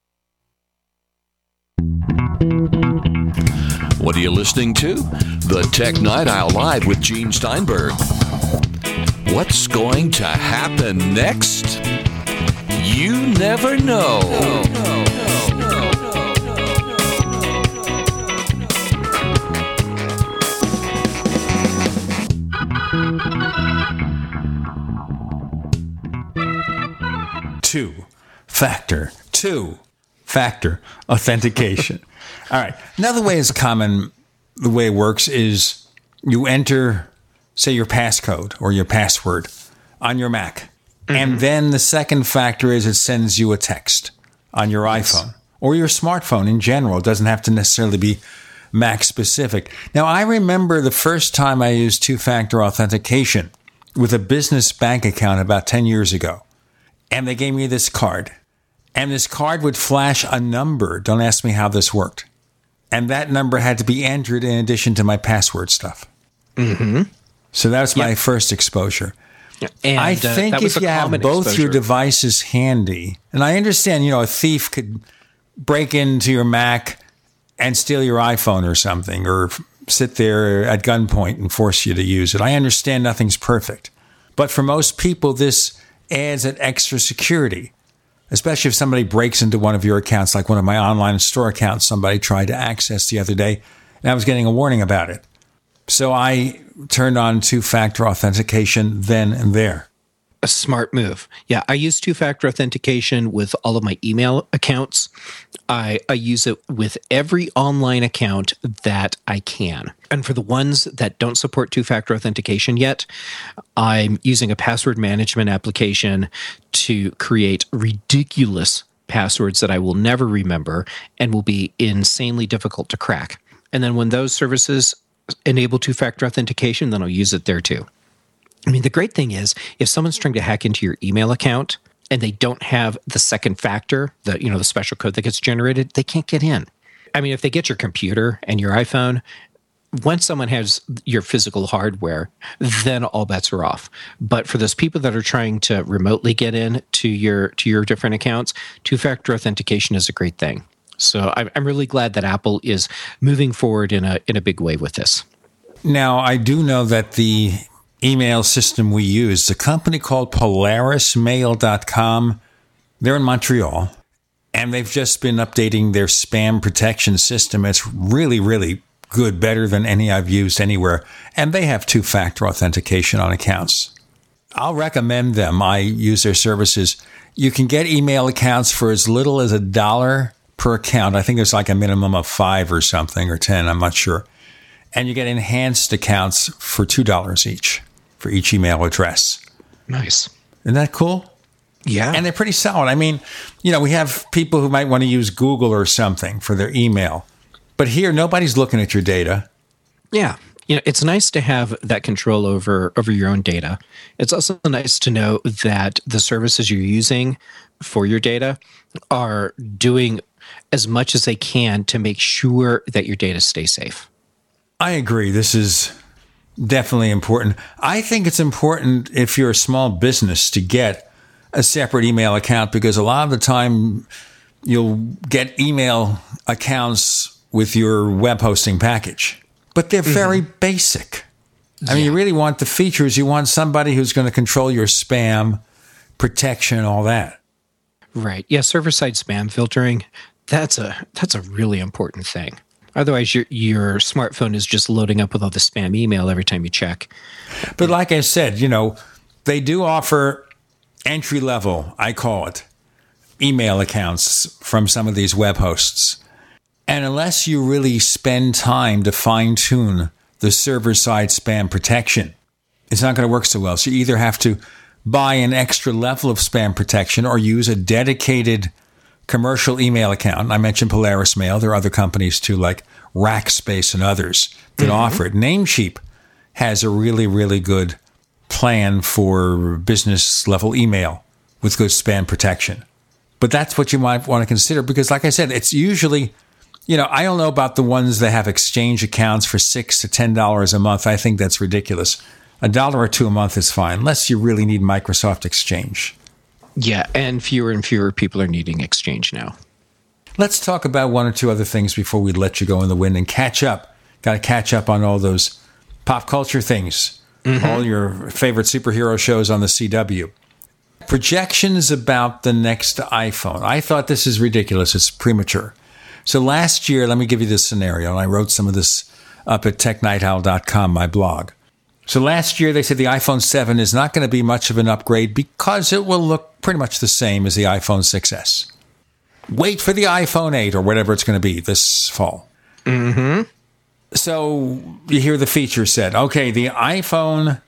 Speaker 31: What are you listening to? The Tech Night Owl Live with Gene Steinberg. What's going to happen next? You never know.
Speaker 2: Two factor, two factor authentication. All right. Another way is common. The way it works is you enter, say, your passcode or your password on your Mac. Mm-hmm. And then the second factor is it sends you a text on your yes. iPhone or your smartphone in general. It doesn't have to necessarily be Mac specific. Now, I remember the first time I used two factor authentication with a business bank account about 10 years ago. And they gave me this card. And this card would flash a number. Don't ask me how this worked and that number had to be entered in addition to my password stuff.
Speaker 25: Mm-hmm.
Speaker 2: So that was yep. my first exposure. And, I uh, think uh, if you have both exposure. your devices handy, and I understand, you know, a thief could break into your Mac and steal your iPhone or something, or sit there at gunpoint and force you to use it. I understand nothing's perfect. But for most people, this adds an extra security especially if somebody breaks into one of your accounts, like one of my online store accounts, somebody tried to access the other day, and I was getting a warning about it. So I turned on two factor authentication then and there
Speaker 25: a smart move. Yeah, I use two factor authentication with all of my email accounts. I, I use it with every online account that I can. And for the ones that don't support two factor authentication yet, I'm using a password management application to create ridiculous passwords that I will never remember and will be insanely difficult to crack. And then when those services enable two factor authentication, then I'll use it there too. I mean, the great thing is if someone's trying to hack into your email account and they don't have the second factor, the you know the special code that gets generated, they can't get in. I mean, if they get your computer and your iPhone, once someone has your physical hardware, then all bets are off. But for those people that are trying to remotely get in to your to your different accounts, two-factor authentication is a great thing. So I'm, I'm really glad that Apple is moving forward in a in a big way with this.
Speaker 2: Now I do know that the email system we use. a company called PolarisMail.com. They're in Montreal, and they've just been updating their spam protection system. It's really, really good, better than any I've used anywhere. And they have two factor authentication on accounts. I'll recommend them. I use their services. You can get email accounts for as little as a dollar per account. I think there's like a minimum of five or something or 10. I'm not sure. And you get enhanced accounts for $2 each for each email address.
Speaker 25: Nice.
Speaker 2: Isn't that cool?
Speaker 25: Yeah.
Speaker 2: And they're pretty solid. I mean, you know, we have people who might want to use Google or something for their email. But here, nobody's looking at your data.
Speaker 25: Yeah. You know, it's nice to have that control over over your own data. It's also nice to know that the services you're using for your data are doing as much as they can to make sure that your data stays safe.
Speaker 2: I agree. This is definitely important. I think it's important if you're a small business to get a separate email account because a lot of the time you'll get email accounts with your web hosting package, but they're mm-hmm. very basic. I mean, you really want the features. You want somebody who's going to control your spam protection, all that.
Speaker 25: Right. Yeah. Server side spam filtering. That's a that's a really important thing. Otherwise, your your smartphone is just loading up with all the spam email every time you check.
Speaker 2: But like I said, you know, they do offer entry level, I call it, email accounts from some of these web hosts. And unless you really spend time to fine tune the server side spam protection, it's not going to work so well. So you either have to buy an extra level of spam protection or use a dedicated commercial email account. I mentioned Polaris Mail. There are other companies too, like Rackspace and others that mm-hmm. offer it. Namecheap has a really, really good plan for business level email with good spam protection. But that's what you might want to consider because, like I said, it's usually, you know, I don't know about the ones that have exchange accounts for six to ten dollars a month. I think that's ridiculous. A dollar or two a month is fine, unless you really need Microsoft Exchange.
Speaker 25: Yeah, and fewer and fewer people are needing Exchange now.
Speaker 2: Let's talk about one or two other things before we let you go in the wind and catch up. Got to catch up on all those pop culture things mm-hmm. all your favorite superhero shows on the CW. Projections about the next iPhone. I thought this is ridiculous. It's premature. So last year, let me give you this scenario, and I wrote some of this up at technightowl.com, my blog. So last year, they said the iPhone 7 is not going to be much of an upgrade because it will look pretty much the same as the iPhone 6S. Wait for the iPhone 8 or whatever it's going to be this fall.
Speaker 25: Mm-hmm.
Speaker 2: So you hear the feature set. Okay, the iPhone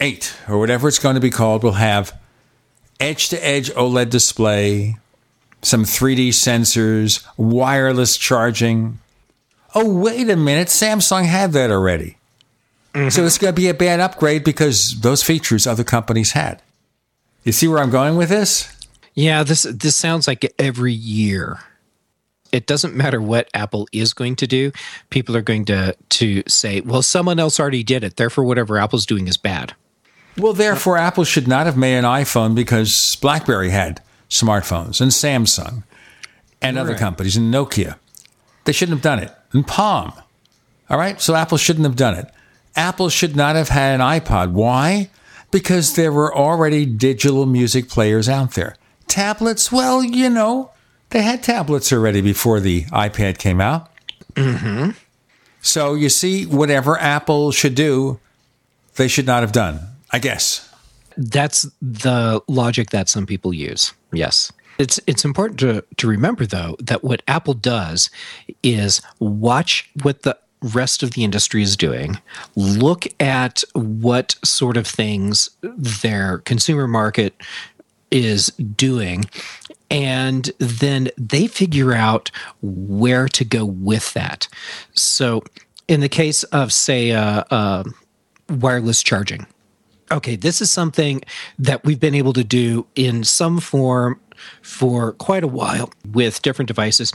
Speaker 2: 8 or whatever it's going to be called will have edge to edge OLED display, some 3D sensors, wireless charging. Oh, wait a minute. Samsung had that already. Mm-hmm. So it's going to be a bad upgrade because those features other companies had. You see where I'm going with this?
Speaker 25: Yeah, this this sounds like every year it doesn't matter what Apple is going to do. People are going to to say, "Well, someone else already did it. Therefore, whatever Apple's doing is bad."
Speaker 2: Well, therefore, Apple should not have made an iPhone because BlackBerry had smartphones and Samsung and other companies and Nokia. They shouldn't have done it. And Palm. All right? So Apple shouldn't have done it. Apple should not have had an iPod. Why? Because there were already digital music players out there. Tablets, well, you know, they had tablets already before the iPad came out.
Speaker 25: Mm-hmm.
Speaker 2: So you see, whatever Apple should do, they should not have done, I guess.
Speaker 25: That's the logic that some people use. Yes. It's it's important to, to remember though that what Apple does is watch what the rest of the industry is doing, look at what sort of things their consumer market is doing and then they figure out where to go with that. So, in the case of, say, uh, uh, wireless charging, okay, this is something that we've been able to do in some form for quite a while with different devices.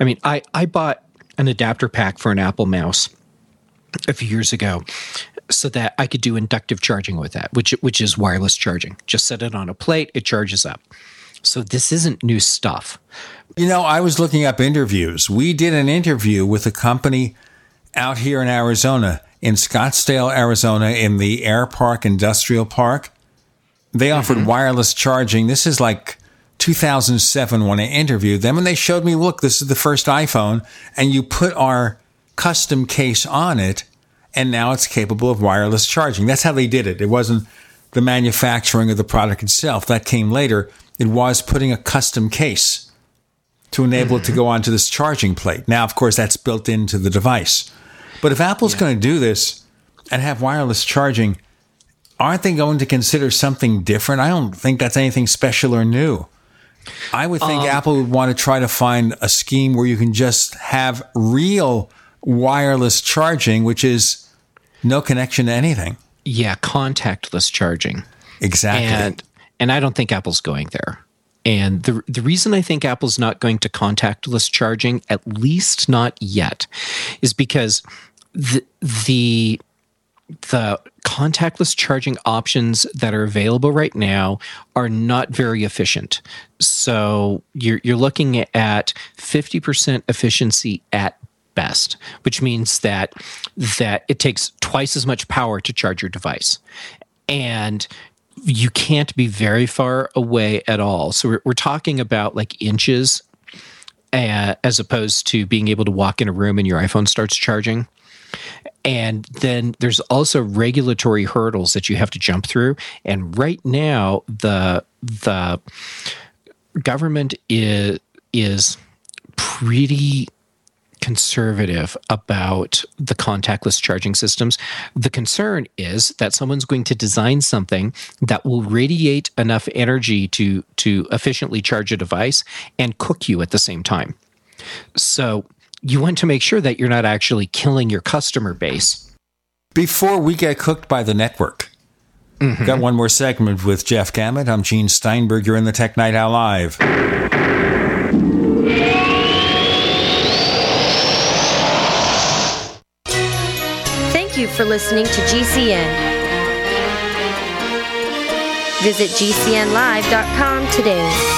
Speaker 25: I mean, I, I bought an adapter pack for an Apple mouse a few years ago so that I could do inductive charging with that, which which is wireless charging. Just set it on a plate, it charges up. So this isn't new stuff.
Speaker 2: You know, I was looking up interviews. We did an interview with a company out here in Arizona, in Scottsdale, Arizona, in the Air Park Industrial Park. They offered mm-hmm. wireless charging. This is like 2007 when I interviewed them, and they showed me, look, this is the first iPhone, and you put our custom case on it, and now it's capable of wireless charging. That's how they did it. It wasn't the manufacturing of the product itself. That came later. It was putting a custom case to enable mm-hmm. it to go onto this charging plate. Now, of course, that's built into the device. But if Apple's yeah. going to do this and have wireless charging, aren't they going to consider something different? I don't think that's anything special or new. I would think um, Apple would want to try to find a scheme where you can just have real wireless charging, which is no connection to anything.
Speaker 25: Yeah, contactless charging.
Speaker 2: Exactly.
Speaker 25: And and I don't think Apple's going there. And the the reason I think Apple's not going to contactless charging, at least not yet, is because the the the contactless charging options that are available right now are not very efficient. So you're you're looking at 50% efficiency at best, which means that that it takes twice as much power to charge your device. And you can't be very far away at all. So we're, we're talking about like inches uh, as opposed to being able to walk in a room and your iPhone starts charging. And then there's also regulatory hurdles that you have to jump through. And right now, the the government is is pretty conservative about the contactless charging systems. The concern is that someone's going to design something that will radiate enough energy to to efficiently charge a device and cook you at the same time. So you want to make sure that you're not actually killing your customer base.
Speaker 2: Before we get cooked by the network, mm-hmm. got one more segment with Jeff Gamet. I'm Gene Steinberg. You're in the Tech Night Owl Live.
Speaker 6: Thank you for listening to GCN. Visit GCNlive.com today.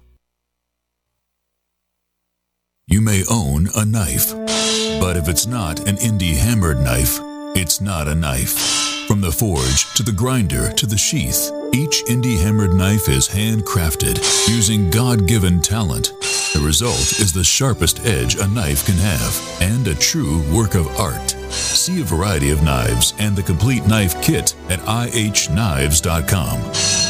Speaker 10: You may own a knife, but if it's not an indie hammered knife, it's not a knife. From the forge to the grinder to the sheath, each indie hammered knife is handcrafted using God given talent. The result is the sharpest edge a knife can have and a true work of art. See a variety of knives and the complete knife kit at ihknives.com.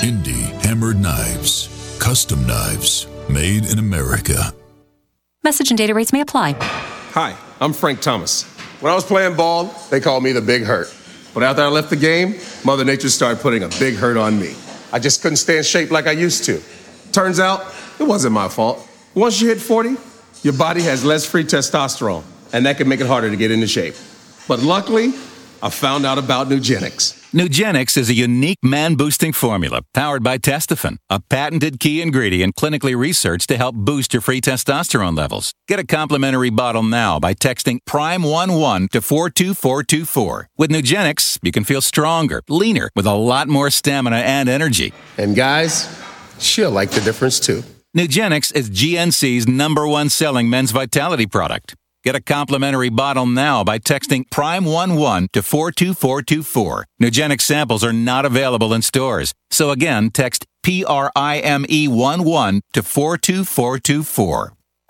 Speaker 10: Indie Hammered Knives. Custom knives made in America.
Speaker 32: Message and data rates may apply.
Speaker 33: Hi, I'm Frank Thomas. When I was playing ball, they called me the Big Hurt. But after I left the game, Mother Nature started putting a big hurt on me. I just couldn't stay in shape like I used to. Turns out, it wasn't my fault. Once you hit 40, your body has less free testosterone, and that can make it harder to get into shape. But luckily, I found out about Nugenix.
Speaker 34: Nugenix is a unique man boosting formula powered by Testofen, a patented key ingredient clinically researched to help boost your free testosterone levels. Get a complimentary bottle now by texting Prime11 to 42424. With Nugenix, you can feel stronger, leaner, with a lot more stamina and energy.
Speaker 33: And guys, she'll like the difference too.
Speaker 34: Nugenix is GNC's number one selling men's vitality product. Get a complimentary bottle now by texting Prime11 to 42424. Nugenix samples are not available in stores. So again, text P R I M E 11 to 42424.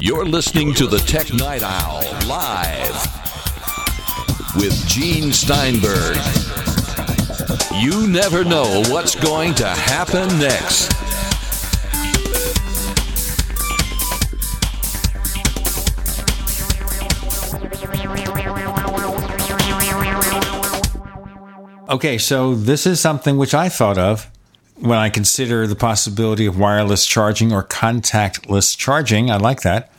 Speaker 9: You're listening to the Tech Night Owl live with Gene Steinberg. You never know what's going to happen next.
Speaker 2: Okay, so this is something which I thought of when I consider the possibility of wireless charging or contactless charging. I like that.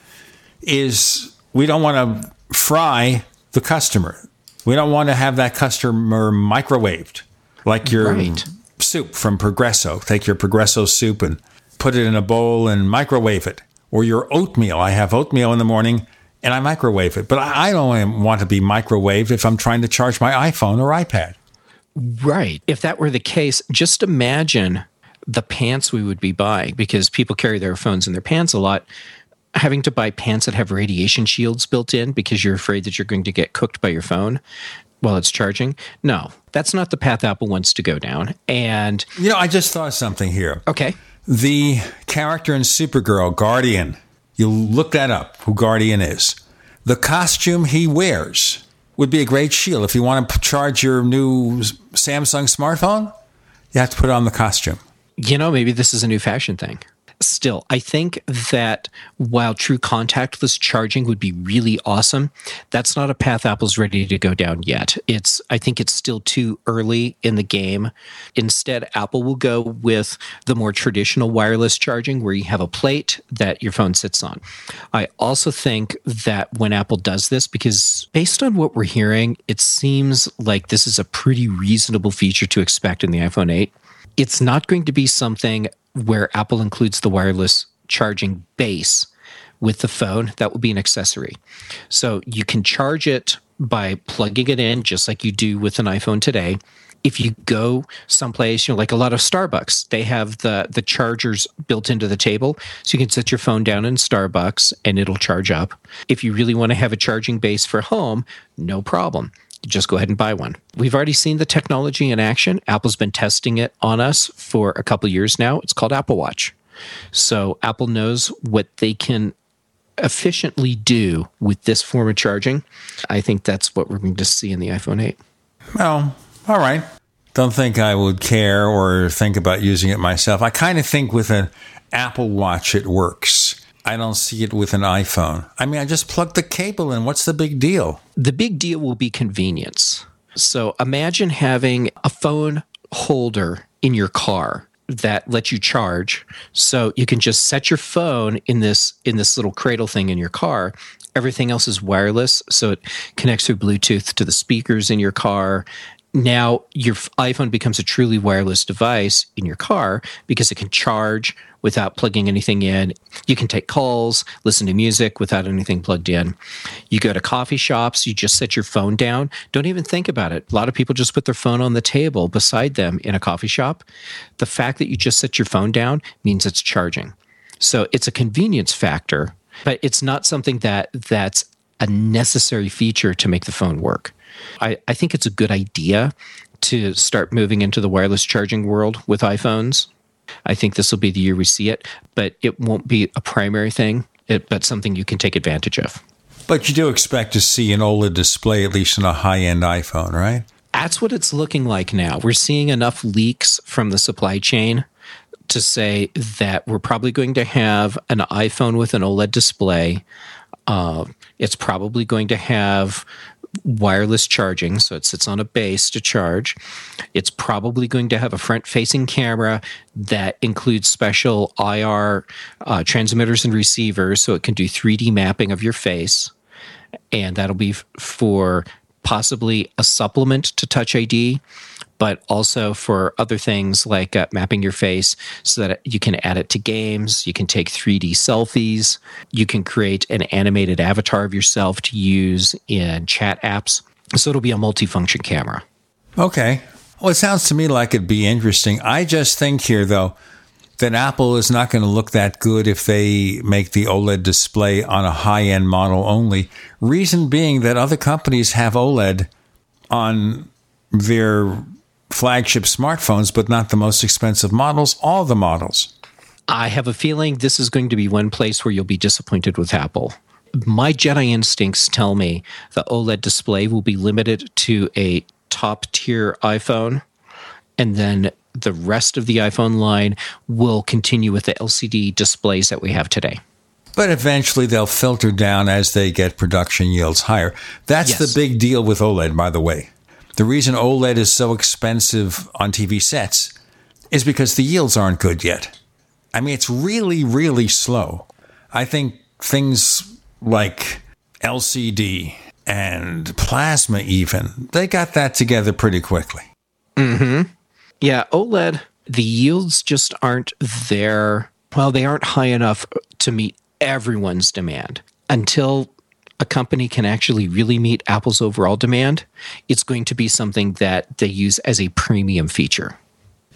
Speaker 2: Is we don't want to fry the customer. We don't want to have that customer microwaved like your right. soup from Progresso. Take your Progresso soup and put it in a bowl and microwave it. Or your oatmeal. I have oatmeal in the morning and I microwave it. But I don't want to be microwaved if I'm trying to charge my iPhone or iPad.
Speaker 25: Right. If that were the case, just imagine the pants we would be buying because people carry their phones in their pants a lot. Having to buy pants that have radiation shields built in because you're afraid that you're going to get cooked by your phone while it's charging. No, that's not the path Apple wants to go down. And,
Speaker 2: you know, I just thought of something here.
Speaker 25: Okay.
Speaker 2: The character in Supergirl, Guardian, you look that up, who Guardian is. The costume he wears would be a great shield. If you want to charge your new Samsung smartphone, you have to put on the costume.
Speaker 25: You know, maybe this is a new fashion thing still, I think that while true contactless charging would be really awesome, that's not a path Apple's ready to go down yet. It's I think it's still too early in the game. Instead, Apple will go with the more traditional wireless charging where you have a plate that your phone sits on. I also think that when Apple does this because based on what we're hearing, it seems like this is a pretty reasonable feature to expect in the iPhone 8 it's not going to be something where Apple includes the wireless charging base with the phone. That will be an accessory. So you can charge it by plugging it in, just like you do with an iPhone today. If you go someplace, you know, like a lot of Starbucks, they have the the chargers built into the table, so you can set your phone down in Starbucks and it'll charge up. If you really want to have a charging base for home, no problem just go ahead and buy one. We've already seen the technology in action. Apple's been testing it on us for a couple years now. It's called Apple Watch. So Apple knows what they can efficiently do with this form of charging. I think that's what we're going to see in the iPhone 8.
Speaker 2: Well, all right. Don't think I would care or think about using it myself. I kind of think with an Apple Watch it works. I don't see it with an iPhone. I mean, I just plug the cable in. What's the big deal?
Speaker 25: The big deal will be convenience. So imagine having a phone holder in your car that lets you charge so you can just set your phone in this in this little cradle thing in your car everything else is wireless so it connects through bluetooth to the speakers in your car now your iPhone becomes a truly wireless device in your car because it can charge without plugging anything in. You can take calls, listen to music without anything plugged in. You go to coffee shops, you just set your phone down. Don't even think about it. A lot of people just put their phone on the table beside them in a coffee shop. The fact that you just set your phone down means it's charging. So it's a convenience factor, but it's not something that that's a necessary feature to make the phone work. I, I think it's a good idea to start moving into the wireless charging world with iPhones. I think this will be the year we see it, but it won't be a primary thing, it, but something you can take advantage of.
Speaker 2: But you do expect to see an OLED display, at least in a high end iPhone, right?
Speaker 25: That's what it's looking like now. We're seeing enough leaks from the supply chain to say that we're probably going to have an iPhone with an OLED display. Uh, it's probably going to have wireless charging, so it sits on a base to charge. It's probably going to have a front facing camera that includes special IR uh, transmitters and receivers so it can do 3D mapping of your face. And that'll be f- for possibly a supplement to Touch ID, but also for other things like uh, mapping your face so that you can add it to games. You can take 3D selfies. You can create an animated avatar of yourself to use in chat apps. So it'll be a multifunction camera.
Speaker 2: Okay. Well, it sounds to me like it'd be interesting. I just think here, though, that Apple is not going to look that good if they make the OLED display on a high end model only. Reason being that other companies have OLED on their flagship smartphones, but not the most expensive models, all the models.
Speaker 25: I have a feeling this is going to be one place where you'll be disappointed with Apple. My Jedi instincts tell me the OLED display will be limited to a top tier iPhone and then the rest of the iPhone line will continue with the LCD displays that we have today.
Speaker 2: But eventually they'll filter down as they get production yields higher. That's yes. the big deal with OLED, by the way. The reason OLED is so expensive on TV sets is because the yields aren't good yet. I mean, it's really, really slow. I think things like LCD and plasma, even, they got that together pretty quickly.
Speaker 25: hmm yeah, OLED, the yields just aren't there. Well, they aren't high enough to meet everyone's demand. Until a company can actually really meet Apple's overall demand, it's going to be something that they use as a premium feature.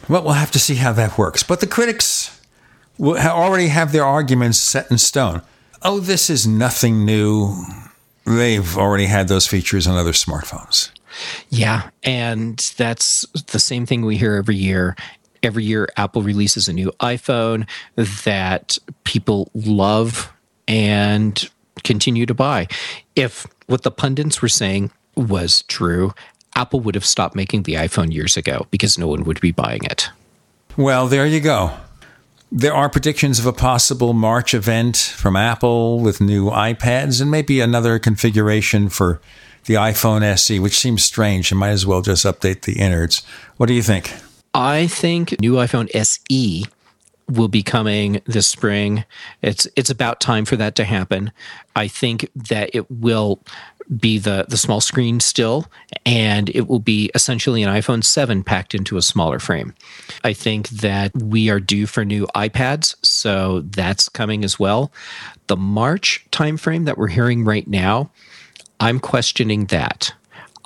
Speaker 2: Well, we'll have to see how that works. But the critics already have their arguments set in stone. Oh, this is nothing new. They've already had those features on other smartphones.
Speaker 25: Yeah, and that's the same thing we hear every year. Every year, Apple releases a new iPhone that people love and continue to buy. If what the pundits were saying was true, Apple would have stopped making the iPhone years ago because no one would be buying it.
Speaker 2: Well, there you go. There are predictions of a possible March event from Apple with new iPads and maybe another configuration for the iPhone SE, which seems strange. You might as well just update the innards. What do you think?
Speaker 25: I think new iPhone SE will be coming this spring. It's it's about time for that to happen. I think that it will be the the small screen still and it will be essentially an iPhone 7 packed into a smaller frame. I think that we are due for new iPads, so that's coming as well. The March timeframe that we're hearing right now I'm questioning that.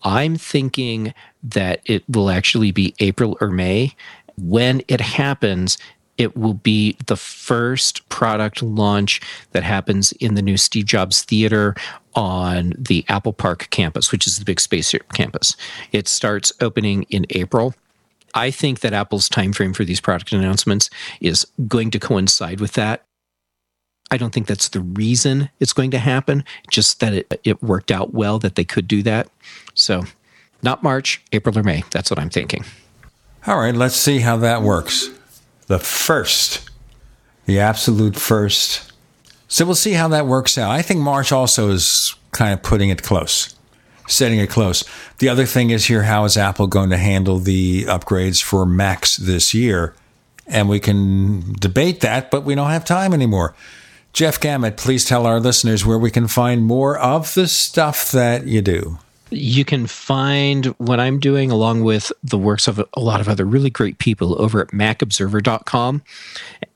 Speaker 25: I'm thinking that it will actually be April or May. When it happens, it will be the first product launch that happens in the new Steve Jobs Theater on the Apple Park campus, which is the big spaceship campus. It starts opening in April. I think that Apple's timeframe for these product announcements is going to coincide with that. I don't think that's the reason it's going to happen, just that it, it worked out well that they could do that. So, not March, April, or May. That's what I'm thinking.
Speaker 2: All right, let's see how that works. The first, the absolute first. So, we'll see how that works out. I think March also is kind of putting it close, setting it close. The other thing is here how is Apple going to handle the upgrades for Macs this year? And we can debate that, but we don't have time anymore. Jeff Gamet, please tell our listeners where we can find more of the stuff that you do.
Speaker 25: You can find what I'm doing along with the works of a lot of other really great people over at macobserver.com.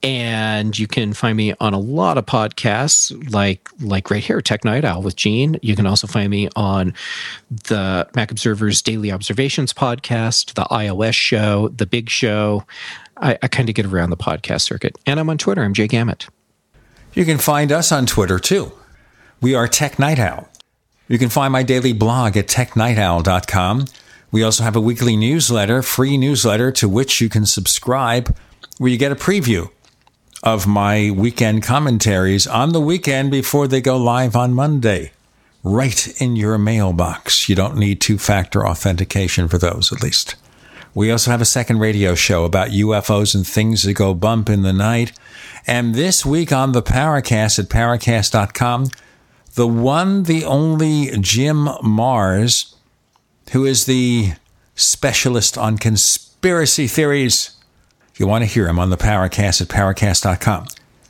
Speaker 25: And you can find me on a lot of podcasts like like right here, Tech Night Owl with Gene. You can also find me on the Mac Observer's Daily Observations podcast, the iOS show, the Big Show. I, I kind of get around the podcast circuit. And I'm on Twitter. I'm Jay Gamet.
Speaker 2: You can find us on Twitter too. We are Tech Night Owl. You can find my daily blog at technightowl.com. We also have a weekly newsletter, free newsletter to which you can subscribe, where you get a preview of my weekend commentaries on the weekend before they go live on Monday. right in your mailbox. You don't need two factor authentication for those, at least. We also have a second radio show about UFOs and things that go bump in the night. And this week on the Paracast at paracast.com, the one, the only Jim Marrs, who is the specialist on conspiracy theories. You want to hear him on the Paracast at paracast.com.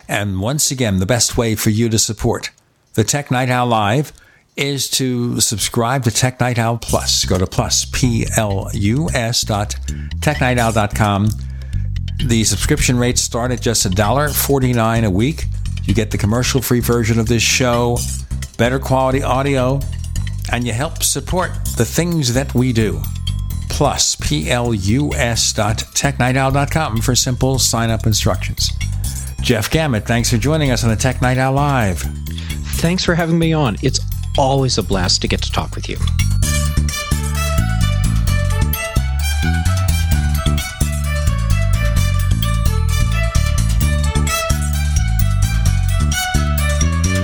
Speaker 2: And once again, the best way for you to support the Tech Night Owl Live is to subscribe to Tech Night Owl Plus. Go to plus, P-L-U-S dot technightowl.com. The subscription rates start at just $1.49 a week. You get the commercial-free version of this show, better quality audio, and you help support the things that we do. Plus, P-L-U-S dot technightowl.com for simple sign-up instructions. Jeff Gamet, thanks for joining us on the Tech Night Live.
Speaker 25: Thanks for having me on. It's always a blast to get to talk with you.